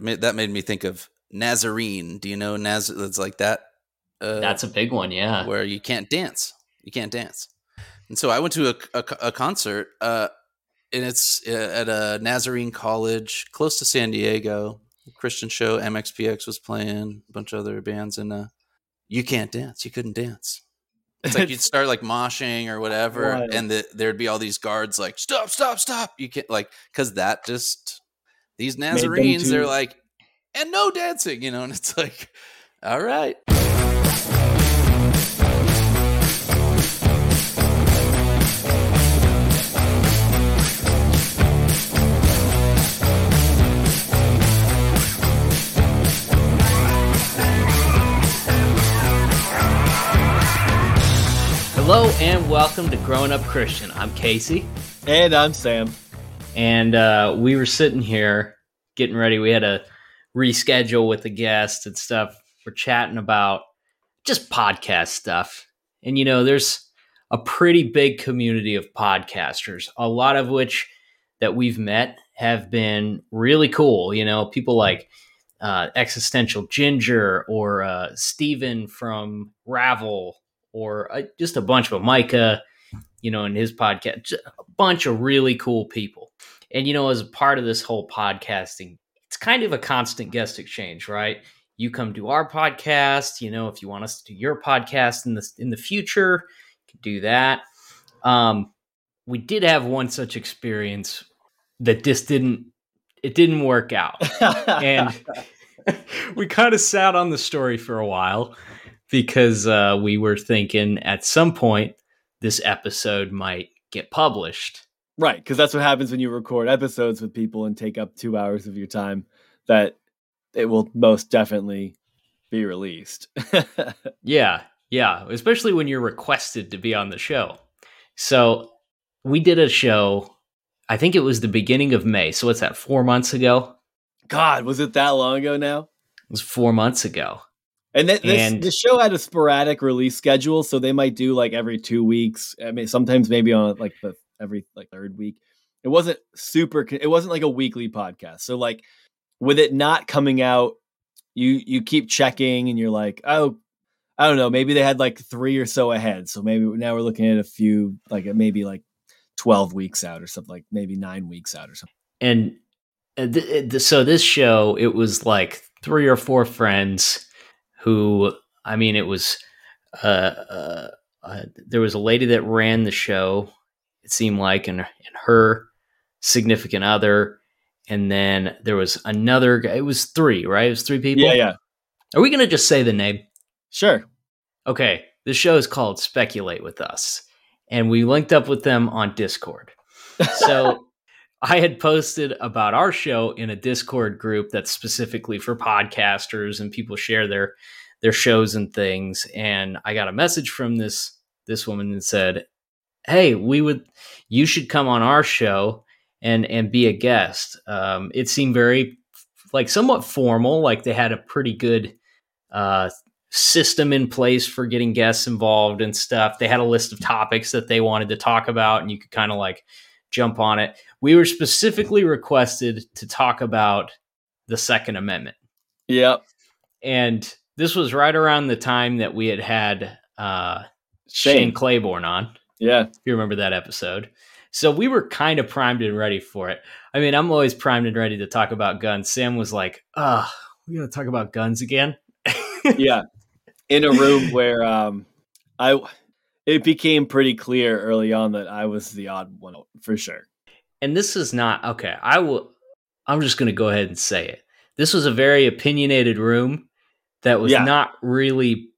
That made me think of Nazarene. Do you know Naz? It's like that. Uh, That's a big one, yeah. Where you can't dance. You can't dance. And so I went to a, a, a concert, uh, and it's uh, at a Nazarene college close to San Diego. Christian show, MXPX was playing, a bunch of other bands, and uh, you can't dance. You couldn't dance. It's like you'd start like moshing or whatever, and the, there'd be all these guards like, stop, stop, stop. You can't like, because that just, these Nazarenes, they're like, and no dancing, you know, and it's like, all right. Hello and welcome to Grown Up Christian. I'm Casey. And I'm Sam. And uh, we were sitting here getting ready. We had a reschedule with the guests and stuff. We're chatting about just podcast stuff. And, you know, there's a pretty big community of podcasters, a lot of which that we've met have been really cool. You know, people like uh, Existential Ginger or uh, Steven from Ravel or uh, just a bunch of Micah, you know, in his podcast, a bunch of really cool people. And, you know, as a part of this whole podcasting, it's kind of a constant guest exchange, right? You come to our podcast, you know, if you want us to do your podcast in the, in the future, you can do that. Um, we did have one such experience that just didn't, it didn't work out. and we kind of sat on the story for a while because uh, we were thinking at some point this episode might get published. Right, because that's what happens when you record episodes with people and take up two hours of your time. That it will most definitely be released. yeah, yeah, especially when you're requested to be on the show. So we did a show. I think it was the beginning of May. So what's that? Four months ago. God, was it that long ago now? It was four months ago. And, th- this, and the show had a sporadic release schedule, so they might do like every two weeks. I mean, sometimes maybe on like the every like third week. It wasn't super. It wasn't like a weekly podcast. So like with it not coming out, you you keep checking and you're like, oh, I don't know. Maybe they had like three or so ahead. So maybe now we're looking at a few, like maybe like twelve weeks out or something, like maybe nine weeks out or something. And th- th- so this show, it was like three or four friends who I mean, it was uh, uh, uh, there was a lady that ran the show. It seemed like, and and her significant other, and then there was another guy. It was three, right? It was three people. Yeah, yeah. Are we gonna just say the name? Sure. Okay. The show is called Speculate with Us, and we linked up with them on Discord. So. I had posted about our show in a Discord group that's specifically for podcasters and people share their their shows and things. And I got a message from this this woman that said, "Hey, we would you should come on our show and and be a guest." Um, it seemed very like somewhat formal, like they had a pretty good uh, system in place for getting guests involved and stuff. They had a list of topics that they wanted to talk about, and you could kind of like jump on it. We were specifically requested to talk about the Second Amendment. Yep. And this was right around the time that we had had uh, Shane. Shane Claiborne on. Yeah. If you remember that episode. So we were kind of primed and ready for it. I mean, I'm always primed and ready to talk about guns. Sam was like, "Ah, oh, we going to talk about guns again?" yeah. In a room where um I it became pretty clear early on that I was the odd one for sure. And this is not okay. I will. I'm just going to go ahead and say it. This was a very opinionated room that was yeah. not really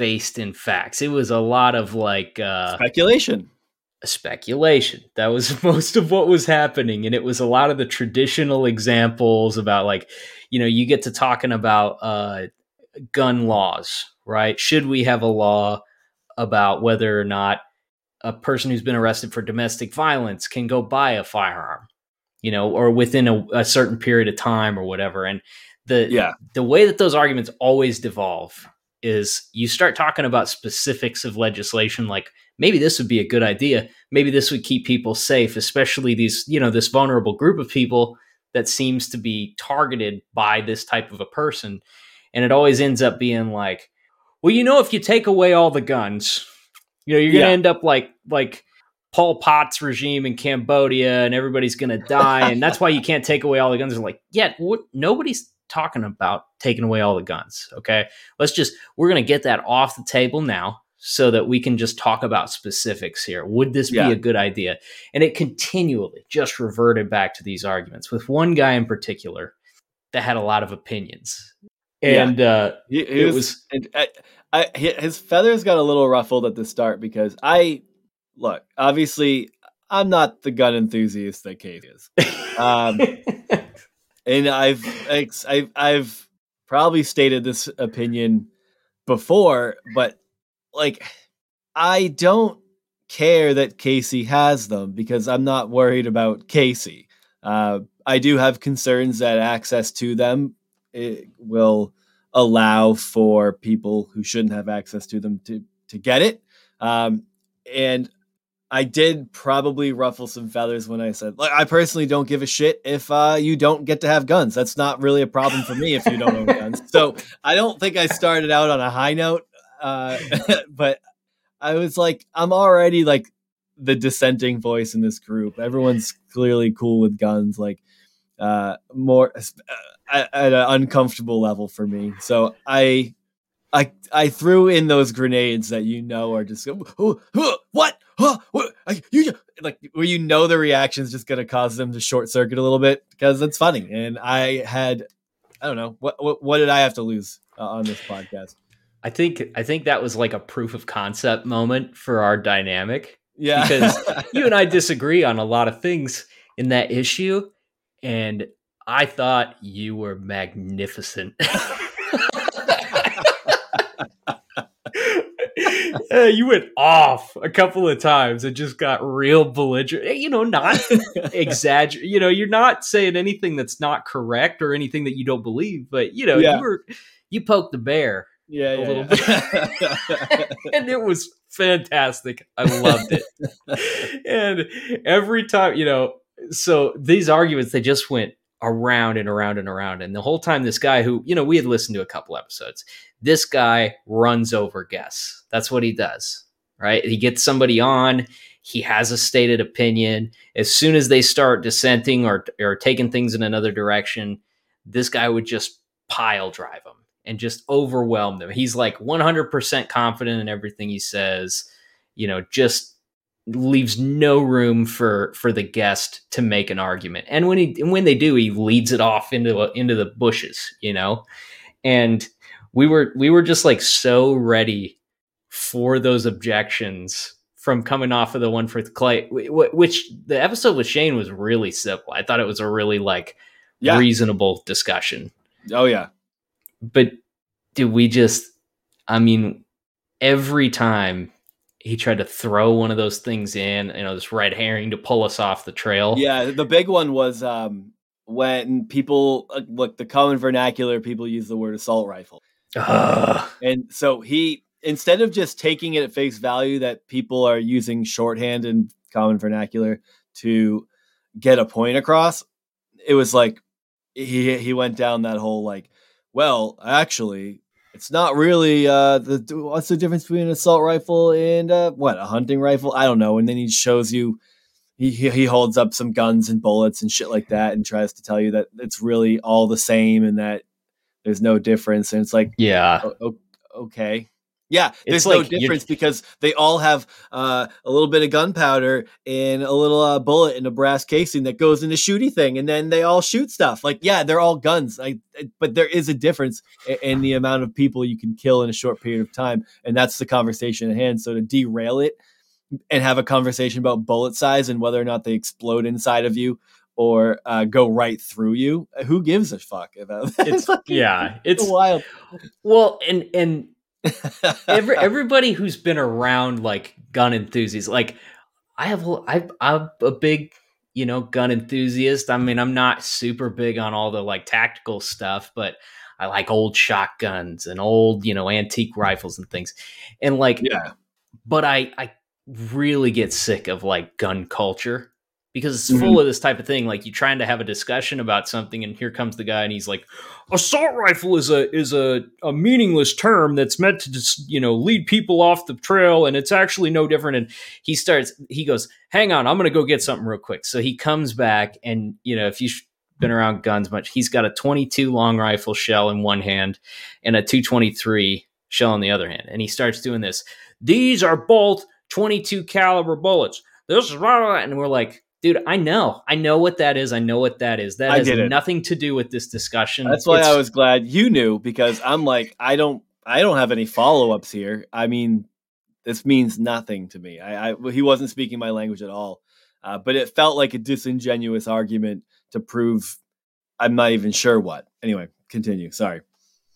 based in facts. It was a lot of like uh, speculation. Speculation. That was most of what was happening, and it was a lot of the traditional examples about like, you know, you get to talking about uh, gun laws, right? Should we have a law? about whether or not a person who's been arrested for domestic violence can go buy a firearm, you know, or within a, a certain period of time or whatever. And the yeah. the way that those arguments always devolve is you start talking about specifics of legislation like maybe this would be a good idea maybe this would keep people safe especially these you know this vulnerable group of people that seems to be targeted by this type of a person. And it always ends up being like, well, you know, if you take away all the guns, you know, you're going to yeah. end up like, like, Pol Pot's regime in Cambodia and everybody's going to die. and that's why you can't take away all the guns. They're like, yeah, what, nobody's talking about taking away all the guns. Okay. Let's just, we're going to get that off the table now so that we can just talk about specifics here. Would this yeah. be a good idea? And it continually just reverted back to these arguments with one guy in particular that had a lot of opinions. And yeah. uh, he, he it was, was I, I, his feathers got a little ruffled at the start because I look obviously I'm not the gun enthusiast that Kate is, um, and I've I've I've probably stated this opinion before, but like I don't care that Casey has them because I'm not worried about Casey. Uh, I do have concerns that access to them will allow for people who shouldn't have access to them to to get it. Um, and I did probably ruffle some feathers when I said, like, I personally don't give a shit if uh, you don't get to have guns. That's not really a problem for me if you don't own guns. So I don't think I started out on a high note. Uh, but I was like, I'm already like the dissenting voice in this group. Everyone's clearly cool with guns, like uh, more uh, at, at an uncomfortable level for me. So I, I, I threw in those grenades that you know are just oh, oh, what, oh, what, you like where you know the reaction is just going to cause them to short circuit a little bit because it's funny. And I had, I don't know what, what, what did I have to lose uh, on this podcast? I think I think that was like a proof of concept moment for our dynamic. Yeah. Because you and I disagree on a lot of things in that issue. And I thought you were magnificent. uh, you went off a couple of times and just got real belligerent. You know, not exaggerate. You know, you're not saying anything that's not correct or anything that you don't believe, but you know, yeah. you were you poked the bear yeah, a little yeah. bit. and it was fantastic. I loved it. and every time, you know, so these arguments they just went around and around and around. And the whole time this guy who, you know, we had listened to a couple episodes. This guy runs over guests. That's what he does. Right? He gets somebody on, he has a stated opinion. As soon as they start dissenting or or taking things in another direction, this guy would just pile drive them and just overwhelm them. He's like 100% confident in everything he says, you know, just leaves no room for for the guest to make an argument. And when he when they do, he leads it off into into the bushes, you know. And we were we were just like so ready for those objections from coming off of the one for Clay, which the episode with Shane was really simple. I thought it was a really like yeah. reasonable discussion. Oh yeah, but did we just I mean every time he tried to throw one of those things in, you know, this red herring to pull us off the trail. Yeah, the big one was um when people uh, look the common vernacular people use the word assault rifle. And so he instead of just taking it at face value that people are using shorthand and common vernacular to get a point across, it was like he he went down that whole like well, actually, it's not really uh the what's the difference between an assault rifle and uh what a hunting rifle? I don't know. And then he shows you he he holds up some guns and bullets and shit like that and tries to tell you that it's really all the same and that there's no difference. And it's like, yeah, okay. Yeah, there's like, no difference because they all have uh, a little bit of gunpowder and a little uh, bullet in a brass casing that goes in the shooty thing, and then they all shoot stuff. Like, yeah, they're all guns, I, but there is a difference in, in the amount of people you can kill in a short period of time, and that's the conversation at hand. So to derail it and have a conversation about bullet size and whether or not they explode inside of you or uh, go right through you, who gives a fuck about that? It's, yeah, it's wild. Well, and and Every, everybody who's been around like gun enthusiasts, like I have, I, I'm a big, you know, gun enthusiast. I mean, I'm not super big on all the like tactical stuff, but I like old shotguns and old, you know, antique rifles and things. And like, yeah, but I, I really get sick of like gun culture because it's full mm-hmm. of this type of thing. Like you trying to have a discussion about something, and here comes the guy, and he's like, "Assault rifle is a is a, a meaningless term that's meant to just you know lead people off the trail, and it's actually no different." And he starts, he goes, "Hang on, I'm going to go get something real quick." So he comes back, and you know if you've been around guns much, he's got a 22 long rifle shell in one hand and a 223 shell in the other hand, and he starts doing this. These are both 22 caliber bullets. This is right, and we're like Dude, I know. I know what that is. I know what that is. That has nothing to do with this discussion. That's why it's, I was glad you knew because I'm like, I don't I don't have any follow-ups here. I mean, this means nothing to me. I, I he wasn't speaking my language at all. Uh, but it felt like a disingenuous argument to prove I'm not even sure what. Anyway, continue. Sorry.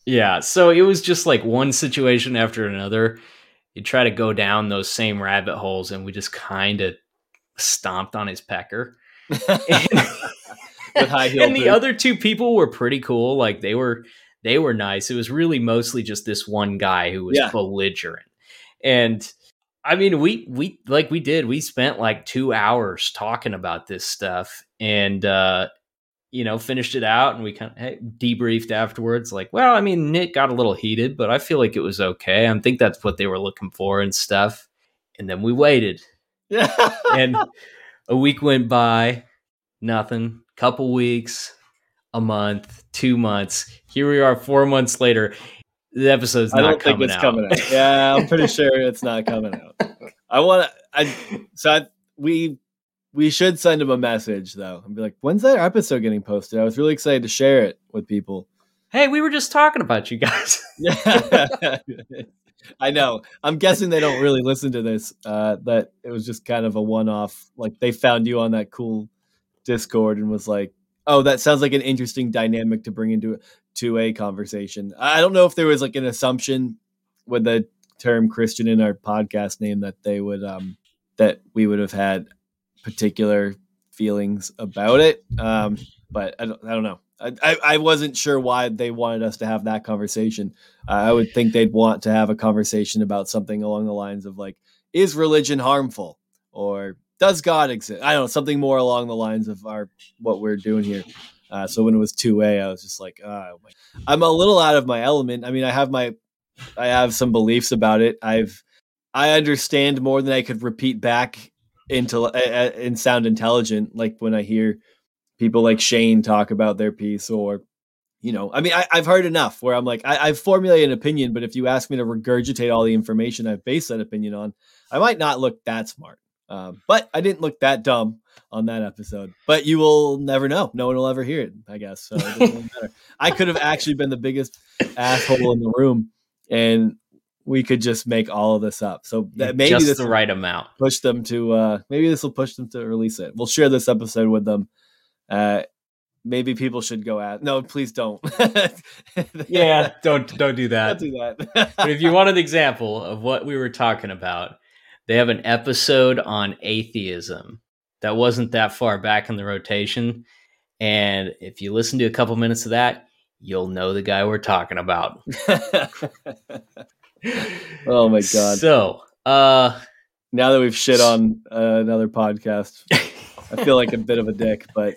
Yeah, so it was just like one situation after another. You try to go down those same rabbit holes, and we just kind of stomped on his pecker. and, and the other two people were pretty cool. Like they were they were nice. It was really mostly just this one guy who was yeah. belligerent. And I mean, we we like we did. We spent like two hours talking about this stuff, and uh, you know, finished it out, and we kind of hey, debriefed afterwards. Like, well, I mean, Nick got a little heated, but I feel like it was okay. I think that's what they were looking for and stuff. And then we waited, and a week went by, nothing. Couple weeks, a month, two months. Here we are, four months later. The episode's not coming think it's out. coming out. Yeah, I'm pretty sure it's not coming out. I want to. I so I, we we should send him a message though and be like, "When's that episode getting posted?" I was really excited to share it with people. Hey, we were just talking about you guys. yeah. I know. I'm guessing they don't really listen to this. Uh, that it was just kind of a one-off. Like they found you on that cool Discord and was like, "Oh, that sounds like an interesting dynamic to bring into to a conversation." I don't know if there was like an assumption with the term Christian in our podcast name that they would um that we would have had particular feelings about it. Um, but I don't, I don't know. I, I wasn't sure why they wanted us to have that conversation. Uh, I would think they'd want to have a conversation about something along the lines of like, is religion harmful or does God exist? I don't know, something more along the lines of our what we're doing here. Uh, so when it was two A, I was just like, oh, I'm a little out of my element. I mean, I have my, I have some beliefs about it. I've, I understand more than I could repeat back into and sound intelligent. Like when I hear people like Shane talk about their piece or you know, I mean, I, have heard enough where I'm like, I, I've formulated an opinion, but if you ask me to regurgitate all the information I've based that opinion on, I might not look that smart. Um, but I didn't look that dumb on that episode. But you will never know. No one will ever hear it, I guess. So it I could have actually been the biggest asshole in the room, and we could just make all of this up. So that maybe just this the right amount. Push them to. Uh, maybe this will push them to release it. We'll share this episode with them uh, maybe people should go at. No, please don't. yeah, don't don't do that. Don't do that. but if you want an example of what we were talking about, they have an episode on atheism that wasn't that far back in the rotation, and if you listen to a couple minutes of that, you'll know the guy we're talking about. oh my god! So, uh, now that we've shit on uh, another podcast, I feel like a bit of a dick, but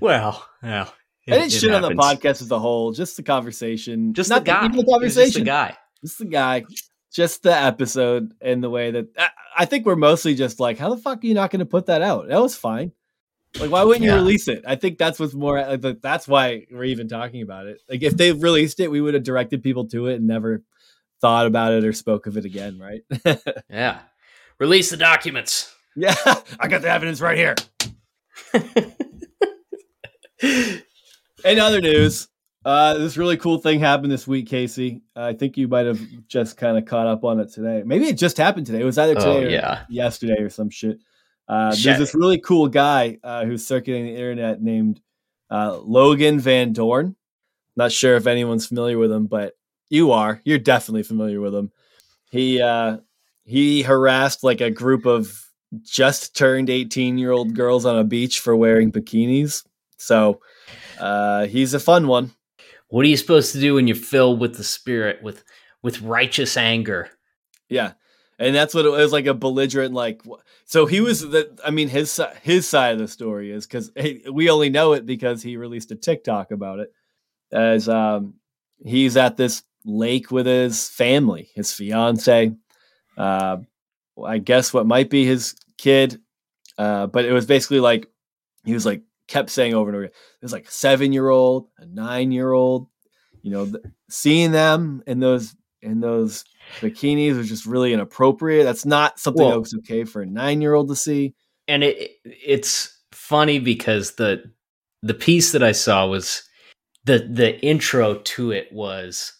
well, yeah. It, I didn't shit on the podcast as a whole, just the conversation. Just Not the guy. The, the conversation. Just the guy. Just the guy. Just the episode and the way that I, I think we're mostly just like, how the fuck are you not going to put that out? That was fine. Like, why wouldn't yeah. you release it? I think that's what's more. Uh, like, that's why we're even talking about it. Like, if they released it, we would have directed people to it and never thought about it or spoke of it again, right? yeah. Release the documents. Yeah, I got the evidence right here. In other news, uh, this really cool thing happened this week, Casey. Uh, I think you might have just kind of caught up on it today. Maybe it just happened today. It was either oh, today oh, or yeah. yesterday or some shit. Uh, there's this really cool guy uh, who's circulating the internet named uh, Logan Van Dorn. Not sure if anyone's familiar with him, but you are. You're definitely familiar with him. He uh, he harassed like a group of just turned 18 year old girls on a beach for wearing bikinis. So uh, he's a fun one. What are you supposed to do when you're filled with the spirit, with with righteous anger? Yeah, and that's what it was like a belligerent like so he was the i mean his his side of the story is because hey, we only know it because he released a tiktok about it as um he's at this lake with his family his fiance uh i guess what might be his kid uh but it was basically like he was like kept saying over and over there's like a seven year old a nine year old you know th- seeing them in those in those bikinis was just really inappropriate. That's not something well, that was okay for a nine year old to see. And it it's funny because the the piece that I saw was the the intro to it was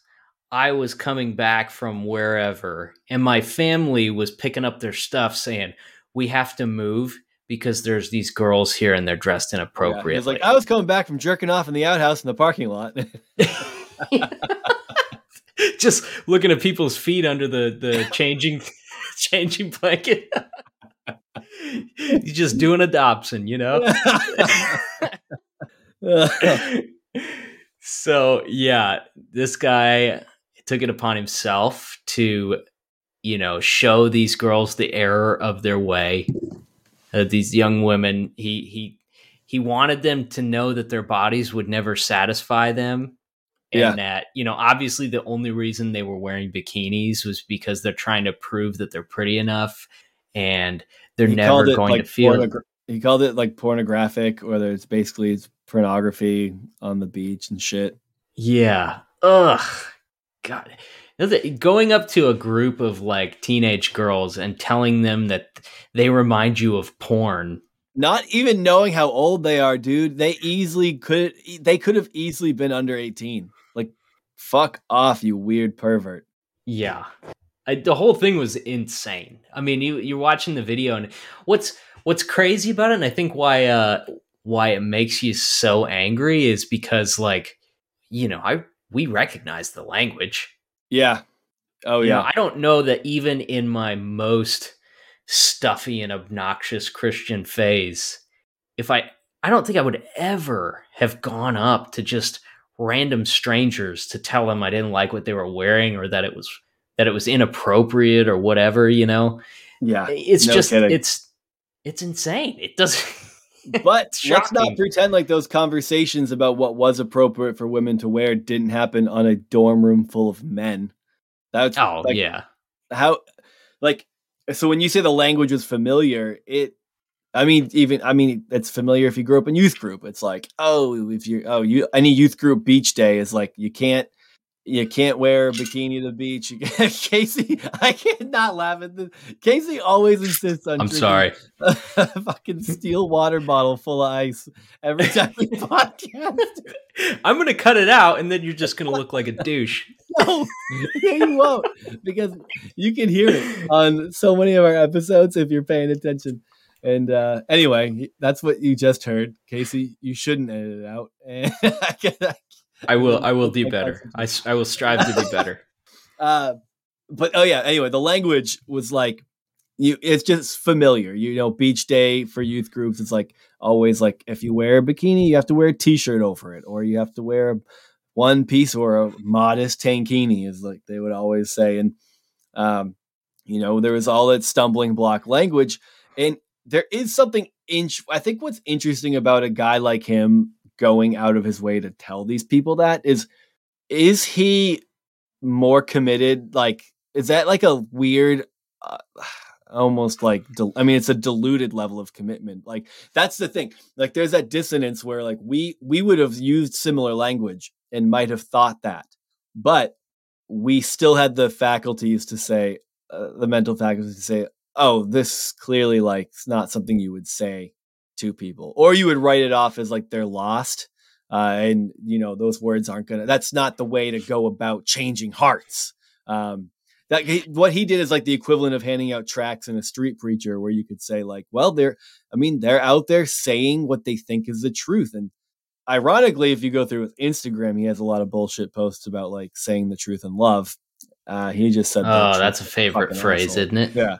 I was coming back from wherever and my family was picking up their stuff saying we have to move because there's these girls here and they're dressed inappropriately. Yeah, was like I was coming back from jerking off in the outhouse in the parking lot. just looking at people's feet under the the changing changing blanket. He's just doing a Dobson, you know. so yeah, this guy took it upon himself to, you know, show these girls the error of their way. Uh, these young women, he he he wanted them to know that their bodies would never satisfy them and yeah. that you know obviously the only reason they were wearing bikinis was because they're trying to prove that they're pretty enough and they're he never going like to feel pornogra- he called it like pornographic whether it's basically it's pornography on the beach and shit yeah ugh god going up to a group of like teenage girls and telling them that they remind you of porn not even knowing how old they are dude they easily could they could have easily been under 18 Like, fuck off, you weird pervert. Yeah. I, the whole thing was insane. I mean, you you're watching the video and what's what's crazy about it and I think why uh why it makes you so angry is because like you know, I we recognize the language. Yeah. Oh you yeah. Know, I don't know that even in my most stuffy and obnoxious Christian phase, if I I don't think I would ever have gone up to just random strangers to tell them I didn't like what they were wearing or that it was that it was inappropriate or whatever, you know. Yeah. It's no just kidding. it's it's insane. It doesn't But let's not pretend like those conversations about what was appropriate for women to wear didn't happen on a dorm room full of men. That's Oh, like, yeah. How like so when you say the language was familiar, it I mean, even I mean, it's familiar if you grew up in youth group. It's like, oh, if you oh you any youth group beach day is like you can't you can't wear a bikini to the beach. Casey, I cannot laugh at this. Casey always insists on. I'm sorry. A fucking steel water bottle full of ice every time we podcast. I'm gonna cut it out, and then you're just gonna look like a douche. no, yeah, you won't, because you can hear it on so many of our episodes if you're paying attention. And uh, anyway, that's what you just heard, Casey. You shouldn't edit it out. And I, will. I will do better. I, I will strive to be better. Uh, but oh yeah. Anyway, the language was like you. It's just familiar. You know, beach day for youth groups. It's like always like if you wear a bikini, you have to wear a t-shirt over it, or you have to wear a one piece or a modest tankini, is like they would always say. And um, you know, there was all that stumbling block language, and there is something in I think what's interesting about a guy like him going out of his way to tell these people that is is he more committed like is that like a weird uh, almost like i mean it's a diluted level of commitment. Like that's the thing. Like there's that dissonance where like we we would have used similar language and might have thought that but we still had the faculties to say uh, the mental faculties to say oh, this clearly like it's not something you would say to people, or you would write it off as like they're lost. Uh, and you know those words aren't gonna. That's not the way to go about changing hearts. Um, that what he did is like the equivalent of handing out tracts in a street preacher, where you could say like, well, they're. I mean, they're out there saying what they think is the truth, and ironically, if you go through with Instagram, he has a lot of bullshit posts about like saying the truth in love. Uh, he just said, "Oh, that's a favorite phrase, asshole. isn't it?" Yeah,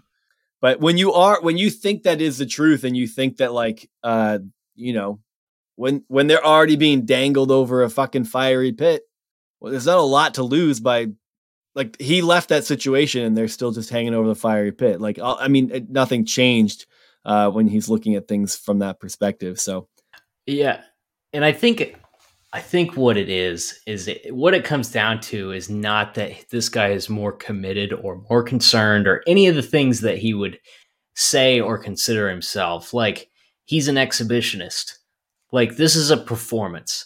but when you are when you think that is the truth and you think that like uh you know when when they're already being dangled over a fucking fiery pit, well there's not a lot to lose by like he left that situation and they're still just hanging over the fiery pit. Like I mean, nothing changed uh, when he's looking at things from that perspective. So yeah, and I think I think what it is is it, what it comes down to is not that this guy is more committed or more concerned or any of the things that he would say or consider himself. Like he's an exhibitionist. Like this is a performance.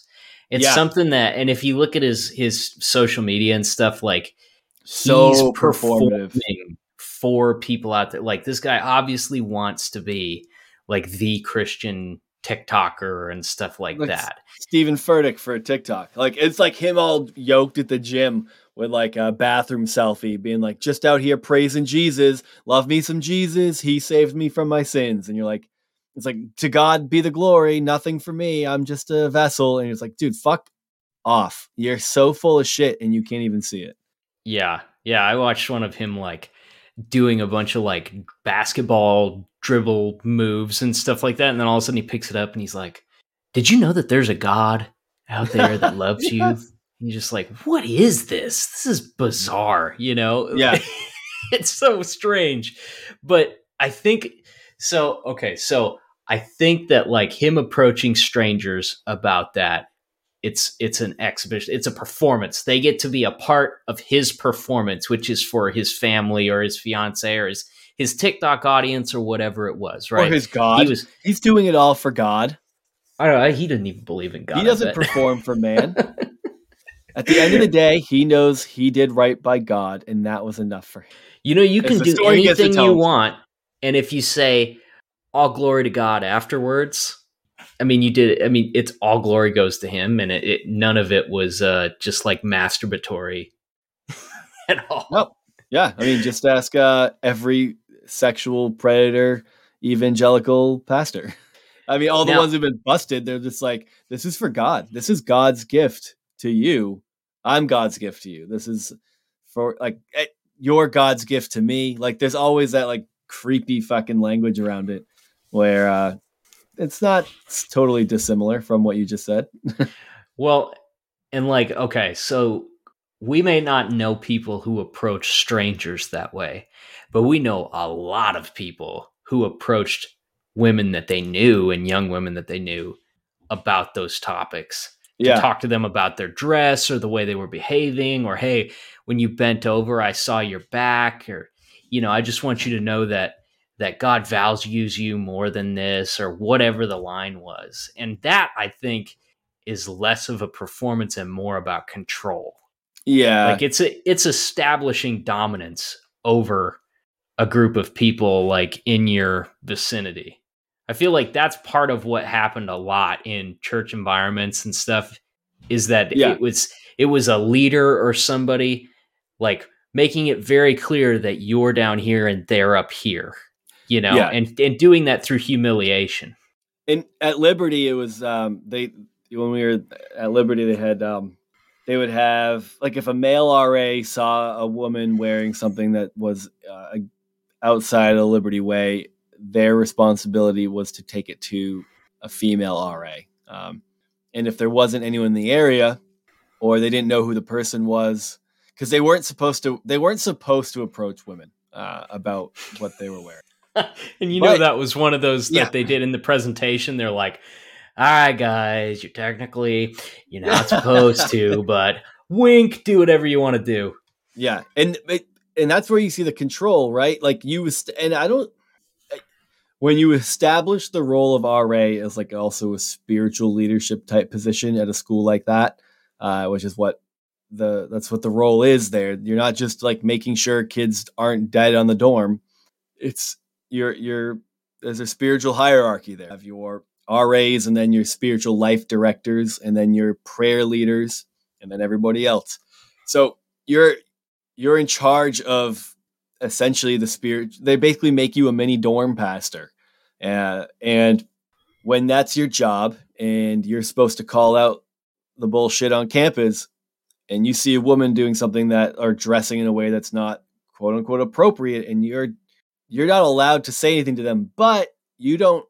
It's yeah. something that, and if you look at his his social media and stuff, like so he's performing for people out there. Like this guy obviously wants to be like the Christian TikToker and stuff like, like that. Steven Furtick for a TikTok. Like it's like him all yoked at the gym with like a bathroom selfie, being like, just out here praising Jesus. Love me some Jesus. He saved me from my sins. And you're like, it's like to God be the glory, nothing for me. I'm just a vessel. And it's like, dude, fuck off. You're so full of shit and you can't even see it. Yeah. Yeah. I watched one of him like doing a bunch of like basketball dribble moves and stuff like that. And then all of a sudden he picks it up and he's like, Did you know that there's a God out there that loves you? And you're just like, What is this? This is bizarre, you know? Yeah. it's so strange. But I think so. Okay. So I think that like him approaching strangers about that it's it's an exhibition it's a performance. They get to be a part of his performance which is for his family or his fiance or his his tiktok audience or whatever it was right? or his god. He was he's doing it all for god. I don't know he didn't even believe in god he doesn't perform for man. At the end of the day he knows he did right by god and that was enough for him. You know you can do anything you want and if you say all glory to god afterwards I mean, you did. I mean, it's all glory goes to him, and it, it none of it was uh, just like masturbatory at all. Nope. Yeah, I mean, just ask uh, every sexual predator evangelical pastor. I mean, all the now, ones who've been busted, they're just like, "This is for God. This is God's gift to you. I'm God's gift to you. This is for like eh, your God's gift to me." Like, there's always that like creepy fucking language around it, where uh, it's not totally dissimilar from what you just said. well, and like, okay, so we may not know people who approach strangers that way, but we know a lot of people who approached women that they knew and young women that they knew about those topics. Yeah. To talk to them about their dress or the way they were behaving, or hey, when you bent over, I saw your back, or you know, I just want you to know that that God values you more than this or whatever the line was. And that I think is less of a performance and more about control. Yeah. Like it's a, it's establishing dominance over a group of people like in your vicinity. I feel like that's part of what happened a lot in church environments and stuff is that yeah. it was it was a leader or somebody like making it very clear that you're down here and they're up here you know, yeah. and and doing that through humiliation. And at Liberty, it was um, they when we were at Liberty, they had um, they would have like if a male RA saw a woman wearing something that was uh, outside of Liberty Way, their responsibility was to take it to a female RA. Um, and if there wasn't anyone in the area, or they didn't know who the person was, because they weren't supposed to, they weren't supposed to approach women uh, about what they were wearing. and you know that was one of those yeah. that they did in the presentation. They're like, "All right, guys, you're technically you're not supposed to, but wink, do whatever you want to do." Yeah, and and that's where you see the control, right? Like you and I don't when you establish the role of RA as like also a spiritual leadership type position at a school like that, uh, which is what the that's what the role is there. You're not just like making sure kids aren't dead on the dorm. It's your your there's a spiritual hierarchy there. You have your RAs and then your spiritual life directors and then your prayer leaders and then everybody else. So you're you're in charge of essentially the spirit. They basically make you a mini dorm pastor, uh, and when that's your job and you're supposed to call out the bullshit on campus, and you see a woman doing something that or dressing in a way that's not quote unquote appropriate, and you're you're not allowed to say anything to them, but you don't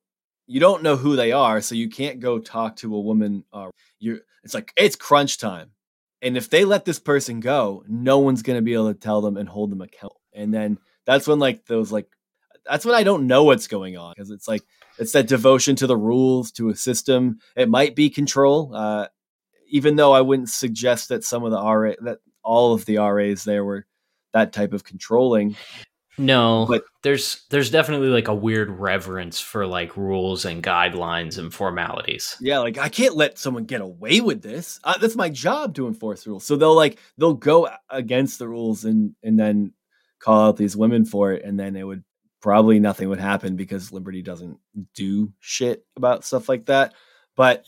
you don't know who they are, so you can't go talk to a woman. Uh, you it's like it's crunch time. And if they let this person go, no one's to be able to tell them and hold them accountable. And then that's when like those like that's when I don't know what's going on because it's like it's that devotion to the rules to a system. It might be control, uh, even though I wouldn't suggest that some of the RA that all of the RAs there were that type of controlling. No, but there's there's definitely like a weird reverence for like rules and guidelines and formalities. Yeah, like I can't let someone get away with this. Uh, that's my job to enforce rules. So they'll like they'll go against the rules and and then call out these women for it, and then it would probably nothing would happen because Liberty doesn't do shit about stuff like that. But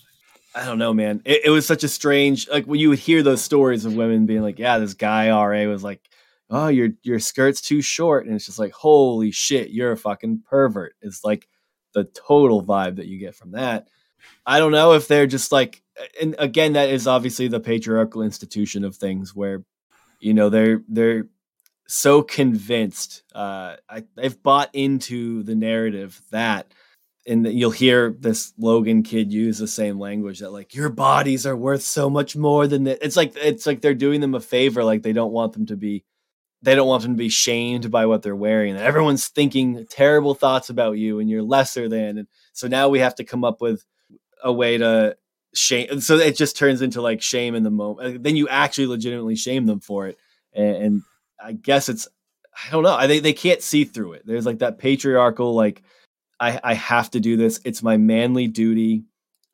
I don't know, man. It, it, was such a strange like when you would hear those stories of women being like, "Yeah, this guy RA was like, oh, your your skirt's too short," and it's just like, "Holy shit, you're a fucking pervert." It's like the total vibe that you get from that. I don't know if they're just like, and again, that is obviously the patriarchal institution of things where, you know, they're they're so convinced. Uh, I, they've bought into the narrative that, and you'll hear this Logan kid use the same language that like your bodies are worth so much more than that. It's like it's like they're doing them a favor. Like they don't want them to be, they don't want them to be shamed by what they're wearing. Everyone's thinking terrible thoughts about you, and you're lesser than. And so now we have to come up with a way to shame. So it just turns into like shame in the moment. Then you actually legitimately shame them for it, and, and I guess it's I don't know. I they, they can't see through it. There's like that patriarchal like I I have to do this. It's my manly duty.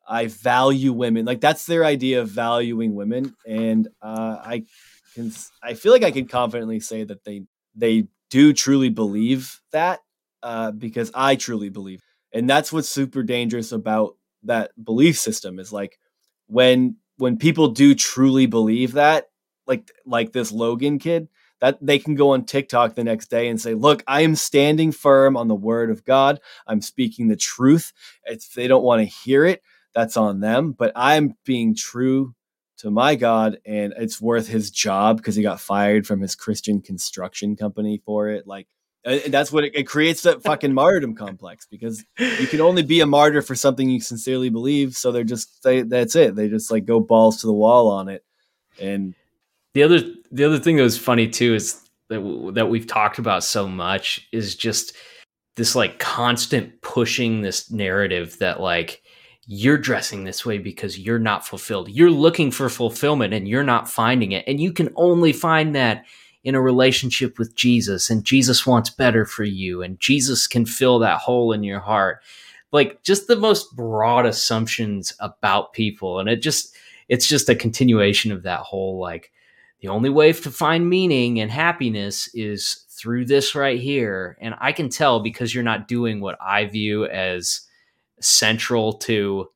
I value women. Like that's their idea of valuing women, and uh, I can I feel like I can confidently say that they they do truly believe that uh, because I truly believe, and that's what's super dangerous about that belief system is like when when people do truly believe that, like like this Logan kid, that they can go on TikTok the next day and say, "Look, I am standing firm on the word of God. I'm speaking the truth. If they don't want to hear it, that's on them, but I'm being true to my God and it's worth his job because he got fired from his Christian construction company for it. Like uh, that's what it, it creates that fucking martyrdom complex because you can only be a martyr for something you sincerely believe. So they're just they, that's it. They just like go balls to the wall on it, and the other the other thing that was funny too is that w- that we've talked about so much is just this like constant pushing this narrative that like you're dressing this way because you're not fulfilled. You're looking for fulfillment and you're not finding it. And you can only find that in a relationship with Jesus and Jesus wants better for you and Jesus can fill that hole in your heart. Like just the most broad assumptions about people and it just it's just a continuation of that whole like the only way to find meaning and happiness is through this right here. And I can tell because you're not doing what I view as central to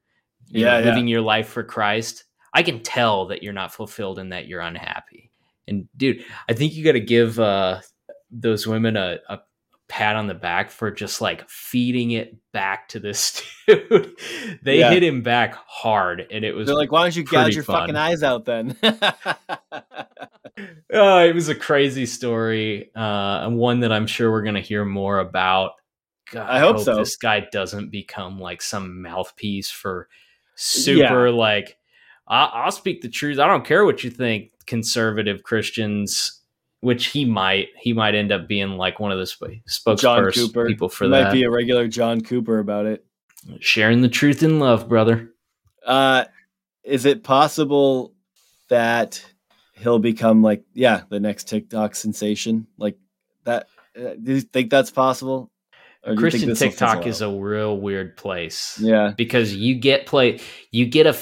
yeah, know, living yeah. your life for Christ. I can tell that you're not fulfilled and that you're unhappy. And dude, I think you got to give uh, those women a, a pat on the back for just like feeding it back to this dude. they yeah. hit him back hard, and it was They're like, "Why don't you gouge your fun. fucking eyes out then?" uh, it was a crazy story, uh, and one that I'm sure we're gonna hear more about. God, I, hope, hope, so. This guy doesn't become like some mouthpiece for super yeah. like. I'll speak the truth. I don't care what you think, conservative Christians which he might he might end up being like one of the sp- spokesperson people for he that. Might be a regular John Cooper about it. Sharing the truth in love, brother. Uh, is it possible that he'll become like yeah the next TikTok sensation like that? Uh, do you think that's possible? Christian TikTok is a real weird place. Yeah, because you get play you get a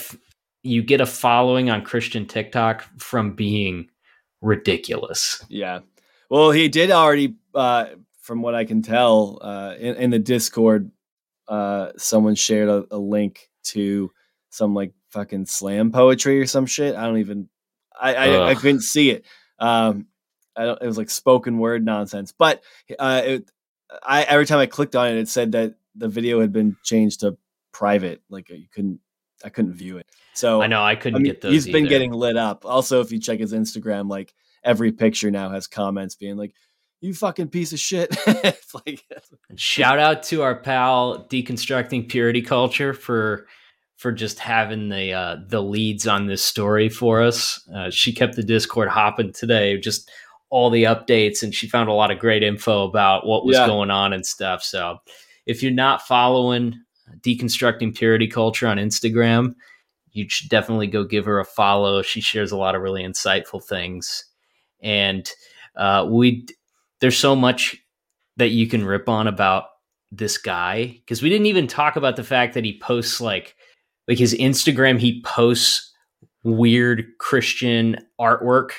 you get a following on Christian TikTok from being ridiculous. Yeah. Well, he did already, uh, from what I can tell, uh, in, in the Discord, uh, someone shared a, a, link to some like fucking slam poetry or some shit. I don't even, I, I, I couldn't see it. Um, I don't, it was like spoken word nonsense. But uh, it, I every time I clicked on it, it said that the video had been changed to private. Like you couldn't, I couldn't view it. So I know I couldn't I mean, get those. He's either. been getting lit up. Also, if you check his Instagram, like every picture now has comments being like, "You fucking piece of shit." it's like shout out to our pal deconstructing purity culture for for just having the uh, the leads on this story for us. Uh, she kept the Discord hopping today, just all the updates, and she found a lot of great info about what was yeah. going on and stuff. So, if you're not following deconstructing purity culture on Instagram, you should definitely go give her a follow. She shares a lot of really insightful things, and uh, we there's so much that you can rip on about this guy because we didn't even talk about the fact that he posts like like his Instagram he posts weird Christian artwork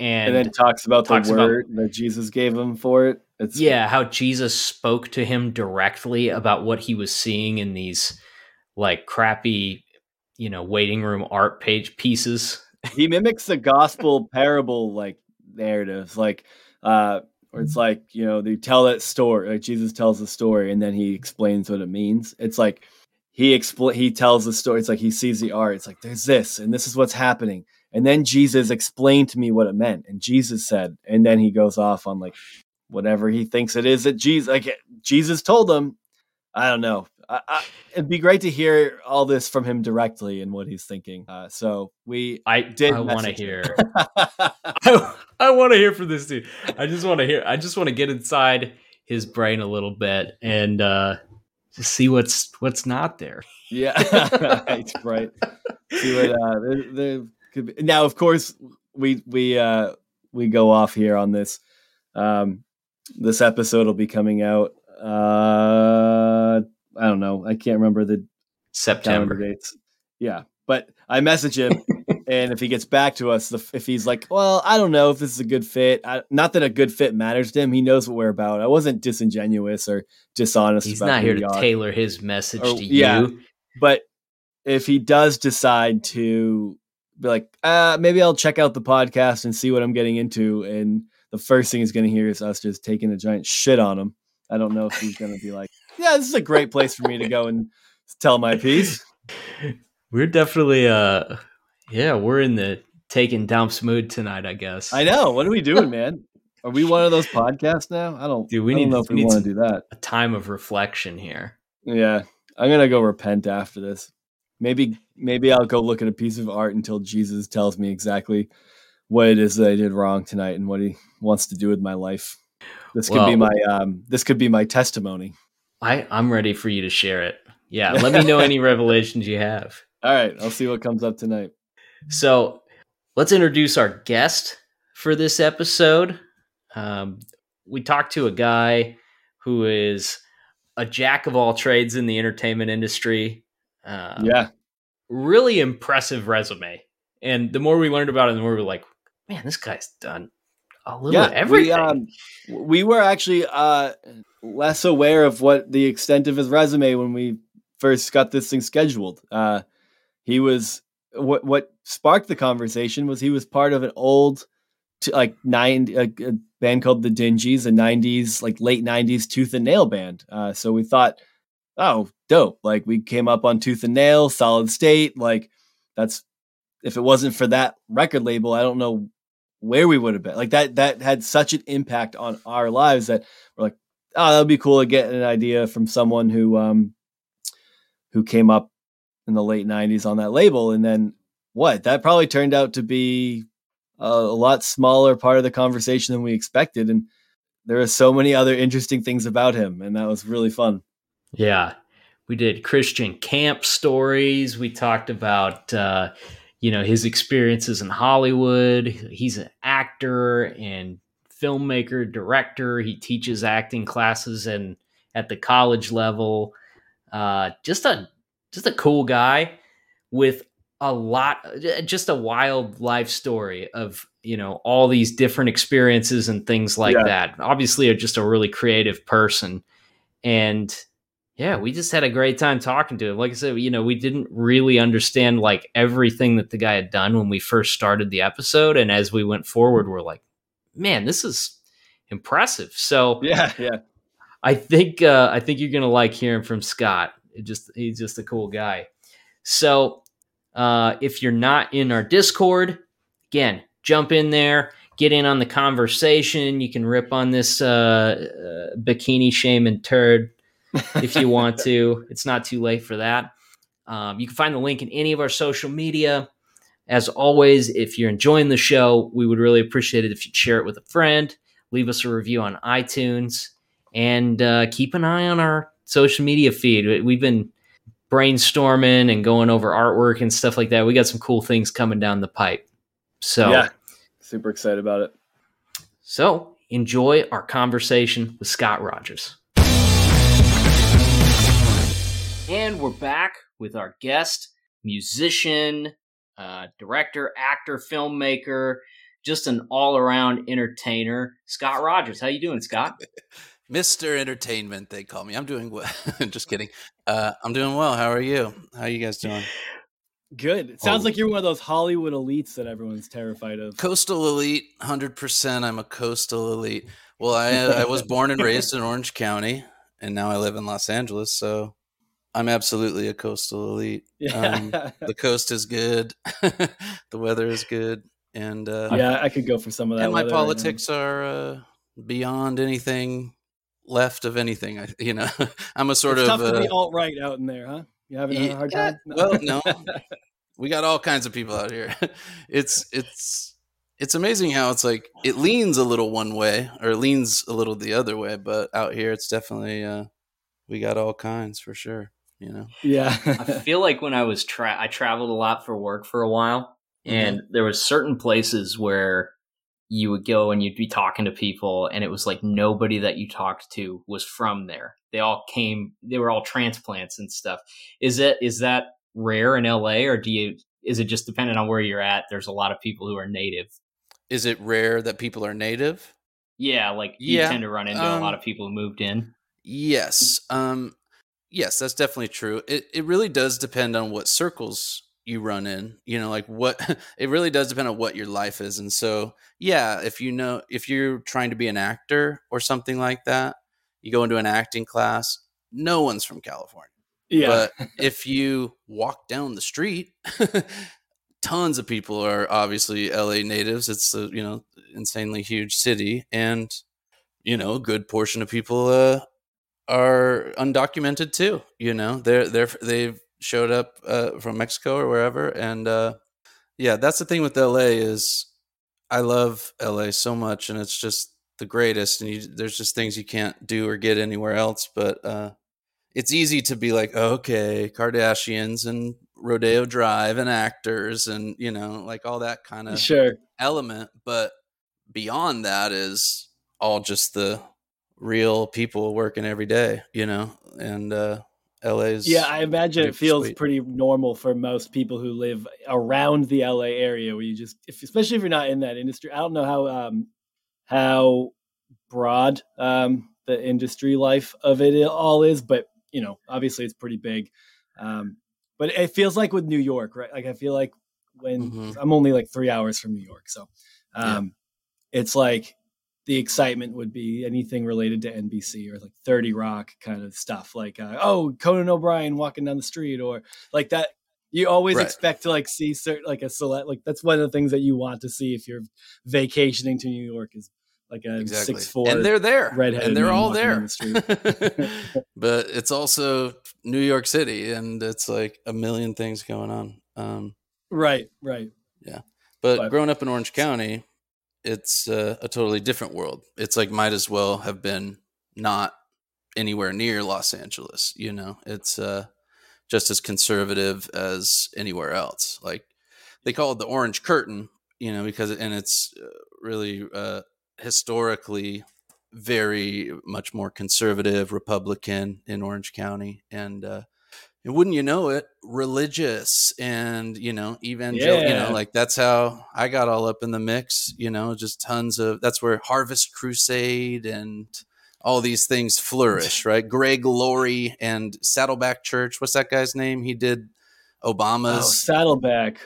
and, and then talks about talks the word about, that Jesus gave him for it. It's yeah, how Jesus spoke to him directly about what he was seeing in these like crappy, you know, waiting room art page pieces. he mimics the gospel parable like narratives, like uh where it's like you know they tell that story like jesus tells the story and then he explains what it means it's like he expl- he tells the story it's like he sees the art it's like there's this and this is what's happening and then jesus explained to me what it meant and jesus said and then he goes off on like whatever he thinks it is that jesus like jesus told him i don't know I, I, it'd be great to hear all this from him directly and what he's thinking. Uh, so we, I did. I want to hear. I, I want to hear from this dude. I just want to hear. I just want to get inside his brain a little bit and uh, just see what's what's not there. Yeah, right. right. See what uh, could be. Now, of course, we we uh, we go off here on this. Um, this episode will be coming out. Uh, I don't know. I can't remember the September dates. Yeah, but I message him, and if he gets back to us, if he's like, "Well, I don't know if this is a good fit," I, not that a good fit matters to him. He knows what we're about. I wasn't disingenuous or dishonest. He's not here to are. tailor his message or, to yeah, you. But if he does decide to be like, uh, maybe I'll check out the podcast and see what I'm getting into, and the first thing he's going to hear is us just taking a giant shit on him. I don't know if he's going to be like, yeah, this is a great place for me to go and tell my piece. We're definitely, uh, yeah, we're in the taking dumps mood tonight. I guess. I know. What are we doing, man? Are we one of those podcasts now? I don't. Dude, we I need, know if we, we want to do that. A time of reflection here. Yeah, I'm gonna go repent after this. Maybe, maybe I'll go look at a piece of art until Jesus tells me exactly what it is that I did wrong tonight and what He wants to do with my life. This could well, be my um, this could be my testimony. I I'm ready for you to share it. Yeah, let me know any revelations you have. All right, I'll see what comes up tonight. So, let's introduce our guest for this episode. Um, we talked to a guy who is a jack of all trades in the entertainment industry. Um, yeah, really impressive resume. And the more we learned about it, the more we are like, man, this guy's done a little yeah, everything. We, um, we were actually uh, less aware of what the extent of his resume when we first got this thing scheduled. Uh, he was what what sparked the conversation was he was part of an old like nine a, a band called the Dingees, a '90s like late '90s Tooth and Nail band. Uh, so we thought, oh, dope! Like we came up on Tooth and Nail, Solid State. Like that's if it wasn't for that record label, I don't know where we would have been. Like that that had such an impact on our lives that we're like, oh, that'd be cool to get an idea from someone who um who came up in the late '90s on that label, and then what? That probably turned out to be a, a lot smaller part of the conversation than we expected, and there are so many other interesting things about him, and that was really fun. Yeah, we did Christian camp stories. We talked about. Uh, you know his experiences in Hollywood. He's an actor and filmmaker, director. He teaches acting classes and at the college level. Uh, just a just a cool guy with a lot, just a wild life story of you know all these different experiences and things like yeah. that. Obviously, just a really creative person, and yeah, we just had a great time talking to him. Like I said, you know, we didn't really understand like everything that the guy had done when we first started the episode, and as we went forward, we're like, man, this is impressive. So yeah, yeah. I think uh, I think you're gonna like hearing from Scott. It just he's just a cool guy. So uh, if you're not in our Discord, again, jump in there, get in on the conversation. You can rip on this uh, uh bikini shame and turd if you want to. It's not too late for that. Um, you can find the link in any of our social media. As always, if you're enjoying the show, we would really appreciate it if you'd share it with a friend, leave us a review on iTunes, and uh, keep an eye on our social media feed. We've been brainstorming and going over artwork and stuff like that. We got some cool things coming down the pipe. So, yeah, super excited about it. So, enjoy our conversation with Scott Rodgers. And we're back with our guest, musician, uh, director, actor, filmmaker, just an all-around entertainer, Scott Rodgers. How you doing, Scott? Mr. Entertainment, they call me. I'm doing well. just kidding. Uh, I'm doing well. How are you? How are you guys doing? Good. It sounds oh. like you're one of those Hollywood elites that everyone's terrified of. Coastal elite, hundred percent. I'm a coastal elite. Well, I I was born and raised in Orange County, and now I live in Los Angeles. So I'm absolutely a coastal elite. Yeah. Um, the coast is good. the weather is good. And uh, yeah, I could go for some of that. And my politics right are uh, beyond anything left of anything. I, you know, I'm a sort it's of tough to be uh, alt right out in there, huh? You having yeah, a hard time? No. Well, no, we got all kinds of people out here. It's it's it's amazing how it's like it leans a little one way or leans a little the other way, but out here it's definitely uh, we got all kinds for sure you know? Yeah. I feel like when i was tra- i traveled a lot for work for a while mm-hmm. and there was certain places where you would go and you'd be talking to people and it was like nobody that you talked to was from there. They all came they were all transplants and stuff. Is it is that rare in la or do you is it just dependent on where you're at there's a lot of people who are native? Is it rare that people are native? Yeah like you yeah. tend to run into um, a lot of people who moved in. yes um yes, that's definitely true. It it really does depend on what circles you run in. You know, like what it really does depend on what your life is. And so, yeah, if you know if you're trying to be an actor or something like that, you go into an acting class, no one's from California. Yeah. But if you walk down the street, tons of people are obviously LA natives. It's a, you know, insanely huge city and you know, a good portion of people uh, are undocumented too. You know, they're they're they've showed up uh, from Mexico or wherever, and uh, yeah, that's the thing with LA is I love LA so much, and it's just the greatest. And you, there's just things you can't do or get anywhere else. But uh, it's easy to be like, oh, okay, Kardashians and Rodeo Drive and actors, and you know, like all that kind of sure element. But beyond that is all just the real people working every day, you know, and uh, LA's. Yeah, I imagine it feels sweet. pretty normal for most people who live around the LA area, where you just, if, especially if you're not in that industry. I don't know how um, how broad um, the industry life of it all is, but you know, obviously it's pretty big. Um, but it feels like with New York, right? Like I feel like when mm-hmm. I'm only like three hours from New York, so um, yeah. it's like the excitement would be anything related to NBC or like 30 Rock kind of stuff, like uh, oh Conan O'Brien walking down the street or like that. You always right. expect to like see certain like a select like that's one of the things that you want to see if you're vacationing to New York is like a exactly. six four and they're there and they're all there. The but it's also New York City and it's like a million things going on. Um, right, right, yeah. But, but growing up in Orange County, it's uh, a totally different world. It's like might as well have been not anywhere near Los Angeles. You know, it's uh, just as conservative as anywhere else. Like they call it the Orange Curtain, you know, because and it's uh, really uh, historically very much more conservative Republican in Orange County, and uh, and wouldn't you know it, religious and you know evangelical. Yeah. You know, like that's how I got all up in the mix. You know, just tons of. That's where Harvest Crusade and all these things flourish, right? Greg Laurie and Saddleback Church. What's that guy's name? He did oh, Obama's oh, Saddleback.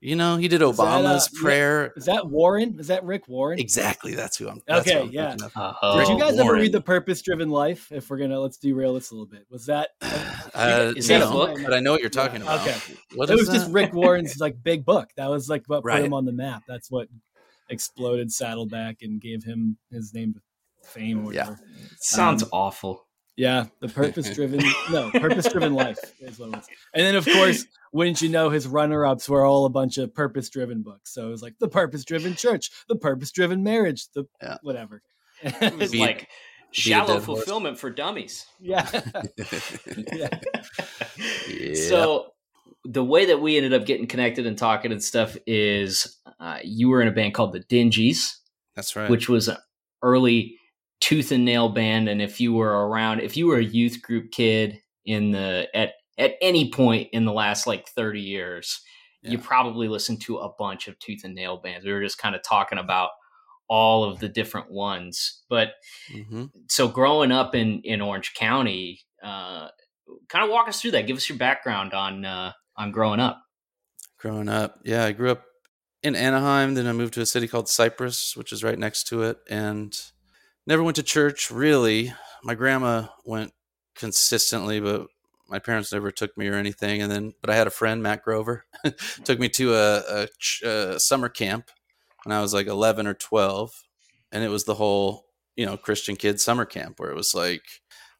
You know, he did Obama's is that, uh, prayer. Is that Warren? Is that Rick Warren? Exactly. That's who I'm. That's okay, I'm yeah. Uh, did you guys Warren. ever read The Purpose Driven Life? If we're gonna let's derail this a little bit, was that? Uh, is that a book? But I know what you're talking yeah. about. Okay, what it was that? just Rick Warren's like big book. That was like what right. put him on the map. That's what exploded Saddleback and gave him his name to fame or whatever. Yeah. Sounds um, awful. Yeah, the purpose driven no purpose driven life is what it was. And then of course, wouldn't you know, his runner ups were all a bunch of purpose driven books. So it was like the purpose driven church, the purpose driven marriage, the yeah. whatever. It's like shallow fulfillment horse. for dummies. Yeah. yeah. yeah. So the way that we ended up getting connected and talking and stuff is uh, you were in a band called the Dingees. That's right. Which was an early tooth and nail band. And if you were around, if you were a youth group kid in the at at any point in the last like 30 years, yeah. you probably listened to a bunch of tooth and nail bands. We were just kind of talking about all of the different ones. But mm-hmm. so growing up in in Orange County, uh, kind of walk us through that. Give us your background on uh, on growing up. Growing up, yeah, I grew up in Anaheim. Then I moved to a city called Cypress, which is right next to it, and never went to church really. My grandma went consistently, but my parents never took me or anything. And then, but I had a friend, Matt Grover, took me to a, a, a, summer camp when I was like 11 or 12. And it was the whole, you know, Christian kids summer camp where it was like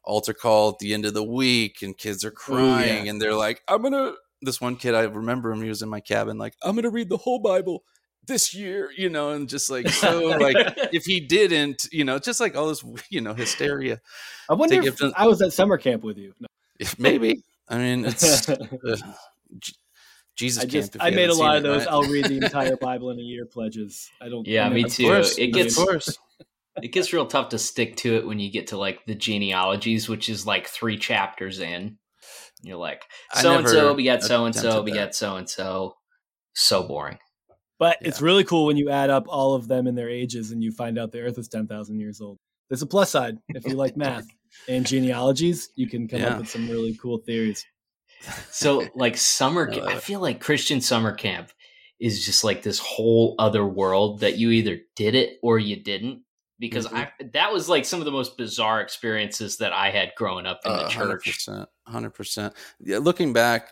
altar call at the end of the week and kids are crying yeah. and they're like, I'm going to, this one kid, I remember him, he was in my cabin, like, I'm going to read the whole Bible this year, you know, and just like so like if he didn't, you know, just like all this, you know, hysteria. I wonder if I was at summer camp with you. No. Maybe. I mean, it's uh, Jesus. I just I made a lot of those. Right? I'll read the entire Bible in a year pledges. I don't. Yeah, me too. Course, it gets worse. It gets real tough to stick to it when you get to like the genealogies, which is like three chapters in. You're like so and so begat so and so begat so and so. So boring. But yeah. it's really cool when you add up all of them and their ages and you find out the Earth is ten thousand years old. There's a plus side if you like math and genealogies. You can come yeah. up with some really cool theories. So, like summer, I feel like Christian summer camp is just like this whole other world that you either did it or you didn't. Because mm-hmm. I that was like some of the most bizarre experiences that I had growing up in uh, the church. Hundred percent. Yeah, looking back,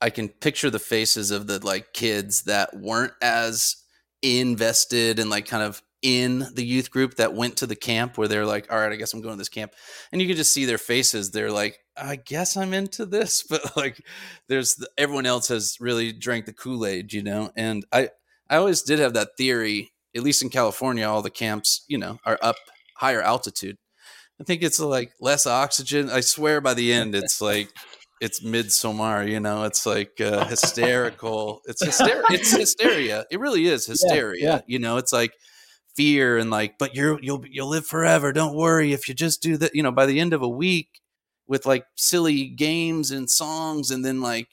I can picture the faces of the like kids that weren't as invested and like kind of in the youth group that went to the camp where they're like, all right, I guess I'm going to this camp. And you can just see their faces. They're like, I guess I'm into this, but like there's the, everyone else has really drank the Kool-Aid, you know? And I, I always did have that theory, at least in California, all the camps, you know, are up higher altitude. I think it's like less oxygen. I swear by the end, it's like it's Midsommar, you know, it's like uh, hysterical. it's hysteria. It's hysteria. It really is hysteria. Yeah, yeah. You know, it's like fear and like, but you're you'll you'll live forever. Don't worry if you just do that. You know, by the end of a week with like silly games and songs, and then like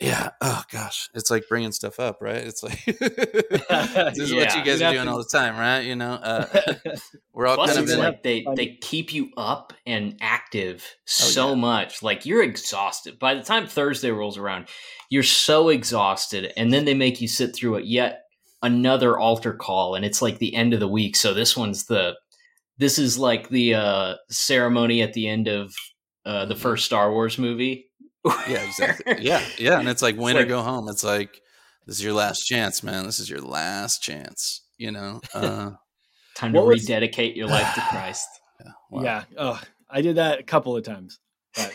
yeah. Oh gosh, it's like bringing stuff up, right? It's like this is yeah. what you guys are doing to... all the time, right? You know, uh, we're all Plus, kind of like they they keep you up and active oh, so yeah. much. Like you're exhausted by the time Thursday rolls around. You're so exhausted, and then they make you sit through it yet another altar call, and it's like the end of the week. So this one's the this is like the uh, ceremony at the end of uh, the mm-hmm. first Star Wars movie yeah, exactly. Yeah, yeah, and it's like win it's like, or go home. It's like this is your last chance, man. This is your last chance. You know, uh, time to rededicate was, your life to Christ. Yeah, wow. yeah. Oh, I did that a couple of times. But,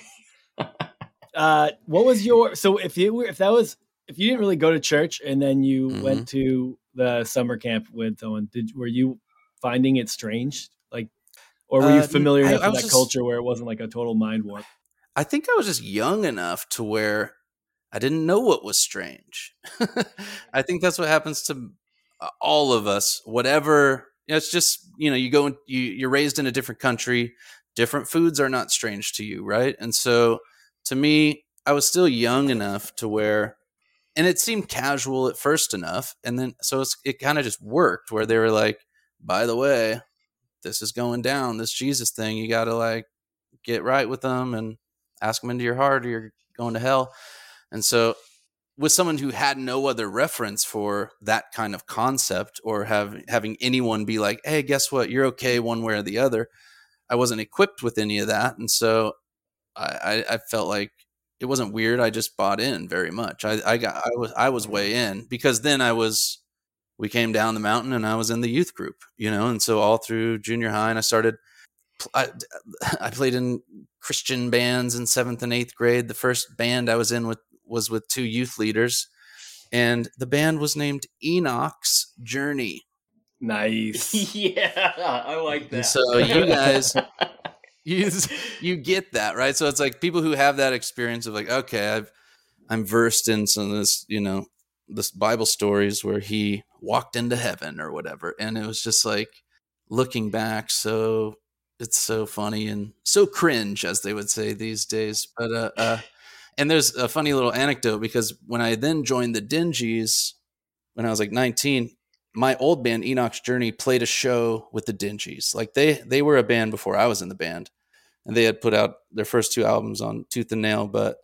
uh, what was your so if you were if that was if you didn't really go to church and then you mm-hmm. went to the summer camp with someone, did were you finding it strange? Like, or were you uh, familiar uh, enough with that just, culture where it wasn't like a total mind warp? I think I was just young enough to where I didn't know what was strange. I think that's what happens to uh, all of us. Whatever, you know, it's just you know, you go and you you're raised in a different country. Different foods are not strange to you, right? And so, to me, I was still young enough to where, and it seemed casual at first enough, and then so it kind of just worked. Where they were like, "By the way, this is going down. This Jesus thing, you got to like get right with them and." ask them into your heart or you're going to hell. And so with someone who had no other reference for that kind of concept or have having anyone be like, hey, guess what? You're okay one way or the other. I wasn't equipped with any of that. And so I, I, I felt like it wasn't weird. I just bought in very much. I, I got I was I was way in because then I was we came down the mountain and I was in the youth group, you know, and so all through junior high and I started I, I played in Christian bands in seventh and eighth grade. The first band I was in with was with two youth leaders, and the band was named Enoch's Journey. Nice. yeah, I like that. And so you guys, you you get that right. So it's like people who have that experience of like, okay, I've I'm versed in some of this, you know, this Bible stories where he walked into heaven or whatever, and it was just like looking back, so it's so funny and so cringe, as they would say these days. But uh, uh and there's a funny little anecdote because when I then joined the Dingees when I was like 19, my old band Enoch's Journey played a show with the Dingees. Like they they were a band before I was in the band, and they had put out their first two albums on Tooth and Nail. But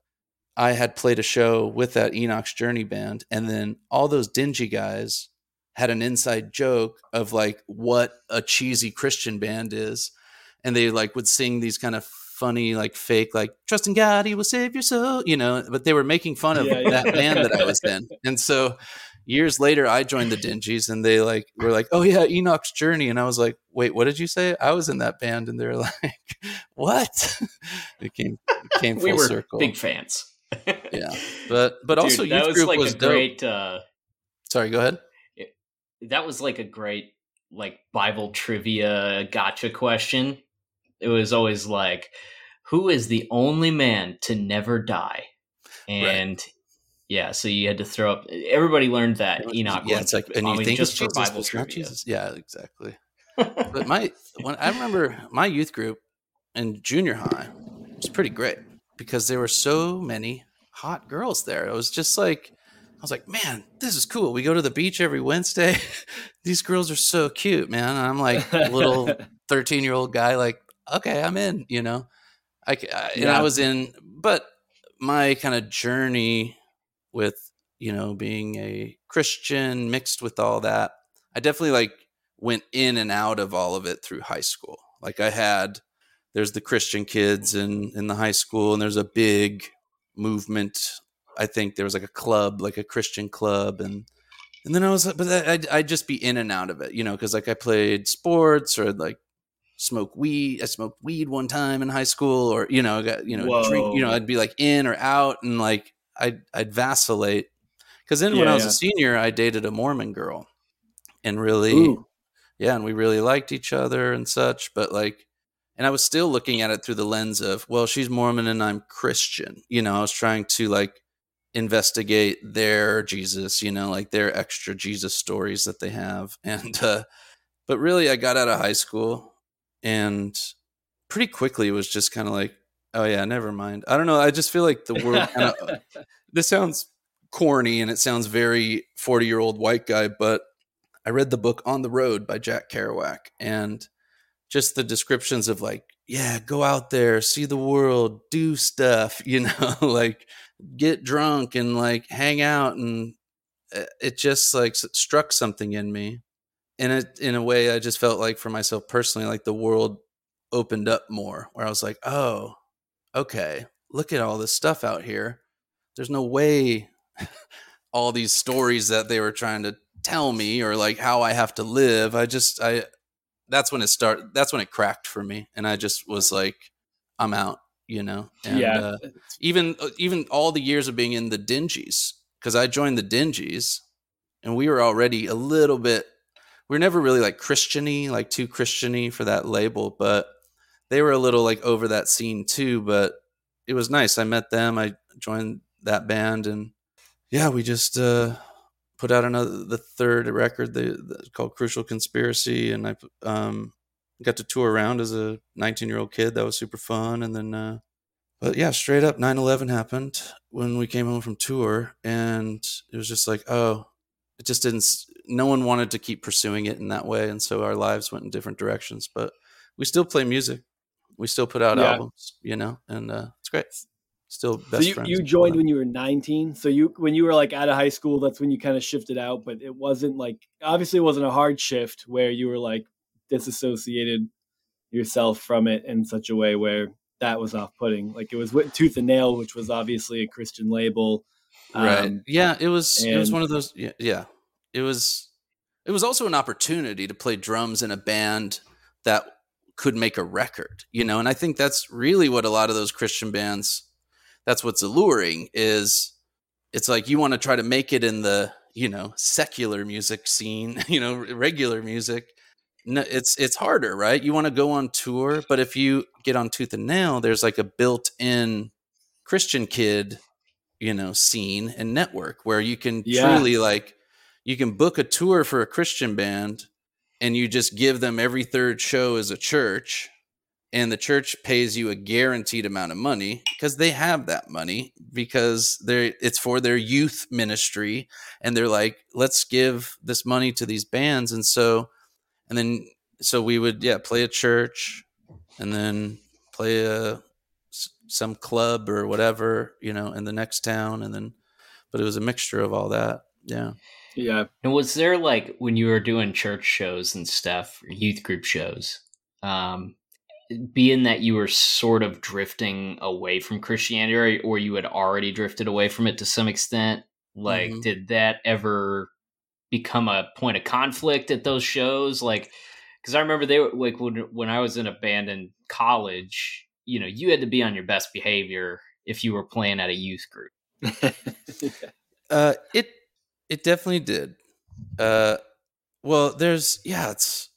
I had played a show with that Enoch's Journey band, and then all those Dingy guys had an inside joke of like what a cheesy Christian band is, and they like would sing these kind of funny like fake like trust in God He will save your soul, you know. But they were making fun of yeah, yeah. that band that I was in, and so years later i joined the Dingees and they like were like oh yeah enoch's journey. And i was like wait what did you say? I was in that band. And they're like what? It came it came full we were circle. big fans. Yeah but but Dude, also youth was group like was a dope. great uh sorry go ahead. it, that was like a great like bible trivia gotcha question. It was always like who is the only man to never die? And right. Yeah, so you had to throw up. Everybody learned that Enoch. Yeah, it's like, and you think just it's Jesus, Bible not Jesus. Yeah, exactly. but my when I remember my youth group in junior high was pretty great because there were so many hot girls there. It was just like I was like, man, this is cool. We go to the beach every Wednesday. These girls are so cute, man. And I'm like a little 13 year old guy, like, okay, I'm in. You know, I, I and I was in, but my kind of journey with you know being a christian mixed with all that. I definitely like went in and out of all of it through high school. Like i had there's the christian kids in in the high school and there's a big movement. I think there was like a club like a christian club and and then i was like, but i'd, I'd just be in and out of it you know because like i played sports or like smoke weed i smoked weed one time in high school or you know got you know drink you know i'd be like in or out and like I'd, I'd vacillate because then yeah, when I was yeah. a senior, I dated a Mormon girl, and really, Ooh. yeah, and we really liked each other and such. But like, and I was still looking at it through the lens of, well, she's Mormon and I'm Christian. You know, I was trying to like investigate their Jesus, you know, like their extra Jesus stories that they have, and uh, but really, I got out of high school and pretty quickly it was just kind of like Oh yeah, never mind. I don't know. I just feel like the world kind of. this sounds corny and it sounds very forty-year-old white guy, but I read the book On the Road by Jack Kerouac, and just the descriptions of like, yeah, go out there, see the world, do stuff, you know, like get drunk and like hang out, and eh, it just like struck something in me, and it in a way I just felt like for myself personally, like the world opened up more, where I was like, oh okay, look at all this stuff out here. There's no way all these stories that they were trying to tell me or like how I have to live. I just I that's when it started that's when it cracked for me and I just was like I'm out, you know. And, yeah. Uh, even uh, even all the years of being in the Dingees cuz I joined the Dingees and we were already a little bit we are never really like Christiany, like too Christiany for that label, but they were a little like over that scene too, but it was nice. I met them. I joined that band, and yeah, we just uh, put out another the third record called Crucial Conspiracy, and I um, got to tour around as a 19 year old kid. That was super fun, and then. Uh, but yeah, straight up 9/11 happened when we came home from tour and it was just like, oh, it just didn't no one wanted to keep pursuing it in that way and so our lives went in different directions, but we still play music we still put out yeah. albums, you know, and uh, it's great. Still best so you, friends. You joined when you were 19. So you when you were like out of high school, that's when you kind of shifted out. But it wasn't like obviously it wasn't a hard shift where you were like disassociated yourself from it in such a way where that was off putting. Like it was with Tooth and Nail, which was obviously a Christian label. Right. Um, yeah. It was. And, it was one of those. Yeah, yeah. It was. It was also an opportunity to play drums in a band that could make a record, you know, and I think that's really what a lot of those Christian bands that's what's alluring is it's like you want to try to make it in the, you know, secular music scene, you know, regular music. No, it's it's harder, right? You want to go on tour, but if you get on Tooth and Nail, there's like a built-in Christian kid, you know, scene and network where you can yeah. truly like you can book a tour for a Christian band and you just give them every third show as a church and the church pays you a guaranteed amount of money because they have that money because they're it's for their youth ministry and they're like let's give this money to these bands. And so and then so we would yeah play a church and then play a some club or whatever you know in the next town and then but it was a mixture of all that yeah yeah. And was there like when you were doing church shows and stuff youth group shows um being that you were sort of drifting away from christianity or, or you had already drifted away from it to some extent like mm-hmm. did that ever become a point of conflict at those shows? Like because i remember they were like when, when i was in a band in college you know you had to be on your best behavior if you were playing at a youth group. Uh it it definitely did uh well there's yeah it's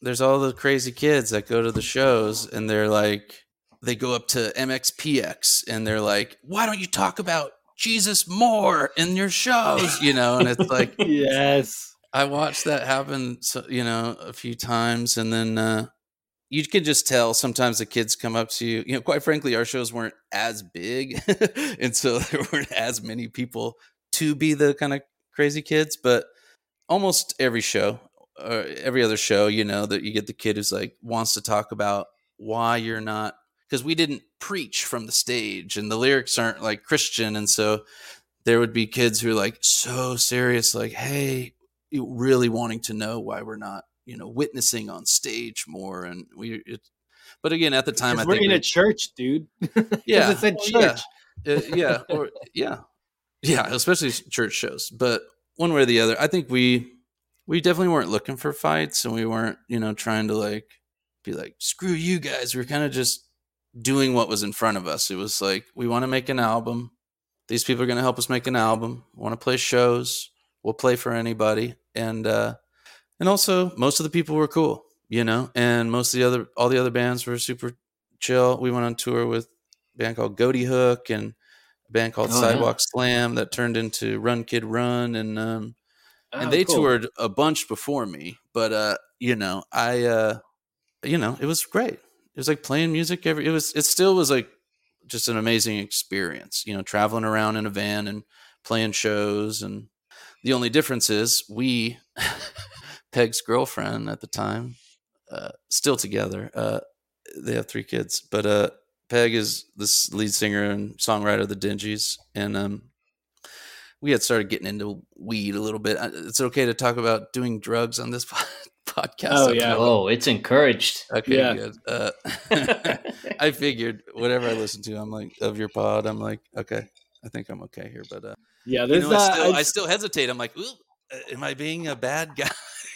there's all the crazy kids that go to the shows and they're like they go up to MxPx and they're like why don't you talk about Jesus more in your shows, you know, and it's like yes. I watched that happen, so, you know, a few times, and then uh, you can just tell. Sometimes the kids come up to you. You know, quite frankly, our shows weren't as big, and so there weren't as many people to be the kind of crazy kids. But almost every show, or every other show, you know, that you get the kid who's like wants to talk about why you're not because we didn't preach from the stage and the lyrics aren't like Christian. And so there would be kids who are like so serious, like, hey, really wanting to know why we're not, you know, witnessing on stage more. And we, it, but again, at the time, I we're in we, a church, dude. Yeah. it's a church. Yeah. Uh, yeah. Or, yeah. Yeah. Especially church shows. But one way or the other, I think we, we definitely weren't looking for fights and we weren't, you know, trying to like be like, screw you guys. We are kind of just doing what was in front of us. It was like, we want to make an album. These people are going to help us make an album. Want to play shows. We'll play for anybody. And, uh, and also most of the people were cool, you know, and most of the other, all the other bands were super chill. We went on tour with band called Ghoti Hook and a band called oh, Sidewalk yeah. Slam that turned into Run Kid Run. And, um, oh, and they cool. toured a bunch before me, but, uh, you know, I, uh, you know, it was great it was like playing music every it was it still was like just an amazing experience you know traveling around in a van and playing shows and the only difference is we peg's girlfriend at the time uh, still together uh, they have three kids but uh, peg is this lead singer and songwriter of the Dingees and um, we had started getting into weed a little bit uh, it's okay to talk about doing drugs on this podcast. Oh yeah. Oh, it's encouraged. Okay, yeah. good. Uh, I figured whatever I listen to, I'm like of your pod. I'm like, okay, I think I'm okay here. But uh, yeah, there's you know, I, still, I still hesitate. I'm like, uh, am I being a bad guy?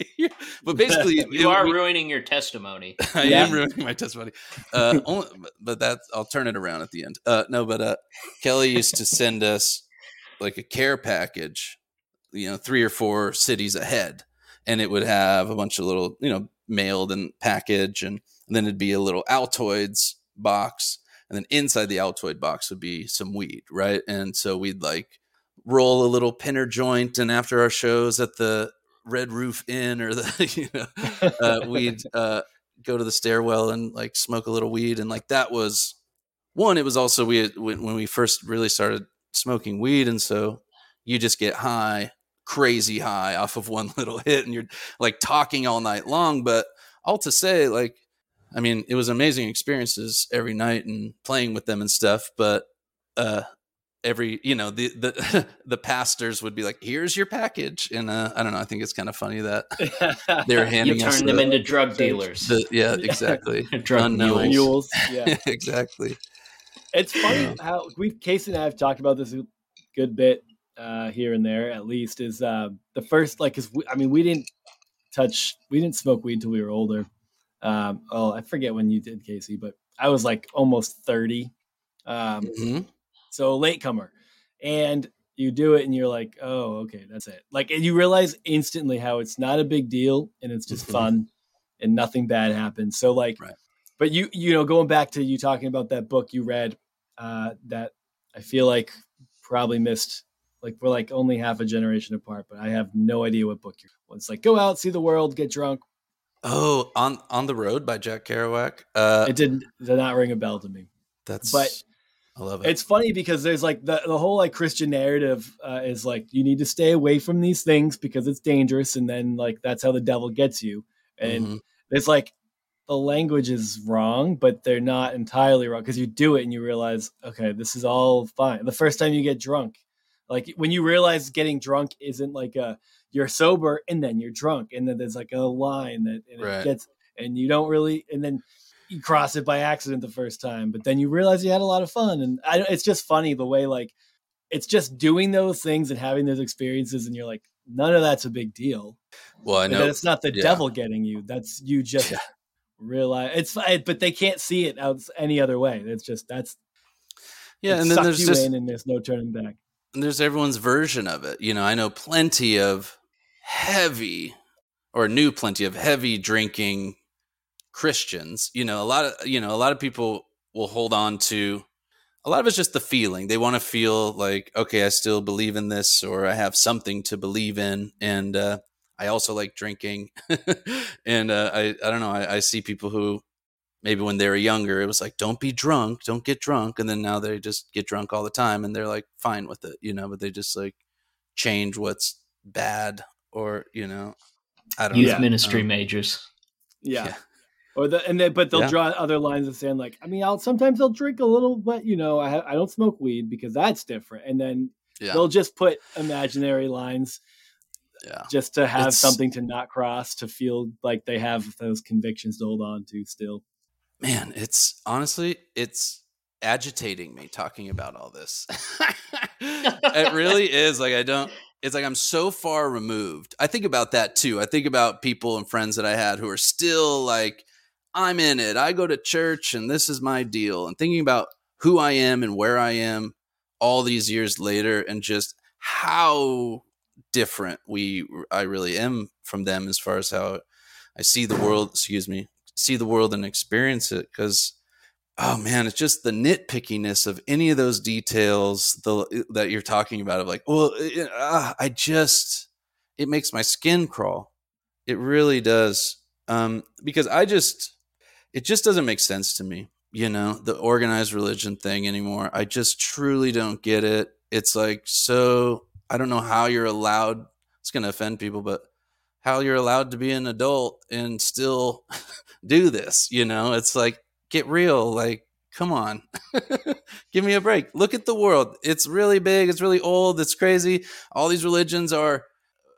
but basically, you it, are we, ruining your testimony. I yeah. am ruining my testimony. Uh, only, but that I'll turn it around at the end. Uh, no, but uh, Kelly used to send us like a care package, you know, three or four cities ahead and it would have a bunch of little, you know, mailed and package, and, and then it'd be a little Altoids box, and then inside the Altoid box would be some weed, right? And so we'd like roll a little pinner joint, and after our shows at the Red Roof Inn or the, you know, uh, we'd uh, go to the stairwell and like smoke a little weed, and like that was one. It was also we had, when, when we first really started smoking weed, and so you just get high crazy high off of one little hit and you're like talking all night long. But all to say, like, I mean, it was amazing experiences every night and playing with them and stuff. But uh, every you know the the the pastors would be like, "Here's your package," and uh, I don't know. I think it's kind of funny that they're handing you turn them the, into drug dealers. The, yeah, exactly. drug mules. mules Yeah, exactly. It's funny how we Casey and I have talked about this a good bit uh, here and there at least is uh, the first like because I mean we didn't touch we didn't smoke weed until we were older, Um, oh, I forget when you did Casey, but I was like almost 30. Um, mm-hmm. So latecomer. And you do it and you're like, oh, okay, that's it. Like, and you realize instantly how it's not a big deal and it's just mm-hmm. fun and nothing bad happens. So, like, right. but you, you know, going back to you talking about that book you read, uh, that I feel like probably missed, like, we're like only half a generation apart, but I have no idea what book you're. Well, it's like, go out, see the world, get drunk. Oh, on on the road by Jack Kerouac. Uh, it didn't, did not ring a bell to me. That's but I love it. It's funny because there's like the, the whole like Christian narrative uh, is like you need to stay away from these things because it's dangerous, and then like that's how the devil gets you. And mm-hmm. it's like the language is wrong, but they're not entirely wrong because you do it and you realize, okay, this is all fine. The first time you get drunk, like when you realize getting drunk isn't like a you're sober and then you're drunk, and then there's like a line that right. it gets and you don't really and then you cross it by accident the first time, but then you realize you had a lot of fun. And I, it's just funny the way like it's just doing those things and having those experiences, and you're like, none of that's a big deal. Well, I know it's not the yeah. devil getting you. That's you just yeah. realize it's but they can't see it out any other way. It's just that's yeah, and then there's just and there's no turning back. And there's everyone's version of it. You know, I know plenty of heavy or knew plenty of heavy drinking Christians, you know, a lot of you know, a lot of people will hold on to a lot of it's just the feeling. They want to feel like, okay, I still believe in this or I have something to believe in. And uh, I also like drinking. and uh, I, I don't know, I, I see people who maybe when they were younger, it was like, don't be drunk, don't get drunk. And then now they just get drunk all the time and they're like fine with it, you know, but they just like change what's bad or, you know, I don't Youth know. ministry um, majors. Yeah. yeah or the and then but they'll yeah. draw other lines of saying like, I mean, I'll sometimes they'll drink a little, but you know, I I don't smoke weed because that's different, and then yeah. they'll just put imaginary lines, yeah, just to have it's, something to not cross to feel like they have those convictions to hold on to still. Man, it's honestly it's agitating me talking about all this. it really is like I don't it's like I'm so far removed. I think about that too. I think about people and friends that I had who are still like I'm in it. I go to church and this is my deal. And thinking about who I am and where I am all these years later and just how different we I really am from them as far as how I see the world, excuse me, see the world and experience it cuz oh man, it's just the nitpickiness of any of those details the, that you're talking about of like, well, it, uh, I just it makes my skin crawl. It really does. Um, because I just it just doesn't make sense to me you know the organized religion thing anymore. I just truly don't get it. It's like so i don't know how you're allowed it's going to offend people but how you're allowed to be an adult and still do this you know? It's like get real like come on. Give me a break. Look at the world. It's really big it's really old it's crazy. All these religions are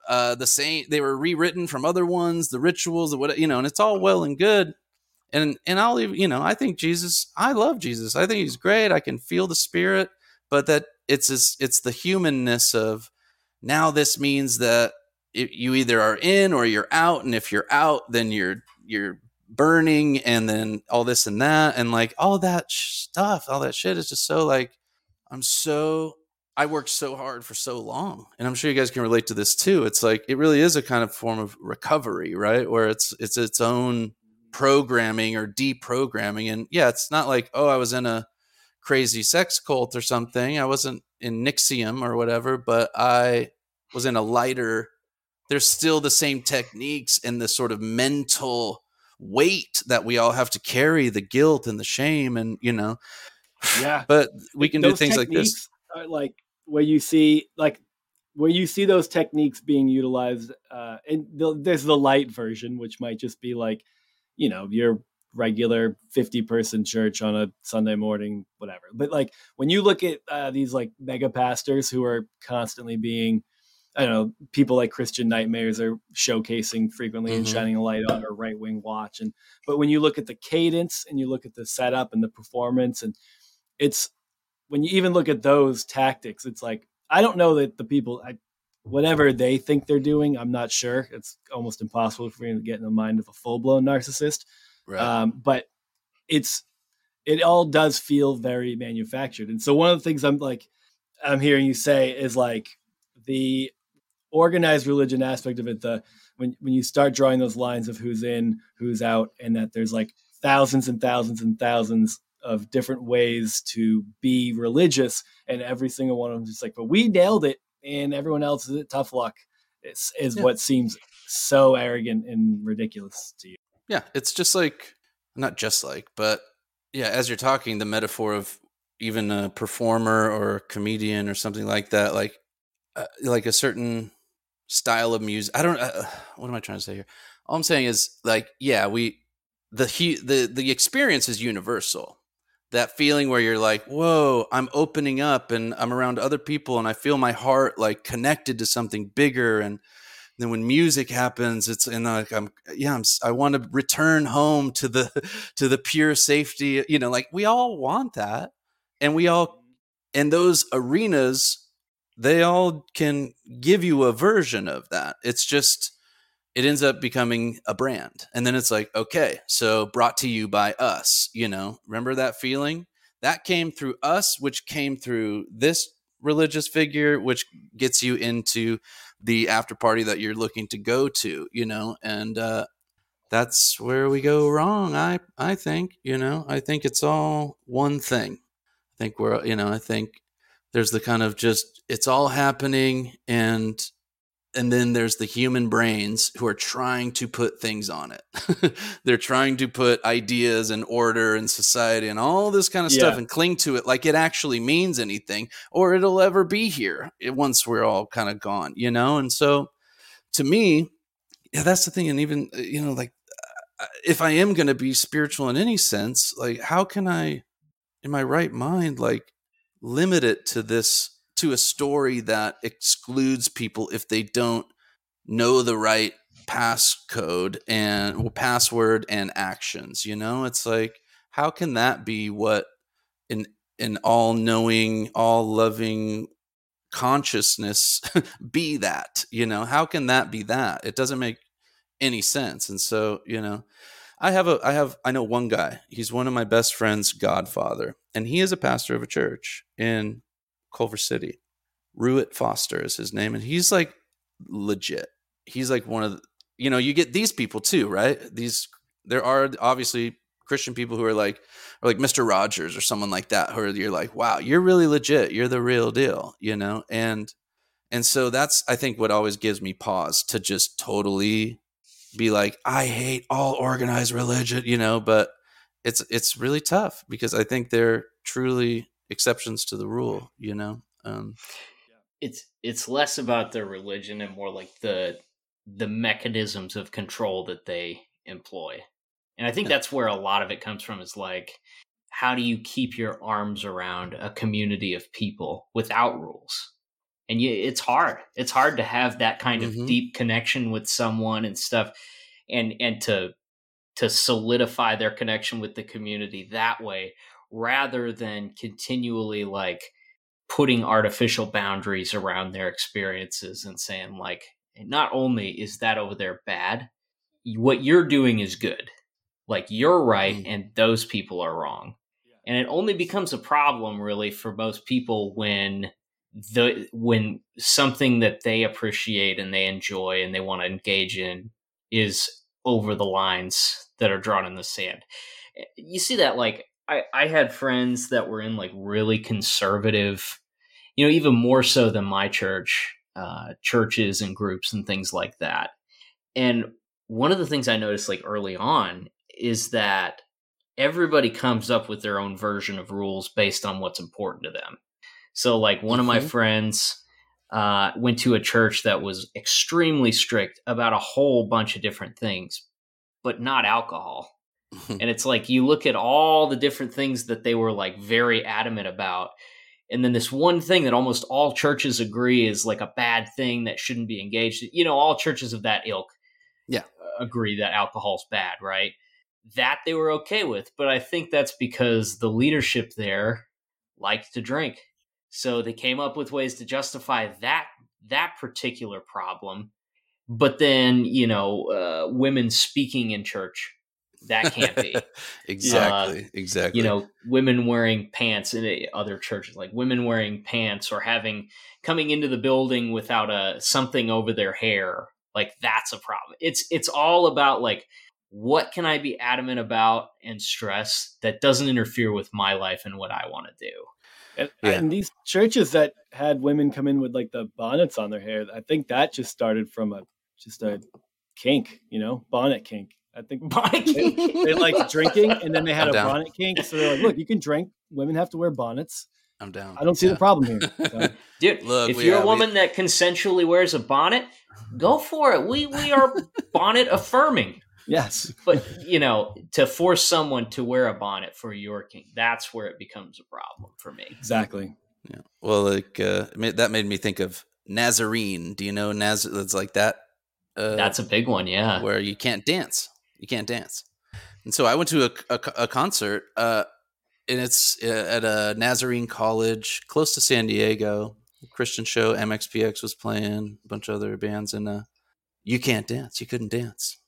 uh, the same they were rewritten from other ones the rituals the what you know and it's all well and good and and I'll even you know I think Jesus I love Jesus. I think he's great. I can feel the spirit but that it's this, it's the humanness of now this means that it, you either are in or you're out. And if you're out then you're you're burning and then all this and that. And like all that stuff all that shit is just so like I'm so I worked so hard for so long. And I'm sure you guys can relate to this too. It's like it really is a kind of form of recovery right? Where it's it's its own programming or deprogramming. And yeah, it's not like, oh, I was in a crazy sex cult or something. I wasn't in NXIVM or whatever, but I was in a lighter. There's still the same techniques and the sort of mental weight that we all have to carry the guilt and the shame and you know yeah but we can do things like this like where you see like where you see those techniques being utilized uh and the, there's the light version which might just be like you know your regular 50 person church on a sunday morning whatever but like when you look at uh, these like mega pastors who are constantly being i don't know people like christian nightmares are showcasing frequently mm-hmm. and shining a light on or right wing watch and but when you look at the cadence and you look at the setup and the performance and it's when you even look at those tactics it's like i don't know that the people I, whatever they think they're doing, I'm not sure. It's almost impossible for me to get in the mind of a full blown narcissist. Right. Um, but it's it all does feel very manufactured. And so one of the things I'm like I'm hearing you say is like the organized religion aspect of it, the when when you start drawing those lines of who's in, who's out, and that there's like thousands and thousands and thousands of different ways to be religious, and every single one of them is just like, but we nailed it, and everyone else is it tough luck. Is, is yeah. what seems so arrogant and ridiculous to you. Yeah, it's just like not just like, but yeah, as you're talking, the metaphor of even a performer or a comedian or something like that, like uh, like a certain style of music. I don't. Uh, what am I trying to say here? All I'm saying is like, yeah, we the he the the experience is universal. That feeling where you're like, whoa, I'm opening up and I'm around other people and I feel my heart like connected to something bigger. And then when music happens it's and like i'm yeah i'm i want to return home to the to the pure safety you know like we all want that. And we all and those arenas they all can give you a version of that. It's just it ends up becoming a brand and then it's like okay so brought to you by us you know remember that feeling that came through us which came through this religious figure which gets you into the after party that you're looking to go to, you know, and uh, that's where we go wrong. I I think, you know, I think it's all one thing. I think we're, you know, I think there's the kind of just it's all happening and and then there's the human brains who are trying to put things on it. They're trying to put ideas and order and society and all this kind of yeah. stuff and cling to it like it actually means anything or it'll ever be here once we're all kind of gone, you know? And so to me, yeah, that's the thing. And even, uh, you know, like uh, if I am going to be spiritual in any sense, like how can I, in my right mind, like limit it to this to a story that excludes people if they don't know the right passcode and password and actions you know? It's like how can that be what an an all-knowing all-loving consciousness be that you know? How can that be that? It doesn't make any sense. And so you know i have a i have i know one guy. He's one of my best friends godfather and he is a pastor of a church in culver city Ruett Foster is his name, and he's like legit. He's like one of the, you know, you get these people too, right? These there are obviously Christian people who are like, or like Mr. Rogers or someone like that, who are you're like, wow, you're really legit, you're the real deal, you know, and and so that's I think what always gives me pause to just totally be like, I hate all organized religion, you know, but it's it's really tough because I think they're truly exceptions to the rule, you know. Um, it's it's less about their religion and more like the the mechanisms of control that they employ. And I think that's where a lot of it comes from is like how do you keep your arms around a community of people without rules? And you, it's hard. It's hard to have that kind of mm-hmm. deep connection with someone and stuff and and to to solidify their connection with the community that way rather than continually like putting artificial boundaries around their experiences and saying like not only is that over there bad what you're doing is good. Like you're right mm. and those people are wrong. And it only becomes a problem really for most people when the when something that they appreciate and they enjoy and they want to engage in is over the lines that are drawn in the sand. Eh, you see that like I, I had friends that were in like really conservative, you know, even more so than my church, uh, churches and groups and things like that. And one of the things I noticed like early on is that everybody comes up with their own version of rules based on what's important to them. So, like, one mm-hmm. of my mm-hmm. friends uh, went to a church that was extremely strict about a whole bunch of different things, but not alcohol. And it's like you look at all the different things that they were like very adamant about and then this one thing that almost all churches agree is like a bad thing that shouldn't be engaged you know all churches of that ilk yeah. agree that alcohol's bad right? That they were okay with but i think that's because the leadership there liked to drink. So they came up with ways to justify that that particular problem but then you know uh, women speaking in church That can't be. exactly. Uh, exactly. You know, women wearing pants in other churches, like women wearing pants or having coming into the building without a something over their hair. Like that's a problem. It's it's all about like what can I be adamant about and stress that doesn't interfere with my life and what I want to do. And, yeah. and, these churches that had women come in with like the bonnets on their hair, I think that just started from a just a kink, you know, bonnet kink. I think bonnet they, they like drinking, and then they had I'm a down. bonnet kink. So they're like, "Look, you can drink. Women have to wear bonnets." I'm down. I don't see yeah. the problem here. So. Dude, Look, if you're a woman we... that consensually wears a bonnet, go for it. We we are bonnet affirming. Yes. But, you know, to force someone to wear a bonnet for your king, that's where it becomes a problem for me. Exactly. Yeah. Well, like uh, that made me think of Nazarene. Do you know Naz? It's like that. Uh, that's a big one, yeah. Where you can't dance. You can't dance. And so I went to a, a, a concert, uh, and it's uh, at a Nazarene college close to San Diego. Christian show. MxPx was playing a bunch of other bands, and uh, you can't dance. You couldn't dance.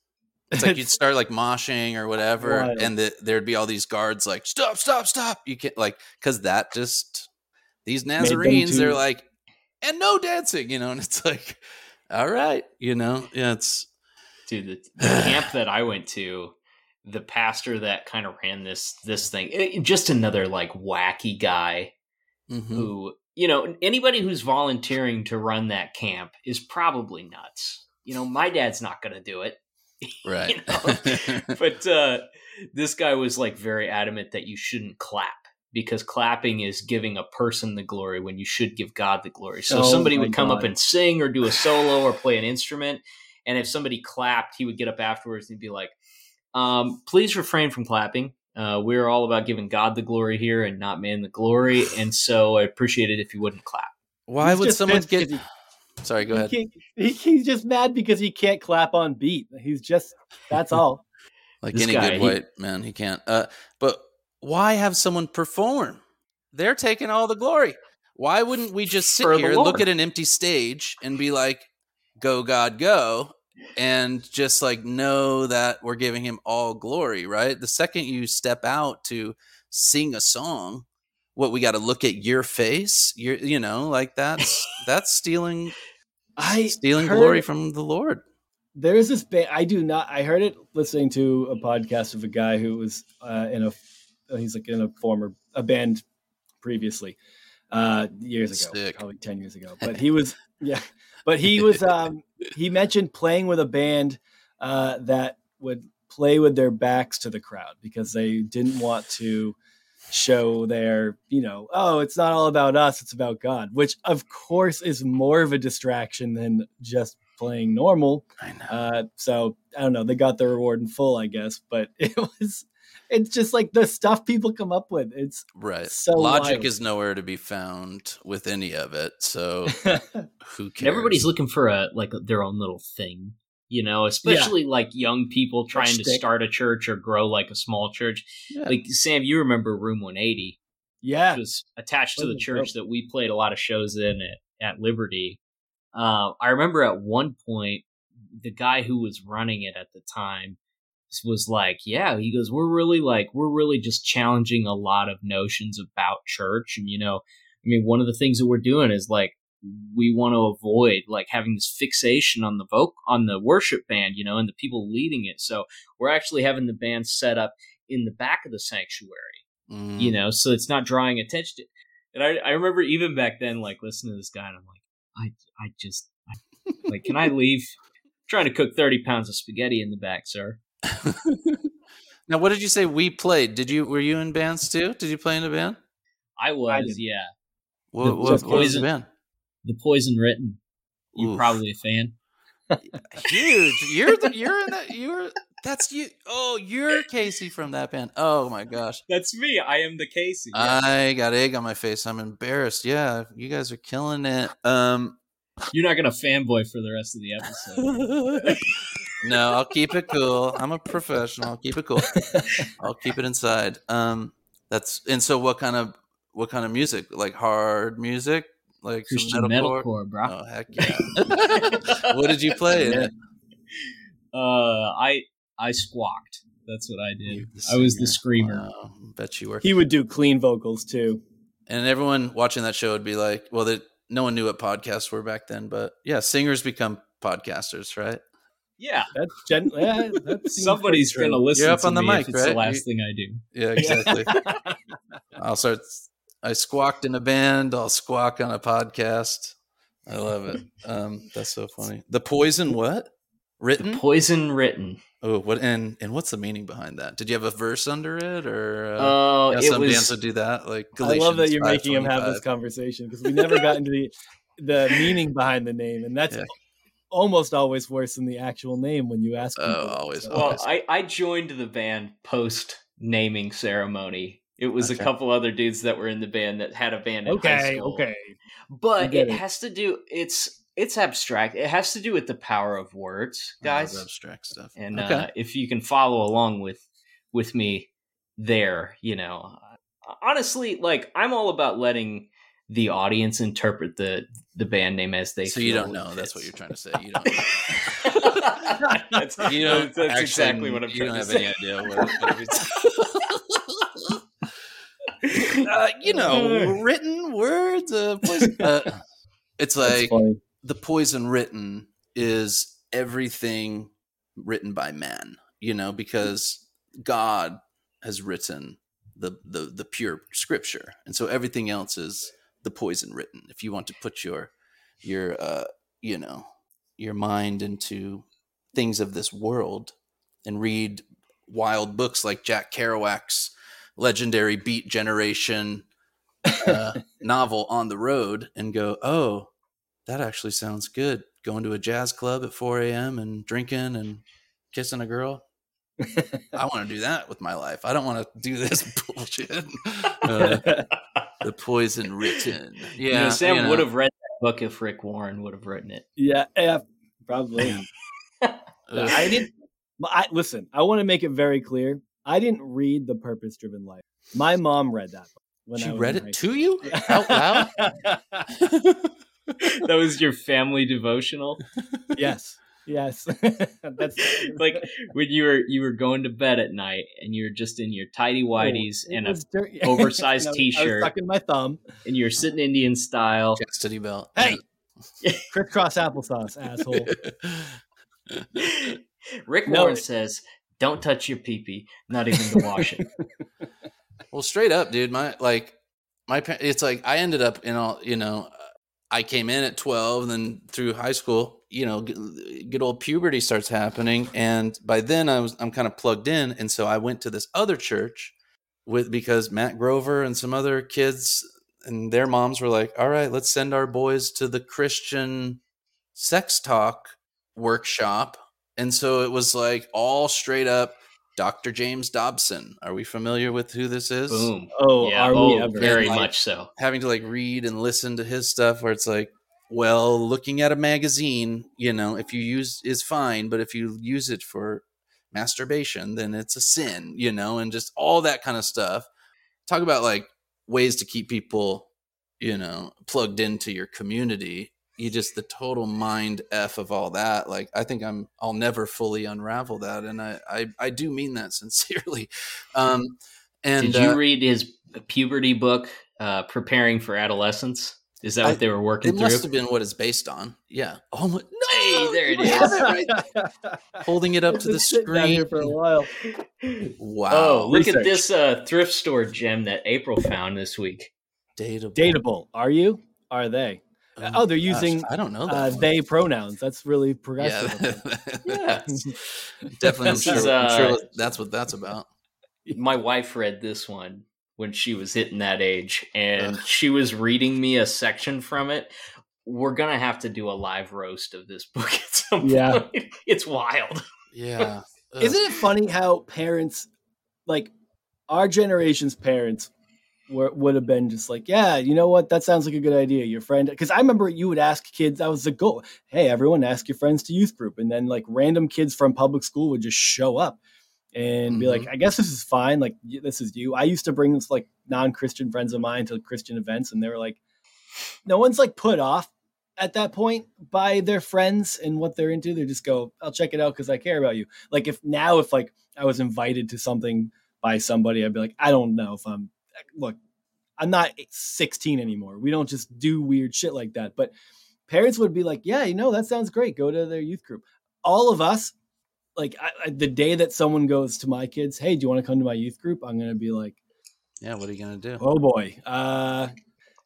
It's like you'd start like moshing or whatever, and the, there'd be all these guards like, "Stop! Stop! Stop!" You can't like because that just these Nazarenes, they're like, and no dancing, you know, and it's like, all right, you know, yeah, it's dude. The, the camp that I went to, the pastor that kind of ran this this thing, it, just another like wacky guy mm-hmm. who you know anybody who's volunteering to run that camp is probably nuts. You know, my dad's not going to do it Right. but uh, this guy was like very adamant that you shouldn't clap because clapping is giving a person the glory when you should give God the glory. So oh somebody would come God. up and sing or do a solo or play an instrument. And if somebody clapped, he would get up afterwards and be like, um, please refrain from clapping. Uh, we're all about giving God the glory here and not man the glory. And so I appreciate it if you wouldn't clap. Why He's would someone get Sorry, go ahead. He, he's just mad because he can't clap on beat. He's just that's all. like this any guy, good he, white man, he can't. Uh, but why have someone perform? They're taking all the glory. Why wouldn't we just sit here, look at an empty stage, and be like, "Go, God, go," and just like know that we're giving Him all glory? Right. The second you step out to sing a song, what we got to look at your face you're you know like that's that's stealing I stealing glory from the Lord. There's this band. I do not. I heard it listening to a podcast of a guy who was uh, in a. He's like in a former a band previously, uh, years ago, Sick. probably ten years ago. But he was yeah. But he was. Um, he mentioned playing with a band uh, that would play with their backs to the crowd because they didn't want to show their, you know, oh, it's not all about us, it's about God, which of course is more of a distraction than just playing normal. I know. Uh, so I don't know. They got their reward in full, I guess, but it was. It's just like the stuff people come up with. It's right. So logic wild. is nowhere to be found with any of it. So who cares? Everybody's looking for a like their own little thing you know, especially yeah. like young people trying to start a church or grow like a small church. Yeah. Like Sam, you remember Room 180? Yeah, which was attached to the church that we played a lot of shows in at, at Liberty. Uh, I remember at one point the guy who was running it at the time was like, "Yeah," he goes, "We're really like we're really just challenging a lot of notions about church, and you know, I mean, one of the things that we're doing is like we want to avoid like having this fixation on the voc on the worship band, you know, and the people leading it. So we're actually having the band set up in the back of the sanctuary, mm. you know, so it's not drawing attention. To, and I, I remember even back then, like listening to this guy, and I'm like, I, I just, I, like, can I leave? I'm trying to cook thirty pounds of spaghetti in the back, sir. now, what did you say? We played. Did you? Were you in bands too? Did you play in a band? I was, I yeah. What, what, what was the band? The Poison Written. You're Oof. probably a fan. Huge. You're the you're in that you're that's you. Oh, you're Casey from that band. Oh my gosh. That's me. I am the Casey. Yeah. I got egg on my face. I'm embarrassed. Yeah, you guys are killing it. Um You're not gonna fanboy for the rest of the episode. no, I'll keep it cool. I'm a professional. I'll keep it cool. I'll keep it inside. Um that's and so what kind of what kind of music? Like hard music? like Christian metalcore, metalcore bro. Oh heck yeah! what did you play in it? Uh, I I squawked. That's what I did. I was the screamer. Wow, bet you were. He would do clean vocals too. And everyone watching that show would be like, well, that no one knew what podcasts were back then, but yeah, singers become podcasters, right? Yeah, that's gen- yeah, that's somebody's gonna listen. You're up on the mic, it's right? the last you, thing I do. Yeah, exactly. I'll start. I squawked in a band. I'll squawk on a podcast. I love it. Um, that's so funny. The poison, what? Written? The poison written. Oh, what and and what's the meaning behind that? Did you have a verse under it, or uh, oh, yeah, it some was. bands would do that? Like Galatians I love that you're making him have this conversation because we never got into the the meaning behind the name, and that's Yeah. Almost always worse than the actual name when you ask. Oh, people. always, So- Well. I, I joined the band post naming ceremony. It was Okay. a couple other dudes that were in the band that had a band in high okay, school. okay. But it, it. has to do it's it's abstract. It has to do with the power of words, guys. abstract stuff. and okay, uh, if you can follow along with with me there you know honestly like i'm all about letting the audience interpret the the band name as they so you don't it know. That's what you're trying to say. You don't. Know. that's, You don't. that's actually- exactly what i'm You trying don't to have say any idea what. what it's- uh, you know, written words. Uh, poison, uh, it's like the poison written is everything written by man. You know, because God has written the the the pure scripture, and so everything else is the poison written. If you want to put your your uh, you know your mind into things of this world and read wild books like Jack Kerouac's legendary Beat Generation uh, novel On the Road and go, oh, that actually sounds good. Going to a jazz club at 4 a.m. and drinking and kissing a girl. I want to do that with my life. I don't want to do this bullshit. Uh, the poison written. Yeah. you know, sam you know. would have read that book if rick warren would have written it yeah, yeah, probably. I didn't. I listen. I want to make it very clear. I didn't read The Purpose Driven Life. My mom read that book. When she I read it high to you out loud. that was your family devotional yes, yes. That's like when you were you were going to bed at night and you're just in your tidy oh, whities It and a was dur- oversized I was- I t-shirt. was sucking my thumb. and you're sitting Indian style. Chastity belt. Hey! Crisscross applesauce, asshole. Rick No. Warren says, "Don't touch your pee-pee, not even to wash it." Well, straight up, dude. My like, my it's like I ended up in all. You know, I came in at twelve, and then through high school, you know, good old puberty starts happening, and by then I was I'm kind of plugged in, and so I went to this other church with because Matt Grover and some other kids and their moms were like, "All right, let's send our boys to the Christian sex talk workshop," and so it was like all straight up. Dr. James Dobson. Are we familiar with who this is? Boom. Oh, yeah, are oh, we ever? very Like- much so. having to like read and listen to his stuff where it's like well looking at a magazine you know if you use is fine but if you use it for masturbation then it's a sin you know and just all that kind of stuff. Talk about like ways to keep people you know plugged into your community. You just the total mind f of all that like i think i'm i'll never fully unravel that and i i, I do mean that sincerely. Um and Did you uh, read his puberty book, uh, "Preparing for Adolescence"? Is that what I- they were It working through? It must have been what it's based on. Yeah. Oh my, no, Hey, there it you is. have right there. Holding it up to the It's been sitting down here screen. for a while. Wow. Oh, look research. at this uh, thrift store gem that April found this week. Dateable. Dateable. Are you? Are they? Oh, they're gosh, using, I don't know that. Uh, they pronouns. That's really progressive. of. Yeah. Yeah. Definitely. I'm sure, is, I'm uh, sure that's what that's about. My wife read this one when she was hitting that age, and Ugh. she was reading me a section from it. We're gonna have to do a live roast of this book at some Yeah. point. It's wild. Yeah. Ugh. Isn't it funny how parents, like our generation's parents, were, would have been just like, yeah, you know what? That sounds like a good idea. Your friend, because I remember you would ask kids. That was the goal. Hey, everyone, ask your friends to youth group, and then like random kids from public school would just show up and be like, mm-hmm. I guess this is fine. Like this is you. I used to bring this like non-Christian friends of mine to Christian events, and they were like, no one's like put off at that point by their friends and what they're into. They just go, I'll check it out because I care about you. Like if now, if like I was invited to something by somebody, I'd be like, I don't know if I'm, look, I'm not 16 anymore. We don't just do weird shit like that. But parents would be like, yeah, you know, that sounds great. Go to their youth group. All of us, like I, I, the day that someone goes to my kids, hey, do you want to come to my youth group? I'm going to be like, yeah, what are you going to do? Oh boy. Uh,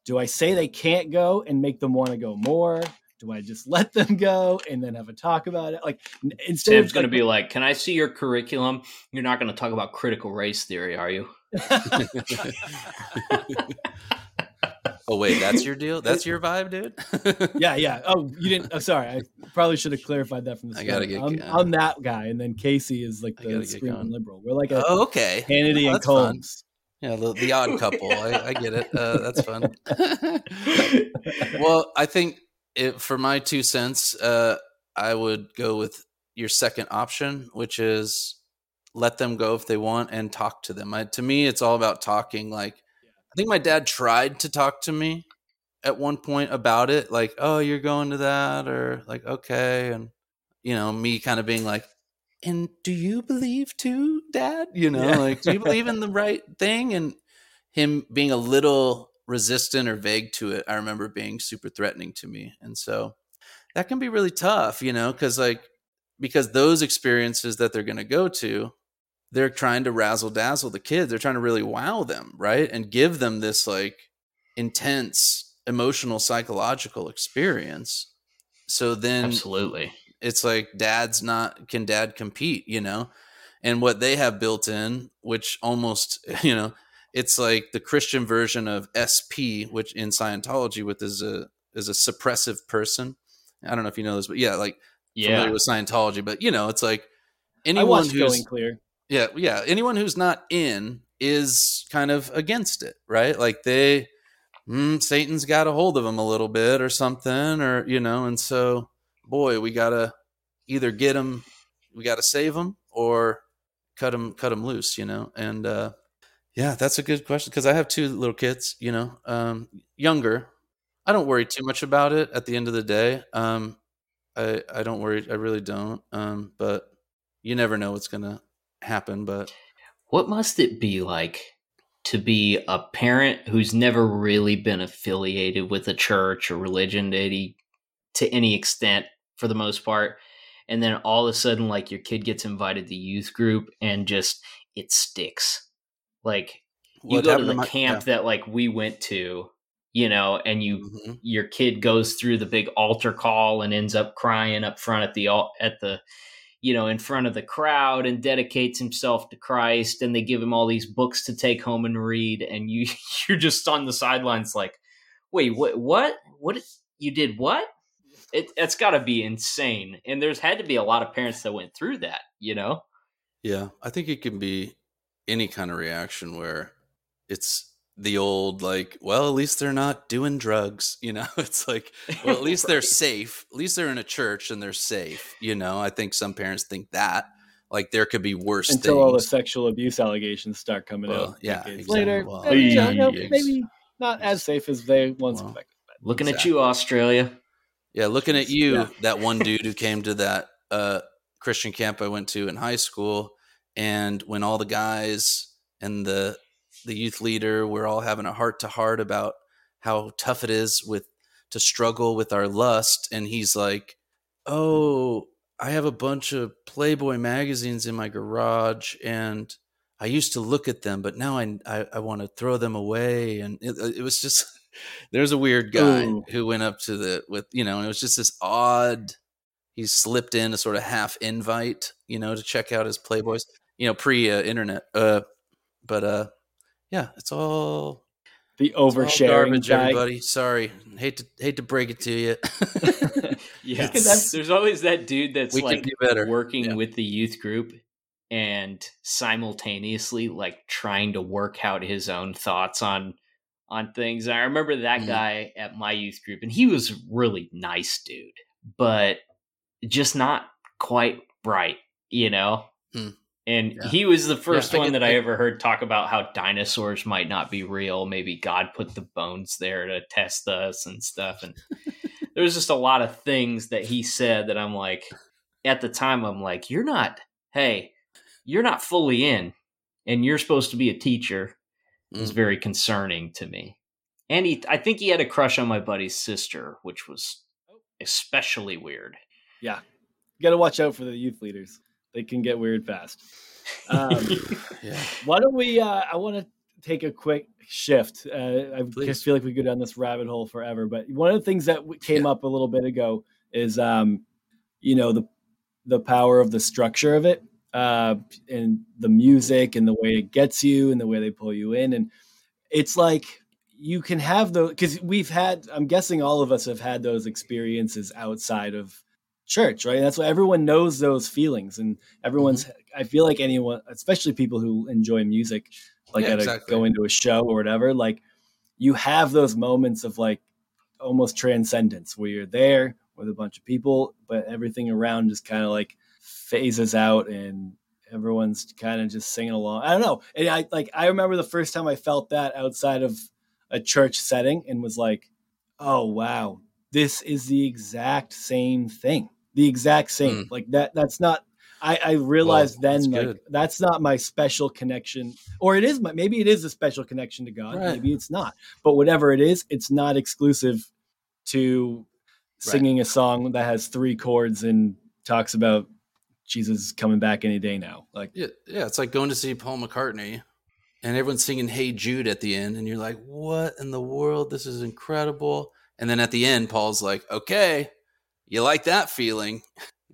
do I say they can't go and make them want to go more? Do I just let them go and then have a talk about it? Like instead Sam's going to be like, "Can I see your curriculum? You're not going to talk about critical race theory, are you?" oh wait, that's your deal. That's your vibe, dude. yeah, yeah. Oh, you didn't. Oh, sorry. I probably should have clarified that from the start. I gotta get. I'm, I'm that guy, and then Casey is like the screaming liberal. We're like a oh, okay, Hannity oh, and Colmes. Yeah, the, the odd couple. I, I, get it. Uh, that's fun. well, I think it, for my two cents, uh, I would go with your second option, which is let them go if they want and talk to them. I, to me, it's all about talking. Like, think my dad tried to talk to me at one point about it, like, "Oh, you're going to that," or like, "Okay," and you know, me kind of being like, and do you believe too, Dad? You know, yeah. like, do you believe in the right thing? And him being a little resistant or vague to it, I remember being super threatening to me. And so that can be really tough, you know, because like, because those experiences that they're going to go to, they're trying to razzle dazzle the kids. They're trying to really wow them, right? And give them this like intense emotional, psychological experience. So then, absolutely, it's like dad's not can dad compete you know and what they have built in which almost you know it's like the christian version of sp which in scientology with is a is a suppressive person i don't know if you know this but yeah like yeah familiar with scientology but you know it's like anyone who's going clear yeah yeah anyone who's not in is kind of against it right like they mm, satan's got a hold of them a little bit or something or you know and so boy, we gotta either get them, we gotta save them, or cut them, cut them loose, you know. And uh, yeah, that's a good question because I have two little kids, you know, um, younger. I don't worry too much about it. At the end of the day, um, I I don't worry. I really don't. Um, but you never know what's gonna happen. But what must it be like? to be a parent who's never really been affiliated with a church or religion to any, to any extent for the most part and then all of a sudden like your kid gets invited to youth group and just it sticks like you what go to the to camp yeah. that like we went to you know and you mm-hmm. your kid goes through the big altar call and ends up crying up front at the at the you know in front of the crowd and dedicates himself to Christ and they give him all these books to take home and read and you you're just on the sidelines like wait what what what you did what it, it's got to be insane. And there's had to be a lot of parents that went through that, you know? Yeah, I think it can be any kind of reaction where it's the old like well at least they're not doing drugs you know it's like well at least right. they're safe at least they're in a church and they're safe you know i think some parents think that like there could be worse until things. all the sexual abuse allegations start coming well, out yeah exactly. later well, maybe, you know, maybe, not as safe as they once well, expected looking exactly. at you australia yeah, looking at you, yeah. that one dude who came to that uh, Christian camp I went to in high school, and when all the guys and the the youth leader We're all having a heart to heart about how tough it is with to struggle with our lust, and he's like, "Oh, I have a bunch of Playboy magazines in my garage, and I used to look at them, but now I I, I want to throw them away." And it, it was just there's a weird guy Ooh. who went up to the with you know, and it was just this odd. He slipped in a sort of half invite, you know, to check out his Playboys, you know, pre uh, internet. Uh, but uh, yeah, it's all the oversharing garbage. Guy. Everybody, sorry, hate to hate to break it to you. yeah, there's always that dude that's we like working yeah. with the youth group and simultaneously like trying to work out his own thoughts on on things. I remember that mm. guy at my youth group, and he was really nice dude, but just not quite right, you know. Mm. And yeah. he was the first yeah, one that I ever heard talk about how dinosaurs might not be real. Maybe God put the bones there to test us and stuff. And there was just a lot of things that he said that I'm like, at the time, I'm like, you're not, hey, you're not fully in, and you're supposed to be a teacher. It was mm. very concerning to me. And he, I think he had a crush on my buddy's sister, which was especially weird. Yeah, you got to watch out for the youth leaders; they can get weird fast. Um, yeah. Why don't we? Uh, I want to take a quick shift. Uh, I Please. just feel like we go down this rabbit hole forever. But one of the things that came yeah. up a little bit ago is, um, you know, the the power of the structure of it, uh, and the music and the way it gets you and the way they pull you in, and it's like you can have those because we've had. I'm guessing all of us have had those experiences outside of church, right? That's why everyone knows those feelings, and everyone's. Mm-hmm. I feel like anyone, especially people who enjoy music, like yeah, at exactly. a, go into a show or whatever, like you have those moments of like almost transcendence where you're there with a bunch of people, but everything around just kind of like phases out and everyone's kind of just singing along. I don't know. And I like I remember the first time I felt that outside of a church setting and was like, "Oh wow, this is the exact same thing. The exact same. Mm. Like that that's not I, I realized well, then that's like good. that's not my special connection, or it is my maybe it is a special connection to God. Right. Maybe it's not, but whatever it is, it's not exclusive to singing right. a song that has three chords and talks about Jesus coming back any day now. Like yeah, yeah, it's like going to see Paul McCartney and everyone's singing "Hey Jude" at the end, and you're like, "What in the world? This is incredible!" And then at the end, Paul's like, "Okay, you like that feeling?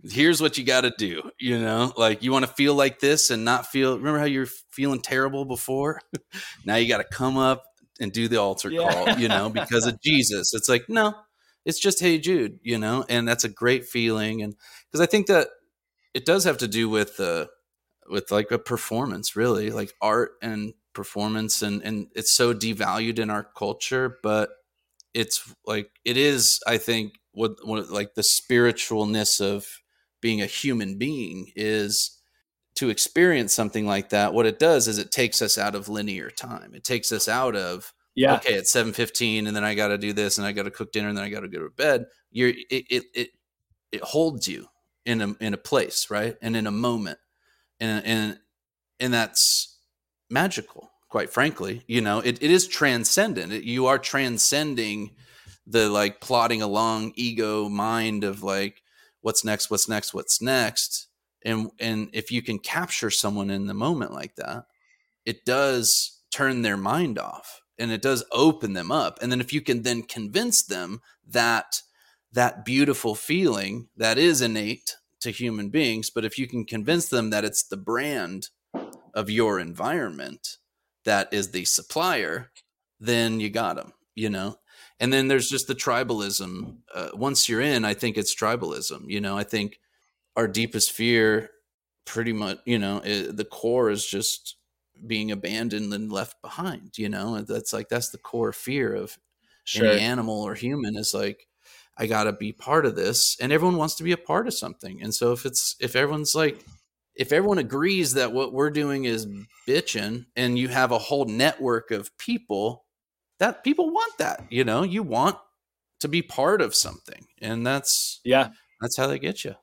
here's what you got to do you know like you want to feel like this and not feel remember how you're feeling terrible before now you got to come up and do the altar yeah. call you know because of jesus it's like no it's just hey jude you know and that's a great feeling and because i think that it does have to do with uh with like a performance really like art and performance and and it's so devalued in our culture but it's like it is i think what, what like the spiritualness of being a human being is to experience something like that what it does is it takes us out of linear time. It takes us out of yeah. okay it's 7.15 and then i got to do this and i got to cook dinner and then i got to go to bed. You're it, it it it holds you in a in a place right? And in a moment. And and and that's magical quite frankly you know? It, it is transcendent. It, you are transcending the like plodding along ego mind of like what's next, what's next, what's next. And and if you can capture someone in the moment like that, it does turn their mind off and it does open them up. And then if you can then convince them that that beautiful feeling that is innate to human beings, but if you can convince them that it's the brand of your environment that is the supplier, then you got them, you know? And then there's just the tribalism uh, once you're in i think it's tribalism you know i think our deepest fear pretty much you know it, the core is just being abandoned and left behind you know that's like that's the core fear of sure. any animal or human is like i gotta be part of this and everyone wants to be a part of something and so if it's if everyone's like if everyone agrees that what we're doing is bitching and you have a whole network of people that people want that you know? You want to be part of something and that's yeah. that's how they get you.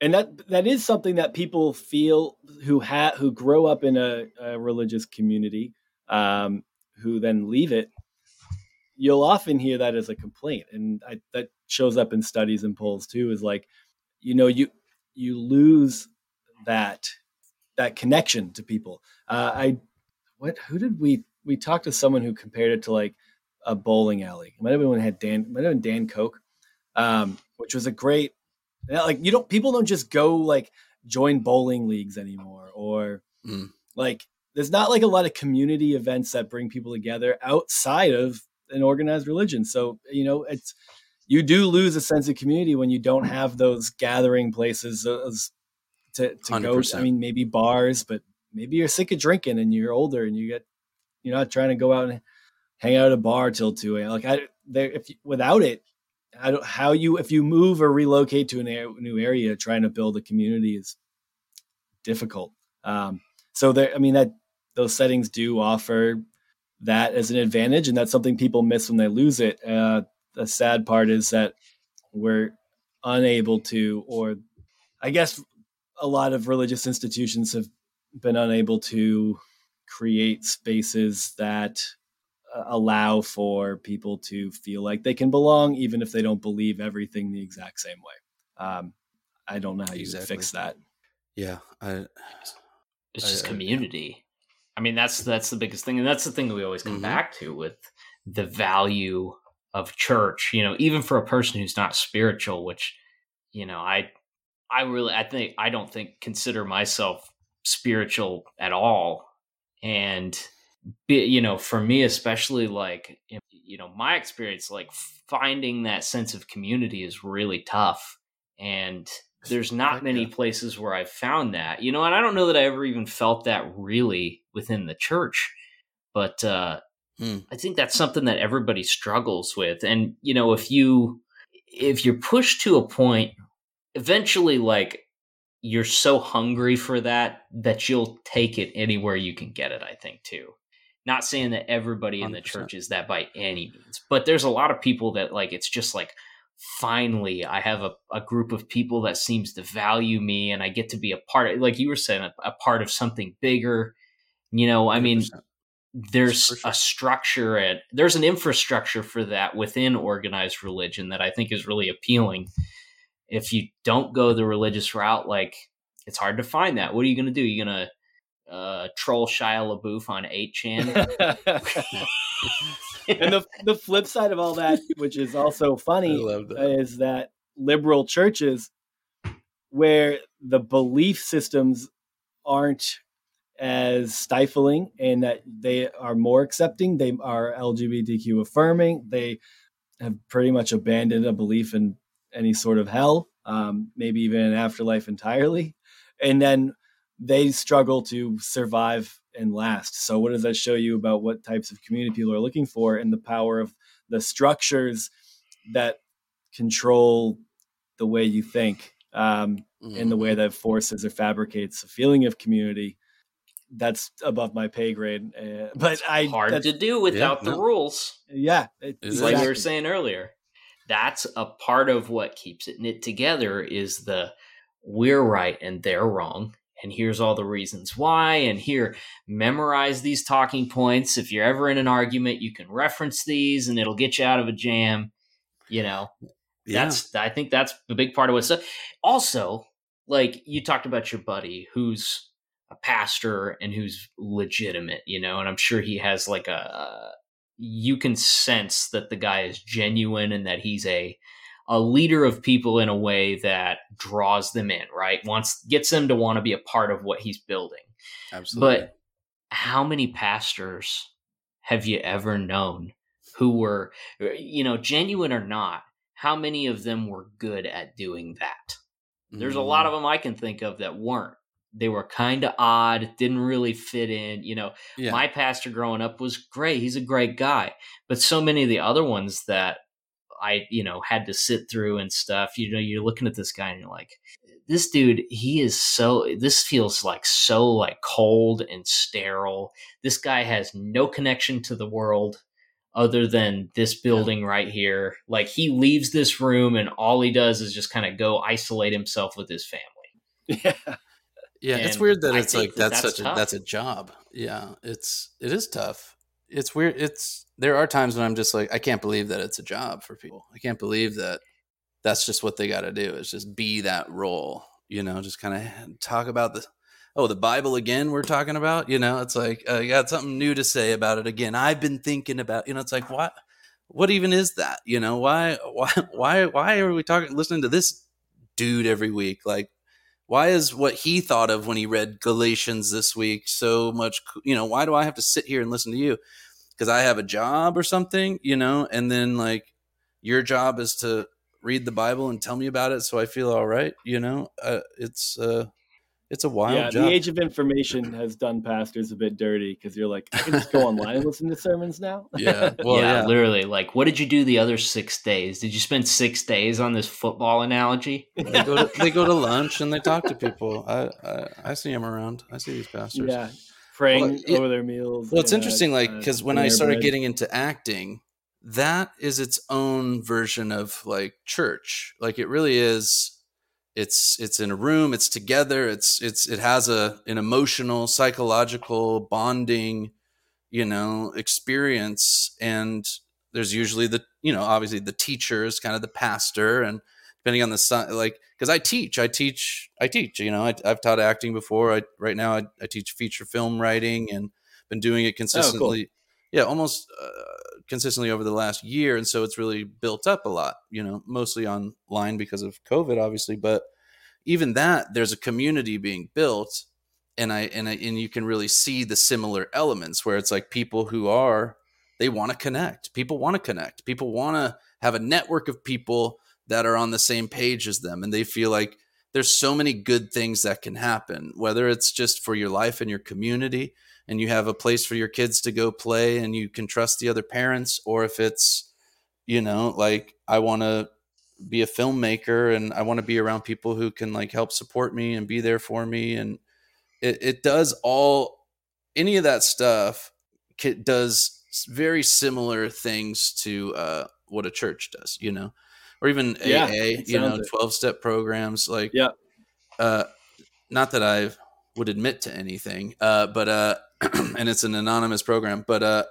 And that that is something that people feel who have who grow up in a, a religious community um, who then leave it you'll often hear that as a complaint and I, that shows up in studies and polls too is like you know you you lose that that connection to people. Uh, i what who did we we talked to someone who compared it to like a bowling alley. It might have been when had Dan, might have been Dan Koch, um, which was a great. Like you don't, people don't just go like join bowling leagues anymore, or mm. like there's not like a lot of community events that bring people together outside of an organized religion. So you know, it's you do lose a sense of community when you don't have those gathering places those, to, go to go. I mean, maybe bars, but maybe you're sick of drinking and you're older and you get you're not trying to go out and hang out at a bar till two a.m. Like I, there, if without it, I don't how you if you move or relocate to a new area, trying to build a community is difficult. Um, so there, I mean that those settings do offer that as an advantage, and that's something people miss when they lose it. Uh, the sad part is that we're unable to, or I guess a lot of religious institutions have been unable to create spaces that uh, allow for people to feel like they can belong, even if they don't believe everything the exact same way. Um, I don't know how you exactly. fix that. Yeah, I, it's just I, community. I, I mean, that's that's the biggest thing, and that's the thing that we always come mm-hmm. back to with the value of church. You know, even for a person who's not spiritual, which you know, I I really I think I don't think consider myself spiritual at all, and you know, for me especially, like you know, my experience, like finding that sense of community is really tough, and there's not many places where I've found that, you know, and I don't know that I ever even felt that really within the church, but uh, hmm. I think that's something that everybody struggles with. And, you know, if you, if you're pushed to a point, eventually, like, you're so hungry for that that you'll take it anywhere you can get it, I think, too. Not saying that everybody in the 100%. church is that by any means, but there's a lot of people that, like, it's just like, finally I have a, a group of people that seems to value me and I get to be a part of, like you were saying, a, a part of something bigger. You know, I 100%. mean, there's sure. a structure and there's an infrastructure for that within organized religion that I think is really appealing. If you don't go the religious route, like it's hard to find that. What are you going to do? You're going to uh, troll Shia LaBeouf on 8chan? and the the flip side of all that, which is also funny, that. is that liberal churches where the belief systems aren't as stifling and that they are more accepting, they are LGBTQ affirming, they have pretty much abandoned a belief in any sort of hell, um, maybe even an afterlife entirely. And then they struggle to survive and last. So, what does that show you about what types of community people are looking for and the power of the structures that control the way you think um, mm-hmm. and the way mm-hmm. that forces or fabricates a feeling of community? That's above my pay grade, uh, but it's I hard to do without yeah, the no. rules. Yeah, it, like we were saying earlier. That's a part of what keeps it knit together. Is the we're right and they're wrong and here's all the reasons why and here memorize these talking points if you're ever in an argument you can reference these and it'll get you out of a jam you know yeah. that's i think that's a big part of what's up also like you talked about your buddy who's a pastor and who's legitimate you know and i'm sure he has like a you can sense that the guy is genuine and that he's a a leader of people in a way that draws them in, right? Wants gets them to want to be a part of what he's building. Absolutely. But how many pastors have you ever known who were you know, genuine or not, how many of them were good at doing that? There's a lot mm. of them I can think of that weren't. They were kind of odd, didn't really fit in. You know, yeah. my pastor growing up was great. He's a great guy. But so many of the other ones that I, you know, had to sit through and stuff. You know, you're looking at this guy and you're like, this dude, he is so, this feels like so like cold and sterile. This guy has no connection to the world other than this building right here. Like he leaves this room and all he does is just kind of go isolate himself with his family. Yeah. Yeah, and it's weird that it's like that that's, that's such tough. a that's a job. Yeah, it's it is tough it's weird. It's there are times when I'm just like, I can't believe that it's a job for people. I can't believe that that's just what they got to do is just be that role. You know, just kind of talk about the oh the Bible again. We're talking about. You know, it's like uh, you got something new to say about it again. I've been thinking about. You know, it's like what what even is that? You know, why why why why are we talking listening to this dude every week? Like why is what he thought of when he read Galatians this week so much, you know, why do I have to sit here and listen to you? Because I have a job or something, you know, and then like your job is to read the Bible and tell me about it so I feel all right, you know? Uh, it's, uh, it's a wild yeah, job. The age of information has done pastors a bit dirty because you're like, I can just go online and listen to sermons now. Yeah. Well, yeah, yeah, literally. Like, what did you do the other six days? Did you spend six days on this football analogy? They go to, they go to lunch and they talk to people. I, I, I see them around. I see these pastors. Yeah. Praying well, it, over their meals. Well, it's interesting, like, because uh, when I started bread. getting into acting, that is its own version of like church. Like it really is it's it's in a room, it's together, it's it's it has a an emotional, psychological bonding, you know, experience. And there's usually the you know obviously the teacher is kind of the pastor. And depending on the son like because i teach i teach i teach you know I, have taught acting before. I right now I, I, teach feature film writing and been doing it consistently oh, cool. yeah almost uh, consistently over the last year and so it's really built up a lot you know mostly online because of covid obviously but even that there's a community being built and i and I, and you can really see the similar elements where it's like people who are they want to connect. People want to connect. People want to have a network of people that are on the same page as them and they feel like there's so many good things that can happen whether it's just for your life and your community and you have a place for your kids to go play and you can trust the other parents or if it's you know like I want to be a filmmaker and I want to be around people who can like help support me and be there for me and it, it does all any of that stuff does very similar things to uh, what a church does, you know, or even yeah, AA, you know, twelve step programs. Like, yeah, uh, not that I would admit to anything, uh, but uh, and it's an anonymous program, but uh,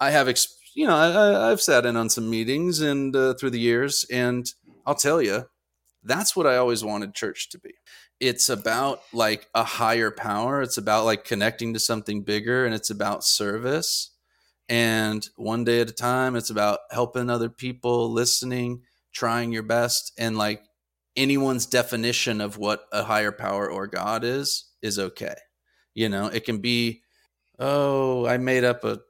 I have, ex- you know, I, have sat in on some meetings and uh, through the years, and I'll tell you, that's what I always wanted church to be. It's about like a higher power. It's about like connecting to something bigger, and it's about service and one day at a time it's about helping other people listening trying your best and like anyone's definition of what a higher power or god is is okay you know it can be oh i made up a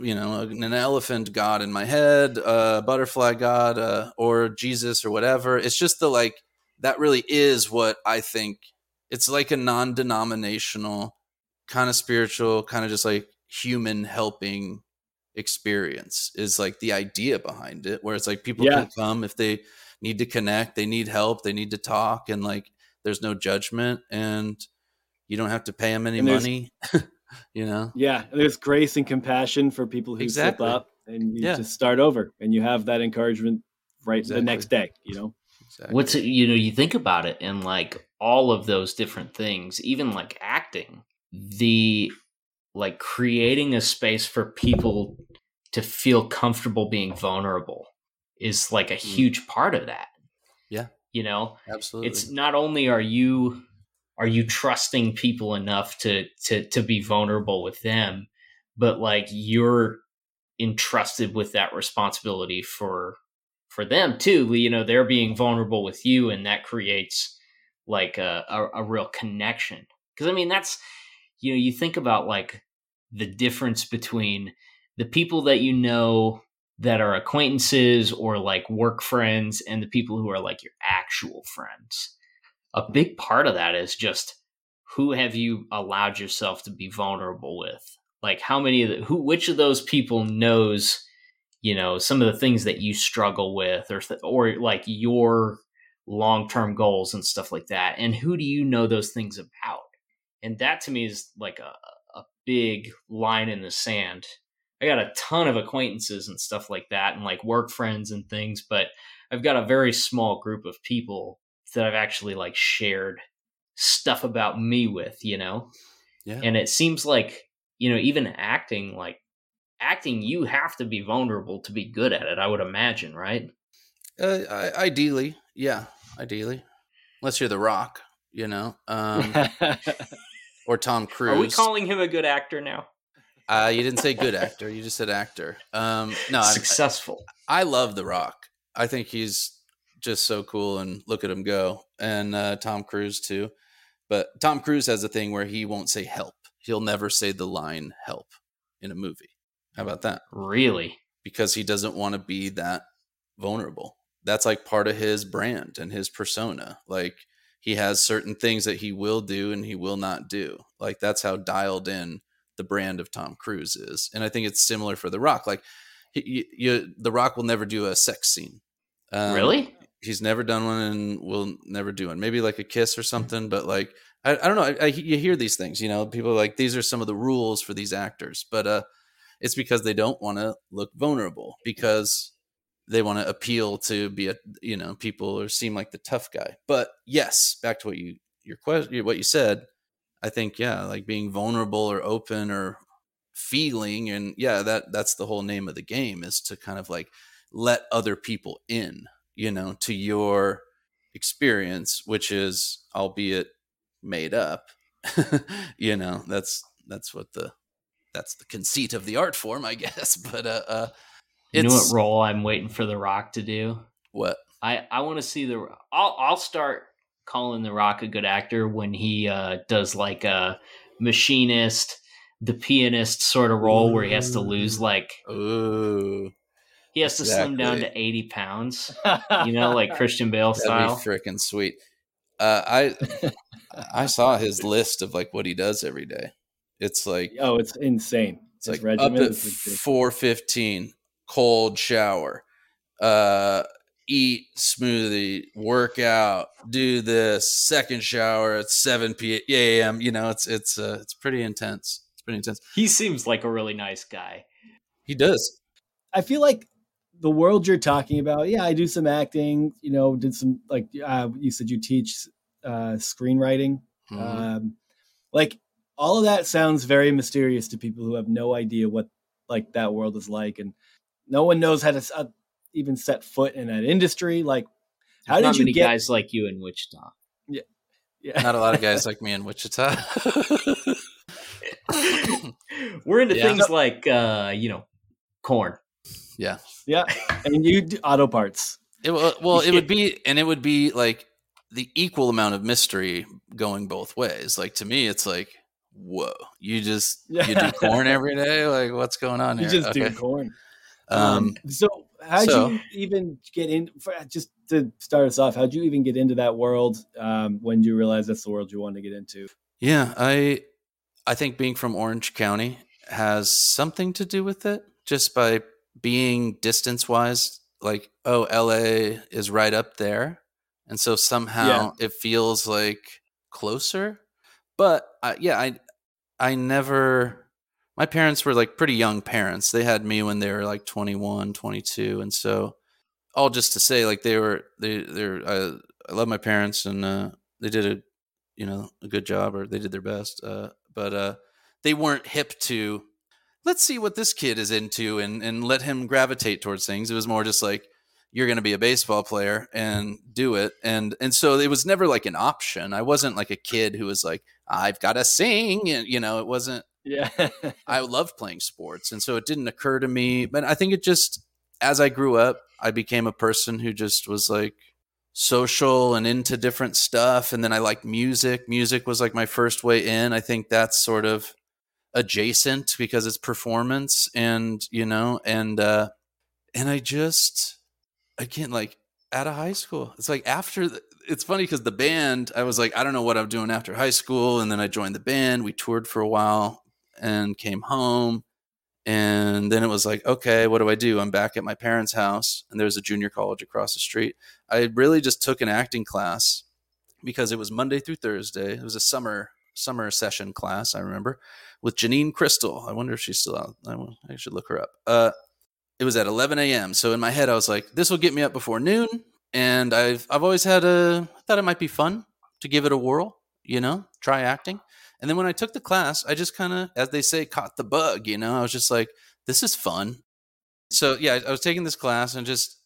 you know an elephant god in my head a butterfly god uh, or jesus or whatever it's just the like that really is what i think it's like a non-denominational kind of spiritual kind of just like human helping experience is like the idea behind it where it's like people yeah. can come if they need to connect they need help they need to talk and like there's no judgment and you don't have to pay them any money you know yeah there's grace and compassion for people who exactly. slip up and you yeah. just start over and you have that encouragement right exactly. the next day you know exactly. what's you know you think about it and like all of those different things even like acting the like creating a space for people to feel comfortable being vulnerable is like a mm. huge part of that. Yeah. You know, absolutely. It's not only are you are you trusting people enough to to to be vulnerable with them, but like you're entrusted with that responsibility for for them too. You know, they're being vulnerable with you, and that creates like a, a, a real connection. Because I mean, that's you know, you think about like the difference between the people that you know that are acquaintances or like work friends and the people who are like your actual friends. A big part of that is just who have you allowed yourself to be vulnerable with? Like how many of the who which of those people knows, you know, some of the things that you struggle with or or like your long-term goals and stuff like that. And who do you know those things about? And that to me is like a a big line in the sand. I got a ton of acquaintances and stuff like that, and like work friends and things, but I've got a very small group of people that I've actually like shared stuff about me with, you know? Yeah. And it seems like, you know, even acting, like acting, you have to be vulnerable to be good at it, I would imagine, right? Uh, I- ideally, yeah, ideally. Unless you're The Rock, you know? Um, or Tom Cruise. Are we calling him a good actor now? Uh, you didn't say good actor. You just said actor. Um, no, successful. I, I, love The Rock. I think he's just so cool, and look at him go. And uh, Tom Cruise too. But Tom Cruise has a thing where he won't say help. He'll never say the line help in a movie. How about that? Really? Because he doesn't want to be that vulnerable. That's like part of his brand and his persona. Like he has certain things that he will do and he will not do. Like that's how dialed in the brand of Tom Cruise is. And I think it's similar for The Rock. Like he, you, The Rock will never do a sex scene. Um, really? He's never done one and will never do one. Maybe like a kiss or something, but like I, I don't know. I, I, you hear these things, you know, people like these are some of the rules for these actors, but uh, it's because they don't want to look vulnerable because they want to appeal to be a you know people or seem like the tough guy but yes back to what you your question what you said i think yeah like being vulnerable or open or feeling and yeah that that's the whole name of the game is to kind of like let other people in you know to your experience which is albeit made up you know that's that's what the that's the conceit of the art form i guess but uh, uh you know what role i'm waiting for the rock to do what i i want to see the i'll i'll start calling the rock a good actor when he uh does like a machinist the pianist sort of role Ooh. where he has to lose like Ooh. He has to exactly. slim down to 80 pounds you know like christian bale That'd style freaking sweet uh, i i saw his list of like what he does every day it's like oh it's insane it's his like up at 415 cold shower uh eat smoothie, work out, do this, second shower at 7 p.m. You know, it's it's uh, it's pretty intense. It's pretty intense. He seems like a really nice guy. He does. I feel like the world you're talking about. Yeah, I do some acting. You know, did some like uh, you said you teach uh, screenwriting. Mm-hmm. Um, like all of that sounds very mysterious to people who have no idea what like that world is like, and no one knows how to uh, even set foot in that industry. Like, how There's did you get guys like you in Wichita? Yeah, yeah. Not a lot of guys like me in Wichita. We're into yeah. things like uh, you know, corn. Yeah. Yeah. And you do auto parts. It, well, it would be, and it would be like the equal amount of mystery going both ways. Like to me, it's like, whoa, you just you do corn every day. Like, what's going on you here? You just okay. do corn. Um, um, so how'd so, you even get in? Just to start us off, how'd you even get into that world? Um, when you realize that's the world you wanted to get into? Yeah, I I think being from Orange County has something to do with it, just by being distance wise. Like, oh, LA is right up there, and so somehow yeah. it feels like closer. But I, yeah, I I never my parents were like pretty young parents. They had me when they were like 21, 22. And so all just to say like they were, they, they're, I, I love my parents and, uh, they did a, you know, a good job or they did their best. Uh, but, uh, they weren't hip to, let's see what this kid is into and, and let him gravitate towards things. It was more just like, you're going to be a baseball player and do it. And, and so it was never like an option. I wasn't like a kid who was like, I've got to sing. And, you know, it wasn't, yeah. I loved playing sports. And so it didn't occur to me. But I think it just, as I grew up, I became a person who just was like social and into different stuff. And then I liked music. Music was like my first way in. I think that's sort of adjacent because it's performance and, you know, and, uh, and I just, again, like out of high school, it's like after the, it's funny because the band, I was like, I don't know what I'm doing after high school. And then I joined the band. We toured for a while and came home. And then it was like, okay, what do I do? I'm back at my parents' house, and there's a junior college across the street. I really just took an acting class because it was Monday through Thursday. It was a summer summer session class, I remember, with Janine Crystal. I wonder if she's still out. I, I should look her up. Uh, it was at 11 a.m. So in my head, I was like, this will get me up before noon. And I've I've always had a I thought it might be fun to give it a whirl, you know, try acting. And then when I took the class, I just kind of, as they say, caught the bug. You know, I was just like, this is fun. So yeah, I was taking this class and just,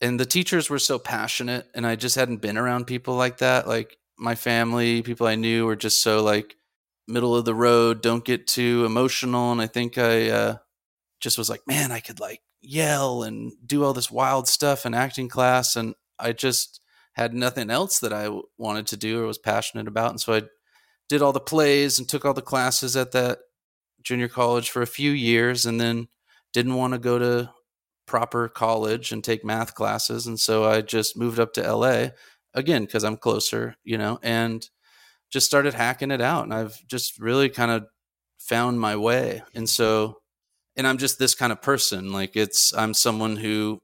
and the teachers were so passionate, and I just hadn't been around people like that. Like my family, people I knew were just so like middle of the road, don't get too emotional. And I think I uh, just was like, man, I could like yell and do all this wild stuff in acting class, and I just had nothing else that I wanted to do or was passionate about, and so I did all the plays and took all the classes at that junior college for a few years and then didn't want to go to proper college and take math classes. And so I just moved up to LA again cuz I'm closer, you know, and just started hacking it out and I've just really kind of found my way. And so and I'm just this kind of person like it's I'm someone who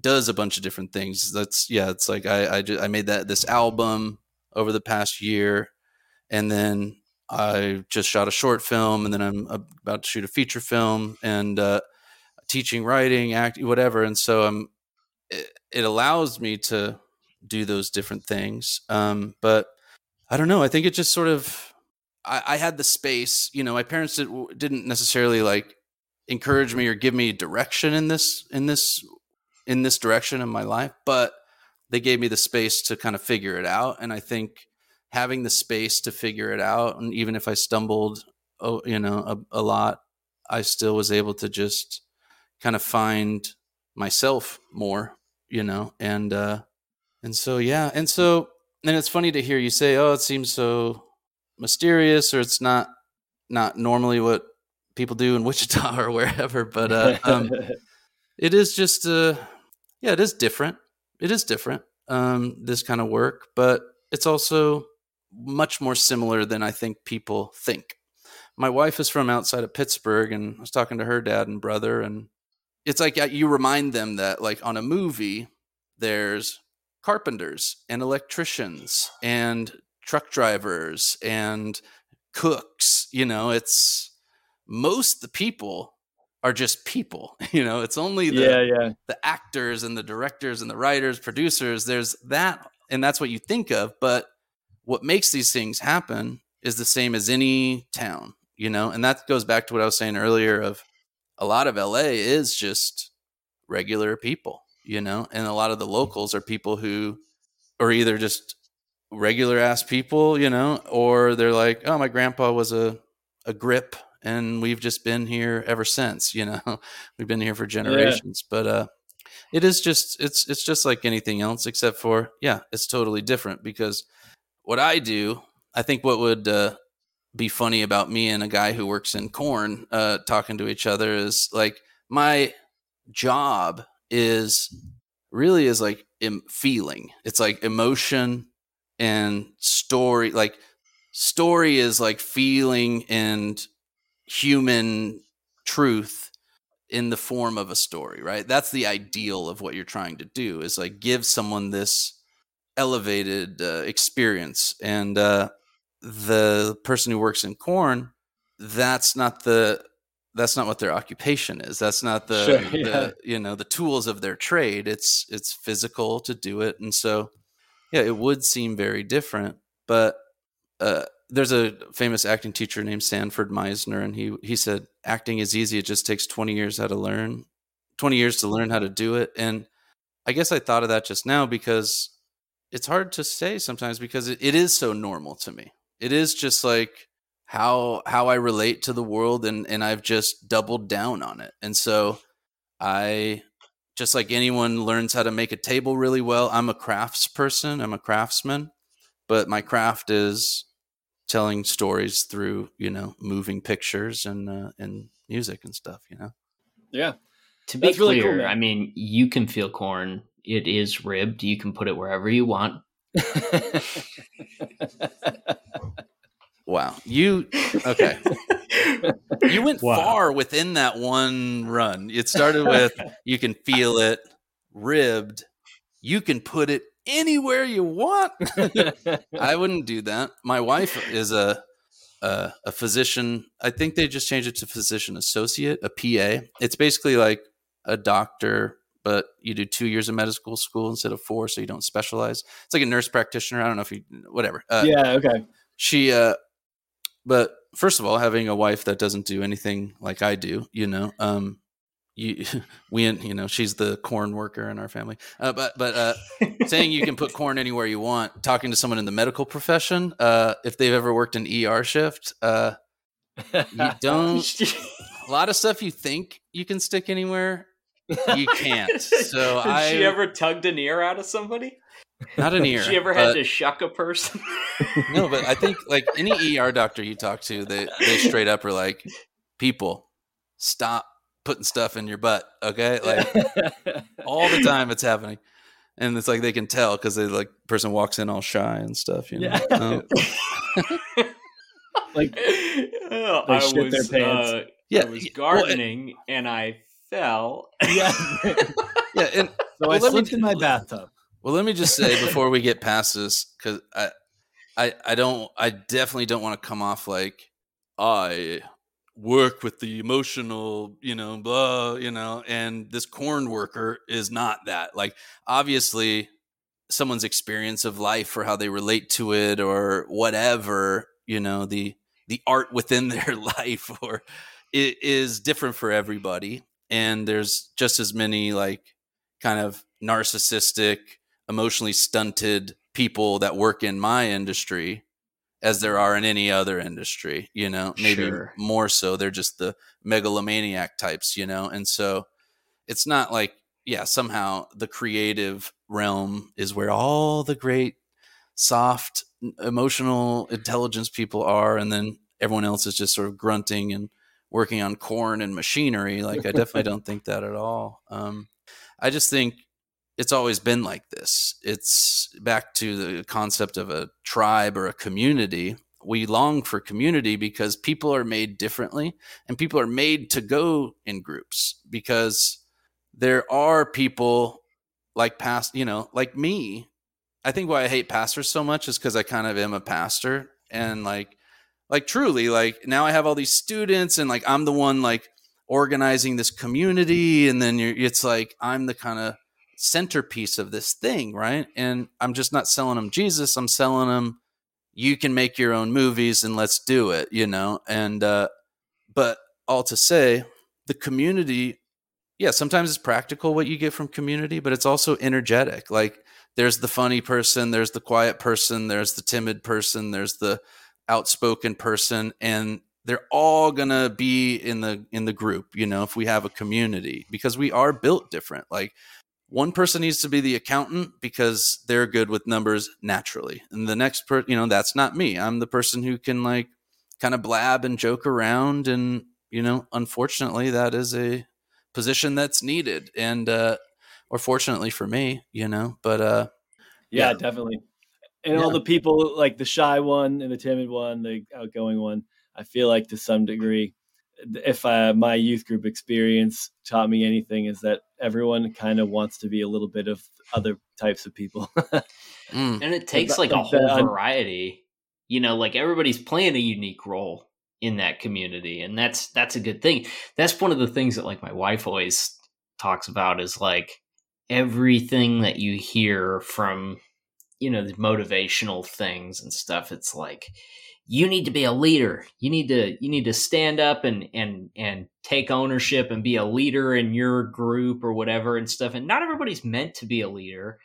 does a bunch of different things. That's yeah, it's like I I, just, I made that this album over the past year and then I just shot a short film, and then I'm about to shoot a feature film, and uh, teaching writing, acting, whatever. And so I'm. It, it, allows me to do those different things. Um, but I don't know. I think it just sort of. I, I had the space. You know, my parents did, didn't necessarily like encourage me or give me direction in this in this in this direction in my life, but they gave me the space to kind of figure it out. And I think having the space to figure it out, and even if I stumbled, oh, you know, a, a lot, I still was able to just kind of find myself more, you know, and uh, and so yeah, and so and it's funny to hear you say, oh, it seems so mysterious, or it's not not normally what people do in Wichita or wherever, but uh, um, it is just uh, yeah, it is different. It is different. Um, this kind of work, but it's also much more similar than I think people think. My wife is from outside of Pittsburgh, and I was talking to her dad and brother, and it's like you remind them that, like on a movie, there's carpenters and electricians and truck drivers and cooks. You know, it's most the people are just people. You know, it's only the yeah, yeah. the actors and the directors and the writers, producers. There's that, and that's what you think of. But what makes these things happen is the same as any town, you know, and that goes back to what I was saying earlier of a lot of LA is just regular people, you know, and a lot of the locals are people who are either just regular ass people, you know, or they're like, oh, my grandpa was a, a grip and we've just been here ever since, you know, we've been here for generations, yeah. but, uh, it is just it's it's just like anything else except for yeah it's totally different because what I do, I think what would uh, be funny about me and a guy who works in corn uh, talking to each other is like my job is really is like Im- feeling. It's like emotion and story. Like story is like feeling and human truth in the form of a story, right? That's the ideal of what you're trying to do is like give someone this elevated uh, experience. And uh, the person who works in corn, that's not the that's not what their occupation is. That's not the, sure, yeah. the you know the tools of their trade. It's it's physical to do it, and so yeah, it would seem very different. But uh, there's a famous acting teacher named Sanford Meisner, and he he said acting is easy. It just takes 20 years how to learn, 20 years to learn how to do it. And I guess I thought of that just now because it's hard to say sometimes because it, it is so normal to me. It is just like how how I relate to the world and and I've just doubled down on it. And so I just like anyone learns how to make a table really well, I'm a crafts person, I'm a craftsman, but my craft is telling stories through, you know, moving pictures and uh, and music and stuff, you know. Yeah. To be That's clear, really cool, I mean, you can feel corn it is ribbed. You can put it wherever you want. wow. You okay. you went wow. far within that one run. It started with you can feel it ribbed. You can put it anywhere you want. I wouldn't do that. My wife is a, a a physician. I think they just changed it to physician associate, a PA. It's basically like a doctor but you do two years of medical school instead of four, so you don't specialize. It's like a nurse practitioner. I don't know if you, whatever. Uh, yeah. Okay. She, uh, but first of all, having a wife that doesn't do anything like I do, you know, um, you, we, you know, she's the corn worker in our family. Uh, but, but, uh, saying you can put corn anywhere you want, talking to someone in the medical profession, uh, if they've ever worked an ER shift, uh, you don't, a lot of stuff you think you can stick anywhere you can't. So I she ever tugged an ear out of somebody? Not an ear. she ever had to shuck a person? no, but I think like any ER doctor you talk to, they they straight up are like, people, stop putting stuff in your butt. Okay, like all the time it's happening, and it's like they can tell because they like person walks in all shy and stuff. You know. Yeah. Um, like oh, I was, uh, yeah, I was gardening well, it, and I fell. Yeah. yeah. And so well, I slipped me, in my bathtub. Well, let me just say before we get past this, because I, I I don't I definitely don't want to come off like I work with the emotional, you know, blah, you know, and this corn worker is not that. Like obviously someone's experience of life or how they relate to it or whatever, you know, the the art within their life or it is different for everybody and there's just as many like kind of narcissistic, emotionally stunted people that work in my industry as there are in any other industry, you know, maybe sure. more so. They're just the megalomaniac types, you know, and so it's not like, yeah, somehow the creative realm is where all the great, soft, emotional intelligence people are, and then everyone else is just sort of grunting and working on corn and machinery. Like, I definitely don't think that at all. Um, I just think it's always been like this. It's back to the concept of a tribe or a community. We long for community because people are made differently and people are made to go in groups because there are people like past, you know, like me. I think why I hate pastors so much is because I kind of am a pastor and like, like truly, like now I have all these students and like I'm the one like organizing this community and then you're, it's like I'm the kind of centerpiece of this thing, right? And I'm just not selling them Jesus. I'm selling them you can make your own movies and let's do it, you know? And uh but all to say, the community yeah, sometimes it's practical what you get from community, but it's also energetic. Like there's the funny person, there's the quiet person, there's the timid person, there's the outspoken person and they're all going to be in the in the group, you know, if we have a community because we are built different. Like one person needs to be the accountant because they're good with numbers naturally and the next person you know that's not me i'm the person who can like kind of blab and joke around and you know unfortunately that is a position that's needed and uh or fortunately for me you know but uh yeah, yeah. definitely and yeah. all the people like the shy one and the timid one the outgoing one i feel like to some degree if uh, my youth group experience taught me anything is that everyone kind of wants to be a little bit of other types of people. Mm. and it takes like a whole variety. You know like everybody's playing a unique role in that community and that's that's a good thing. That's one of the things that like my wife always talks about is like everything that you hear from you know the motivational things and stuff it's like you need to be a leader. You need to you need to stand up and and and take ownership and be a leader in your group or whatever and stuff. And not everybody's meant to be a leader.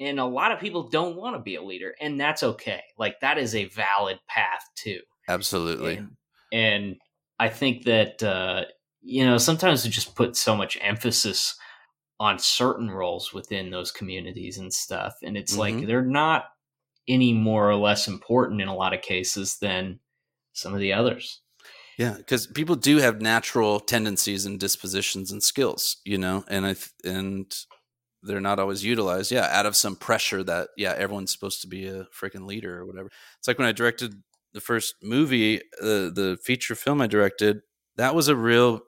And a lot of people don't want to be a leader, and that's okay. Like that is a valid path too. Absolutely. And, and I think that uh, you know sometimes we just put so much emphasis on certain roles within those communities and stuff, and it's mm-hmm. like they're not any more or less important in a lot of cases than some of the others. Yeah, because people do have natural tendencies and dispositions and skills, you know, and I th- and they're not always utilized. Yeah, out of some pressure that yeah everyone's supposed to be a freaking leader or whatever. It's like when I directed the first movie, the the feature film I directed. That was a real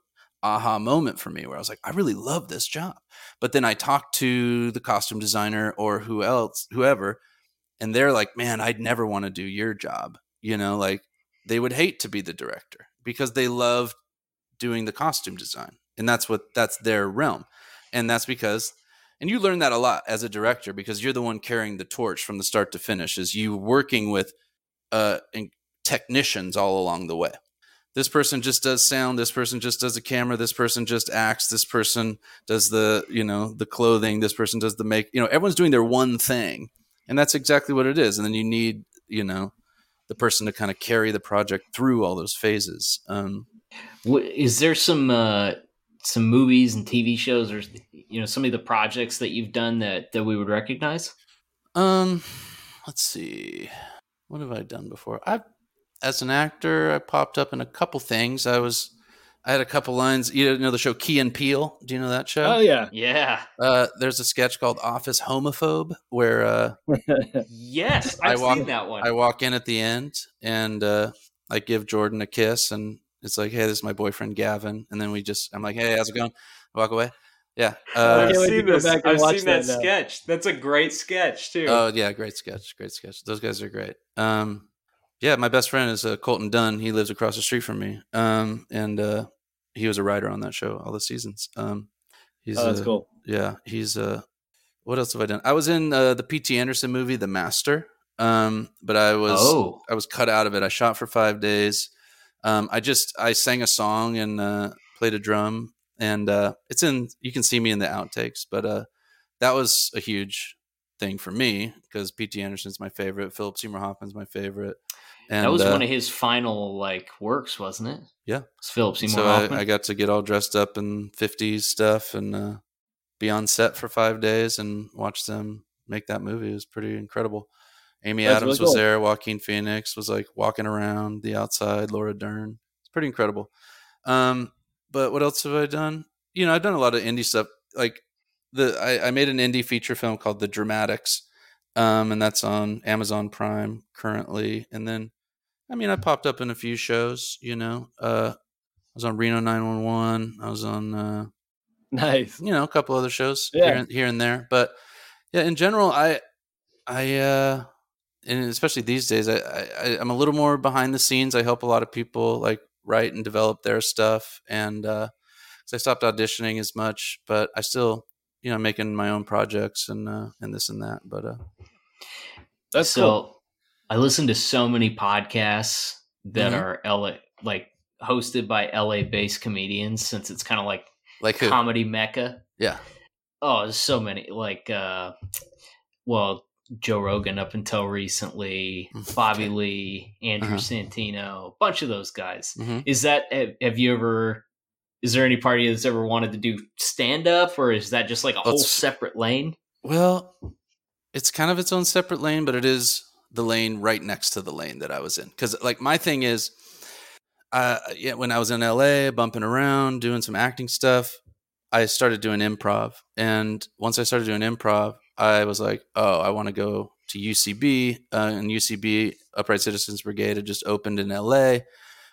aha moment for me where I was like, I really love this job. But then I talked to the costume designer or who else, whoever, and they're like, man, I'd never want to do your job. You know, like they would hate to be the director because they love doing the costume design. And that's what that's their realm. And that's because and you learn that a lot as a director because you're the one carrying the torch from the start to finish is you working with uh technicians all along the way this person just does sound this person just does a camera this person just acts this person does the you know the clothing this person does the make you know everyone's doing their one thing and that's exactly what it is. And then you need you know the person to kind of carry the project through all those phases. Um, is there some uh, some movies and tv shows or you know some of the projects that you've done that that we would recognize? Um let's see. What have i done before? I as an actor i popped up in a couple things. I was I had a couple lines. You know the show Key and Peele. Do you know that show? Oh yeah, yeah. Uh, there's a sketch called Office Homophobe where uh, yes, I've I walk, seen that one. I walk in at the end and uh, I give Jordan a kiss, and it's like, hey, this is my boyfriend Gavin, and then we just, I'm like, hey, how's it going? I walk away. Yeah, uh, I've seen this. I've seen that, that sketch. That's a great sketch too. Oh yeah, great sketch, great sketch. Those guys are great. Um, yeah, my best friend is uh, Colton Dunn. He lives across the street from me, um, and uh, he was a writer on that show all the seasons. Um, he's oh, that's uh, cool. Yeah, he's uh, what else have I done? I was in uh, the P.T. Anderson movie, The Master, um, but I was oh. I was cut out of it. I shot for five days. Um, I just I sang a song and uh, played a drum and uh, it's in. You can see me in the outtakes, but uh, that was a huge thing for me because P.T. Anderson's my favorite. Philip Seymour Hoffman's my favorite. And, that was uh, one of his final like works, wasn't it? Yeah, it's Philip Seymour so Hoffman. I, I, got to get all dressed up in '50s stuff and uh, be on set for five days and watch them make that movie. It was pretty incredible. Amy That's Adams really was there. Joaquin Phoenix was like walking around the outside. Laura Dern. It's pretty incredible. Um, but what else have I done? You know, I've done a lot of indie stuff. Like the I, I made an indie feature film called The Dramatics, um, and that's on Amazon Prime currently. And then, I mean, I popped up in a few shows. You know, uh, I was on Reno 911. I was on, uh, nice. You know, a couple other shows yeah. here, here and there. But yeah, in general, I, I, uh, and especially these days, I, I, I'm a little more behind the scenes. I help a lot of people like write and develop their stuff. And uh, so I stopped auditioning as much, but I still, you know, making my own projects and uh, and this and that. But uh, that's so. Cool. I listen to so many podcasts that mm-hmm. are LA, like hosted by LA based comedians, since it's kind of like like who? comedy mecca. Yeah. Oh, there's so many. Like, uh, well, Joe Rogan up until recently, mm-hmm. Bobby okay. Lee, Andrew uh-huh. Santino, a bunch of those guys. Mm-hmm. Is that have you ever? Is there any party that's ever wanted to do stand up, or is that just like a whole separate lane? Well, it's kind of its own separate lane, but it is the lane right next to the lane that I was in. Because like my thing is, uh, yeah, when I was in LA, bumping around, doing some acting stuff, I started doing improv, and once I started doing improv, I was like, oh, I want to go to UCB, uh, and UCB Upright Citizens Brigade had just opened in LA.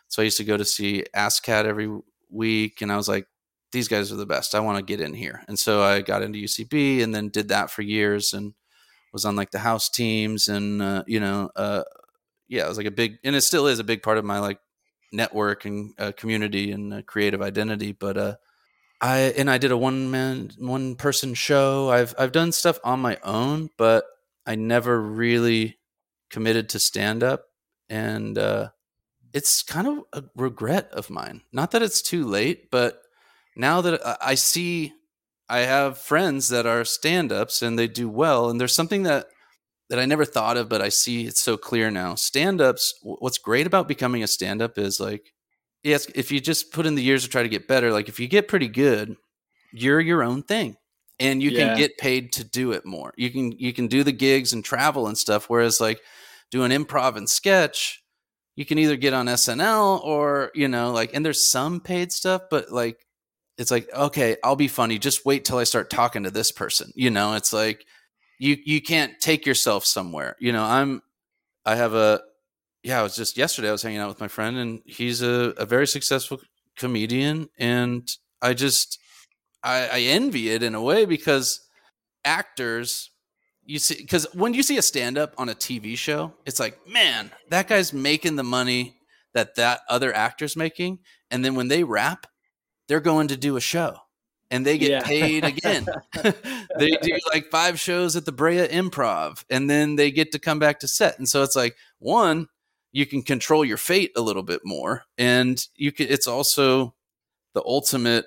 So I used to go to see ASSSSCAT every week, and I was like, these guys are the best. I want to get in here. And so I got into UCB and then did that for years and was on like the house teams and, uh, you know, uh, yeah, it was like a big, and it still is a big part of my like network and uh, community and uh, creative identity. But uh, I and I did a one man one person show. I've I've done stuff on my own, but I never really committed to stand up and uh it's kind of a regret of mine. Not that it's too late, but now that I see I have friends that are stand ups and they do well and there's something that that I never thought of but I see it's so clear now. Stand ups what's great about becoming a stand up is like yes, if you just put in the years to try to get better, like if you get pretty good, you're your own thing and you yeah. can get paid to do it more. You can you can do the gigs and travel and stuff whereas like doing improv and sketch, you can either get on SNL or, you know, like and there's some paid stuff, but like it's like, okay, I'll be funny. Just wait till I start talking to this person. You know, it's like you you can't take yourself somewhere. You know, I'm I have a yeah, I was just yesterday. I was hanging out with my friend, and he's a, a very successful comedian, and I just I, I envy it in a way because actors you see because when you see a stand up on a TV show, it's like, man, that guy's making the money that that other actor's making, and then when they rap, they're going to do a show and they get yeah. paid again. they do like five shows at the Brea Improv, and then they get to come back to set, and so it's like one you can control your fate a little bit more and you can it's also the ultimate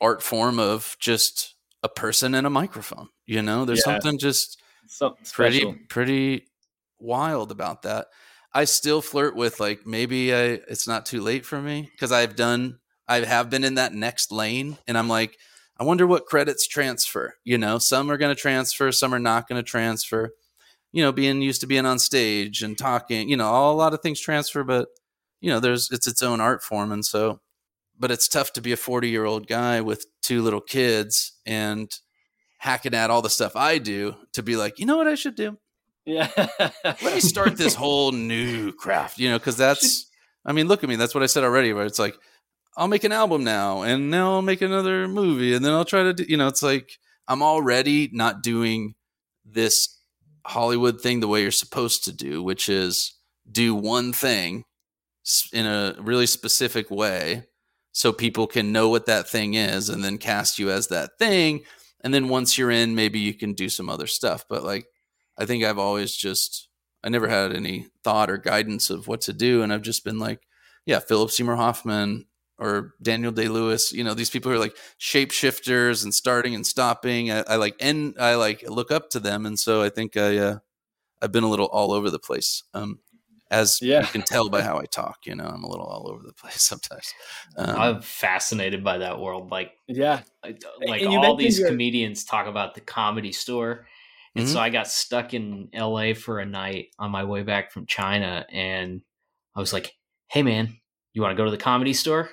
art form of just a person and a microphone you know there's yeah. something just something pretty pretty wild about that. I still flirt with like maybe i it's not too late for me because i've done i have been in that next lane and i'm like i wonder what credits transfer you know? Some are going to transfer some are not going to transfer. You know, being used to being on stage and talking, you know, all, a lot of things transfer, but you know, there's it's its own art form, and so, but it's tough to be a 40 year old guy with two little kids and hacking at all the stuff I do to be like, you know what I should do? Yeah, let me start this whole new craft, you know, because that's, I mean, look at me, that's what I said already, but it's like. I'll make an album now, and now I'll make another movie, and then I'll try to do. You know, it's like I'm already not doing this Hollywood thing the way you're supposed to do, which is do one thing in a really specific way so people can know what that thing is and then cast you as that thing and then once you're in maybe you can do some other stuff but like i think i've always just i never had any thought or guidance of what to do and i've just been like yeah philip seymour hoffman or daniel day lewis you know these people are like shapeshifters and starting and stopping. I, I, like and i like look up to them and so i think i uh, i've been a little all over the place. Um as yeah. you can tell by how I talk. You know, I'm a little all over the place sometimes. Um, I'm fascinated by that world. Like, yeah, like, like all these your... comedians talk about the comedy store. And mm-hmm. so I got stuck in LA for a night on my way back from China. And I was like, hey, man, you want to go to the comedy store?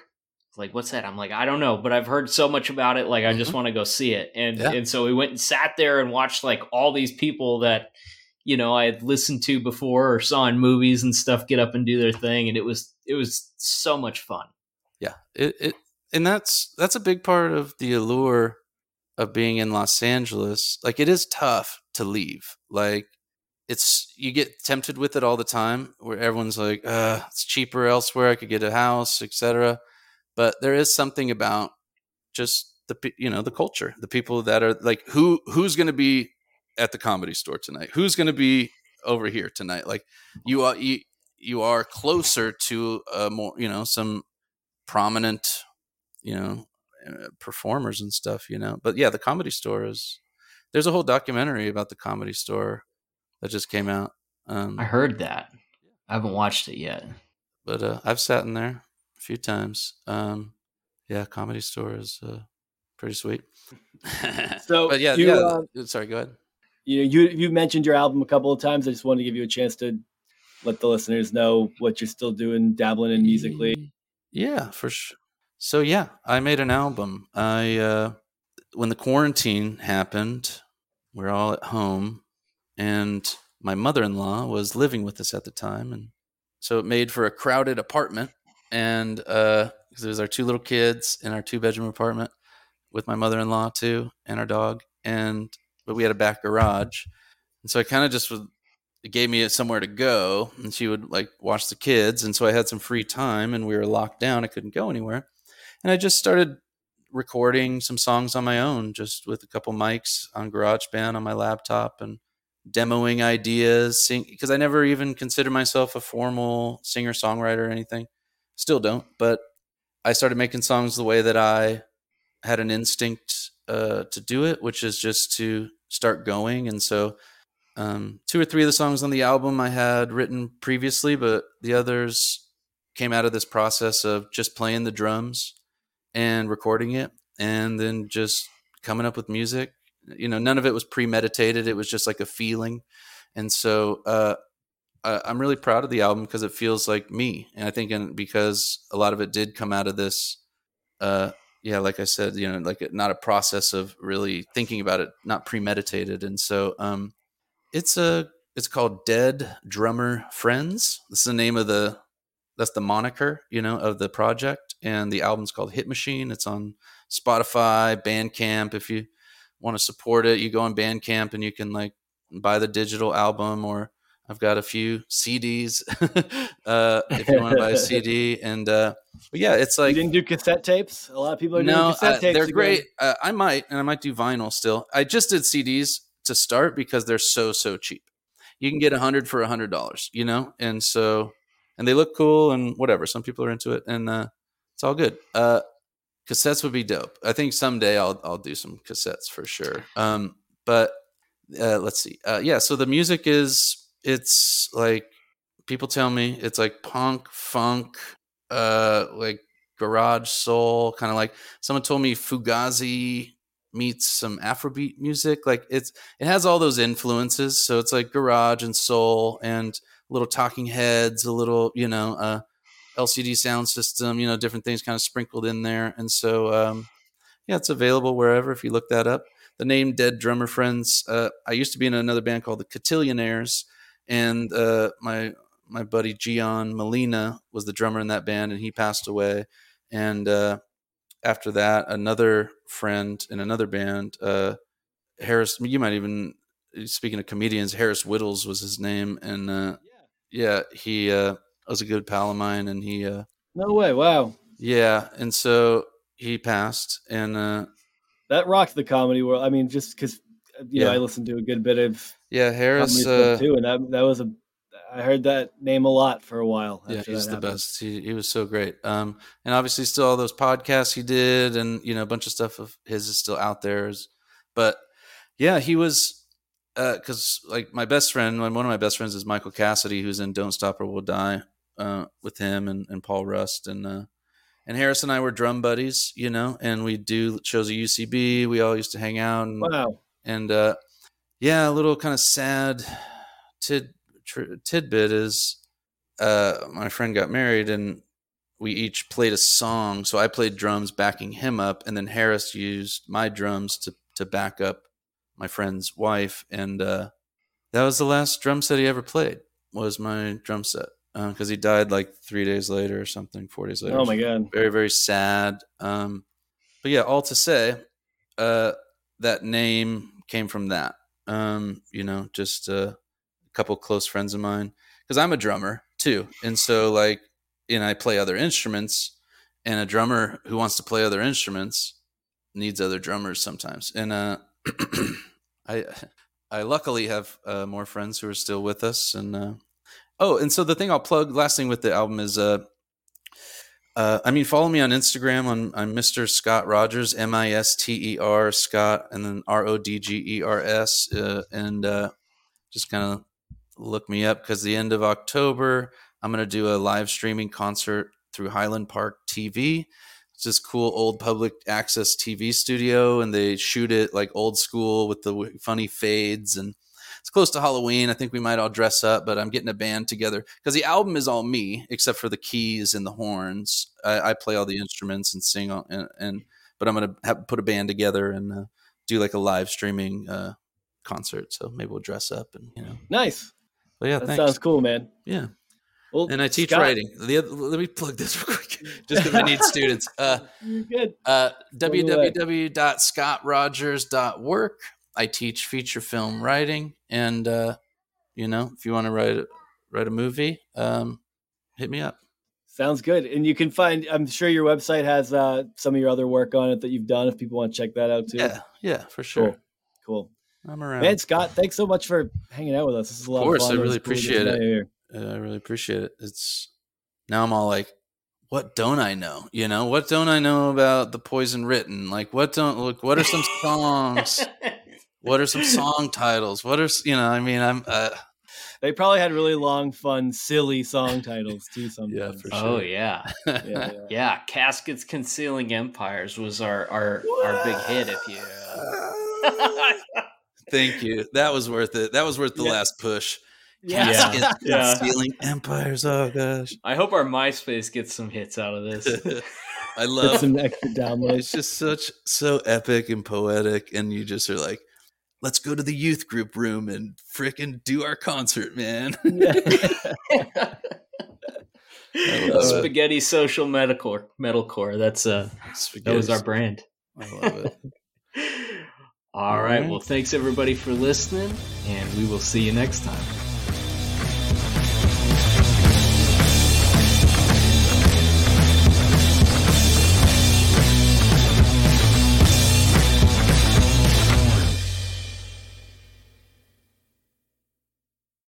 Like, what's that? I'm like, I don't know, but I've heard so much about it. Like, I just mm-hmm. want to go see it. And, yeah. and so we went and sat there and watched like all these people that, you know I had listened to before or saw in movies and stuff get up and do their thing, and it was it was so much fun. Yeah, it, it and that's that's a big part of the allure of being in Los Angeles. Like it is tough to leave. Like it's you get tempted with it all the time, where everyone's like, uh, "It's cheaper elsewhere. I could get a house, etc." But there is something about just the you know the culture, the people that are like who who's going to be at the comedy store tonight? Who's going to be over here tonight? Like you are you, you are closer to a more you know some prominent you know uh, performers and stuff you know? But yeah the comedy store is there's a whole documentary about the comedy store that just came out um, i heard that. I haven't watched it yet. But uh, i've sat in there a few times. Um, yeah comedy store is uh, pretty sweet. So but yeah you, yeah. uh, sorry go ahead you know, you you mentioned your album a couple of times. I just wanted to give you a chance to let the listeners know what you're still doing, dabbling in musically. Yeah, for sure. So yeah, I made an album. I uh, when the quarantine happened, we are all at home, and my mother-in-law was living with us at the time, and so it made for a crowded apartment. And uh, it was our two little kids in our two-bedroom apartment with my mother-in-law too, and our dog, and but we had a back garage. And so I kind of just was, it gave me somewhere to go. And she would like watch the kids. And so I had some free time and we were locked down. I couldn't go anywhere. And I just started recording some songs on my own, just with a couple mics on GarageBand on my laptop and demoing ideas. Because I never even considered myself a formal singer songwriter or anything. Still don't. But I started making songs the way that I had an instinct uh, to do it, which is just to start going. And so, um, two or three of the songs on the album I had written previously, but the others came out of this process of just playing the drums and recording it, and then just coming up with music. You know, none of it was premeditated. It was just like a feeling. And so, uh, I'm really proud of the album because it feels like me, and I think, and because a lot of it did come out of this uh, yeah, like I said, you know, like not a process of really thinking about it, not premeditated. And so, um, it's a, it's called Dead Drummer Friends. This is the name of the, that's the moniker, you know, of the project. And the album's called Hit Machine. It's on Spotify, Bandcamp. If you want to support it, you go on Bandcamp and you can like buy the digital album or I've got a few CDs uh, if you want to buy a CD. And uh, but yeah, it's like you didn't do cassette tapes. A lot of people are no, doing cassette uh, tapes. They're again. great. Uh, I might, and I might do vinyl still. I just did CDs to start because they're so so cheap. You can get a hundred for a hundred dollars, you know, and so and they look cool and whatever. Some people are into it, and uh, it's all good. Uh, cassettes would be dope. I think someday I'll I'll do some cassettes for sure. Um, but uh, let's see. Uh, yeah, so the music is it's like people tell me it's like punk, funk, uh, like garage soul, kind of like someone told me Fugazi meets some Afrobeat music. Like it's it has all those influences. So it's like garage and soul and little talking heads, a little, you know, uh LCD Soundsystem, you know, different things kind of sprinkled in there. And so um yeah, it's available wherever if you look that up. The name Dead Drummer Friends. Uh, I used to be in another band called the Cotillionaires, and uh, my my buddy Gian Molina was the drummer in that band, and he passed away. and uh, after that, another friend in another band, uh, Harris. You might even speaking of comedians, Harris Wittels was his name, and uh, yeah, he uh, was a good pal of mine, and he. Uh, no way! Wow. Yeah, and so he passed, and uh, that rocked the comedy world. I mean, just because you yeah. know I listened to a good bit of yeah Harris uh, too, and that that was a I heard that name a lot for a while. Yeah, he's the best. He, he was so great. Um, and obviously, still all those podcasts he did, and you know, a bunch of stuff of his is still out there. But yeah, he was because uh, like my best friend, one of my best friends is Michael Cassidy, who's in Don't Stop or We'll Die, uh, with him and, and Paul Rust and uh, and Harris and I were drum buddies, you know, and we do shows at UCB. We all used to hang out. And, wow. And uh, yeah, a little kind of sad tid tr- tidbit is uh, my friend got married and we each played a song. So I played drums backing him up, and then Harris used my drums to to back up my friend's wife, and uh, that was the last drum set he ever played. Was my drum set because uh, he died like three days later or something, four days later. Oh my god! Very very sad. Um, but yeah, all to say, uh, that name came from that. Um, you know, just uh, a couple close friends of mine because I'm a drummer too, and so like, and I play other instruments, and a drummer who wants to play other instruments needs other drummers sometimes, and uh, I I luckily have uh, more friends who are still with us, and uh, oh, and so the thing I'll plug last thing with the album is uh, uh I mean follow me on Instagram on I'm Mr. Scott Rodgers, M I S T E R Scott and then R O D G E R S uh, and uh, just kind of look me up because the end of October I'm gonna do a live streaming concert through Highland Park TV it's this cool old public access TV studio, and they shoot it like old school with the funny fades. And it's close to Halloween. I think we might all dress up, but I'm getting a band together because the album is all me except for the keys and the horns. I, I play all the instruments and sing, on, and, and but I'm gonna have, put a band together and uh, do like a live streaming uh, concert. So maybe we'll dress up and you know. Nice. But yeah, that thanks. sounds cool, man. Yeah. Well, and I teach Scott. writing. The other, let me plug this real quick, just because I need students. Uh, good. Uh, www.scottrodgers.work. I teach feature film writing, and uh, you know, if you want to write write a movie, um, hit me up. Sounds good. And you can find. I'm sure your website has uh, some of your other work on it that you've done. If people want to check that out too. Yeah, yeah, for sure. Cool. cool. I'm around. Man, Scott, thanks so much for hanging out with us. This is a lot of, course, of fun. I really appreciate it. Here. I really appreciate it. It's now I'm all like, what don't I know? You know, what don't I know about the poison written? Like, what don't look? What are some songs? What are some song titles? What are you know? I mean, I'm. Uh, they probably had really long, fun, silly song titles too. Sometimes. Yeah, for oh, sure. Oh yeah. yeah, yeah. yeah, Caskets concealing empires was our our our big hit. If you. Uh... Thank you. That was worth it. That was worth the yeah. last push. Yeah. yeah. Stealing empires. Oh gosh. I hope our MySpace gets some hits out of this. I love some extra downloads. It's just such so epic and poetic, and you just are like, let's go to the youth group room and fricking do our concert, man. Spaghetti social metalcore metalcore. That's uh Spaghetti. that was our brand. I love it. All right. Well, thanks everybody for listening, and we will see you next time.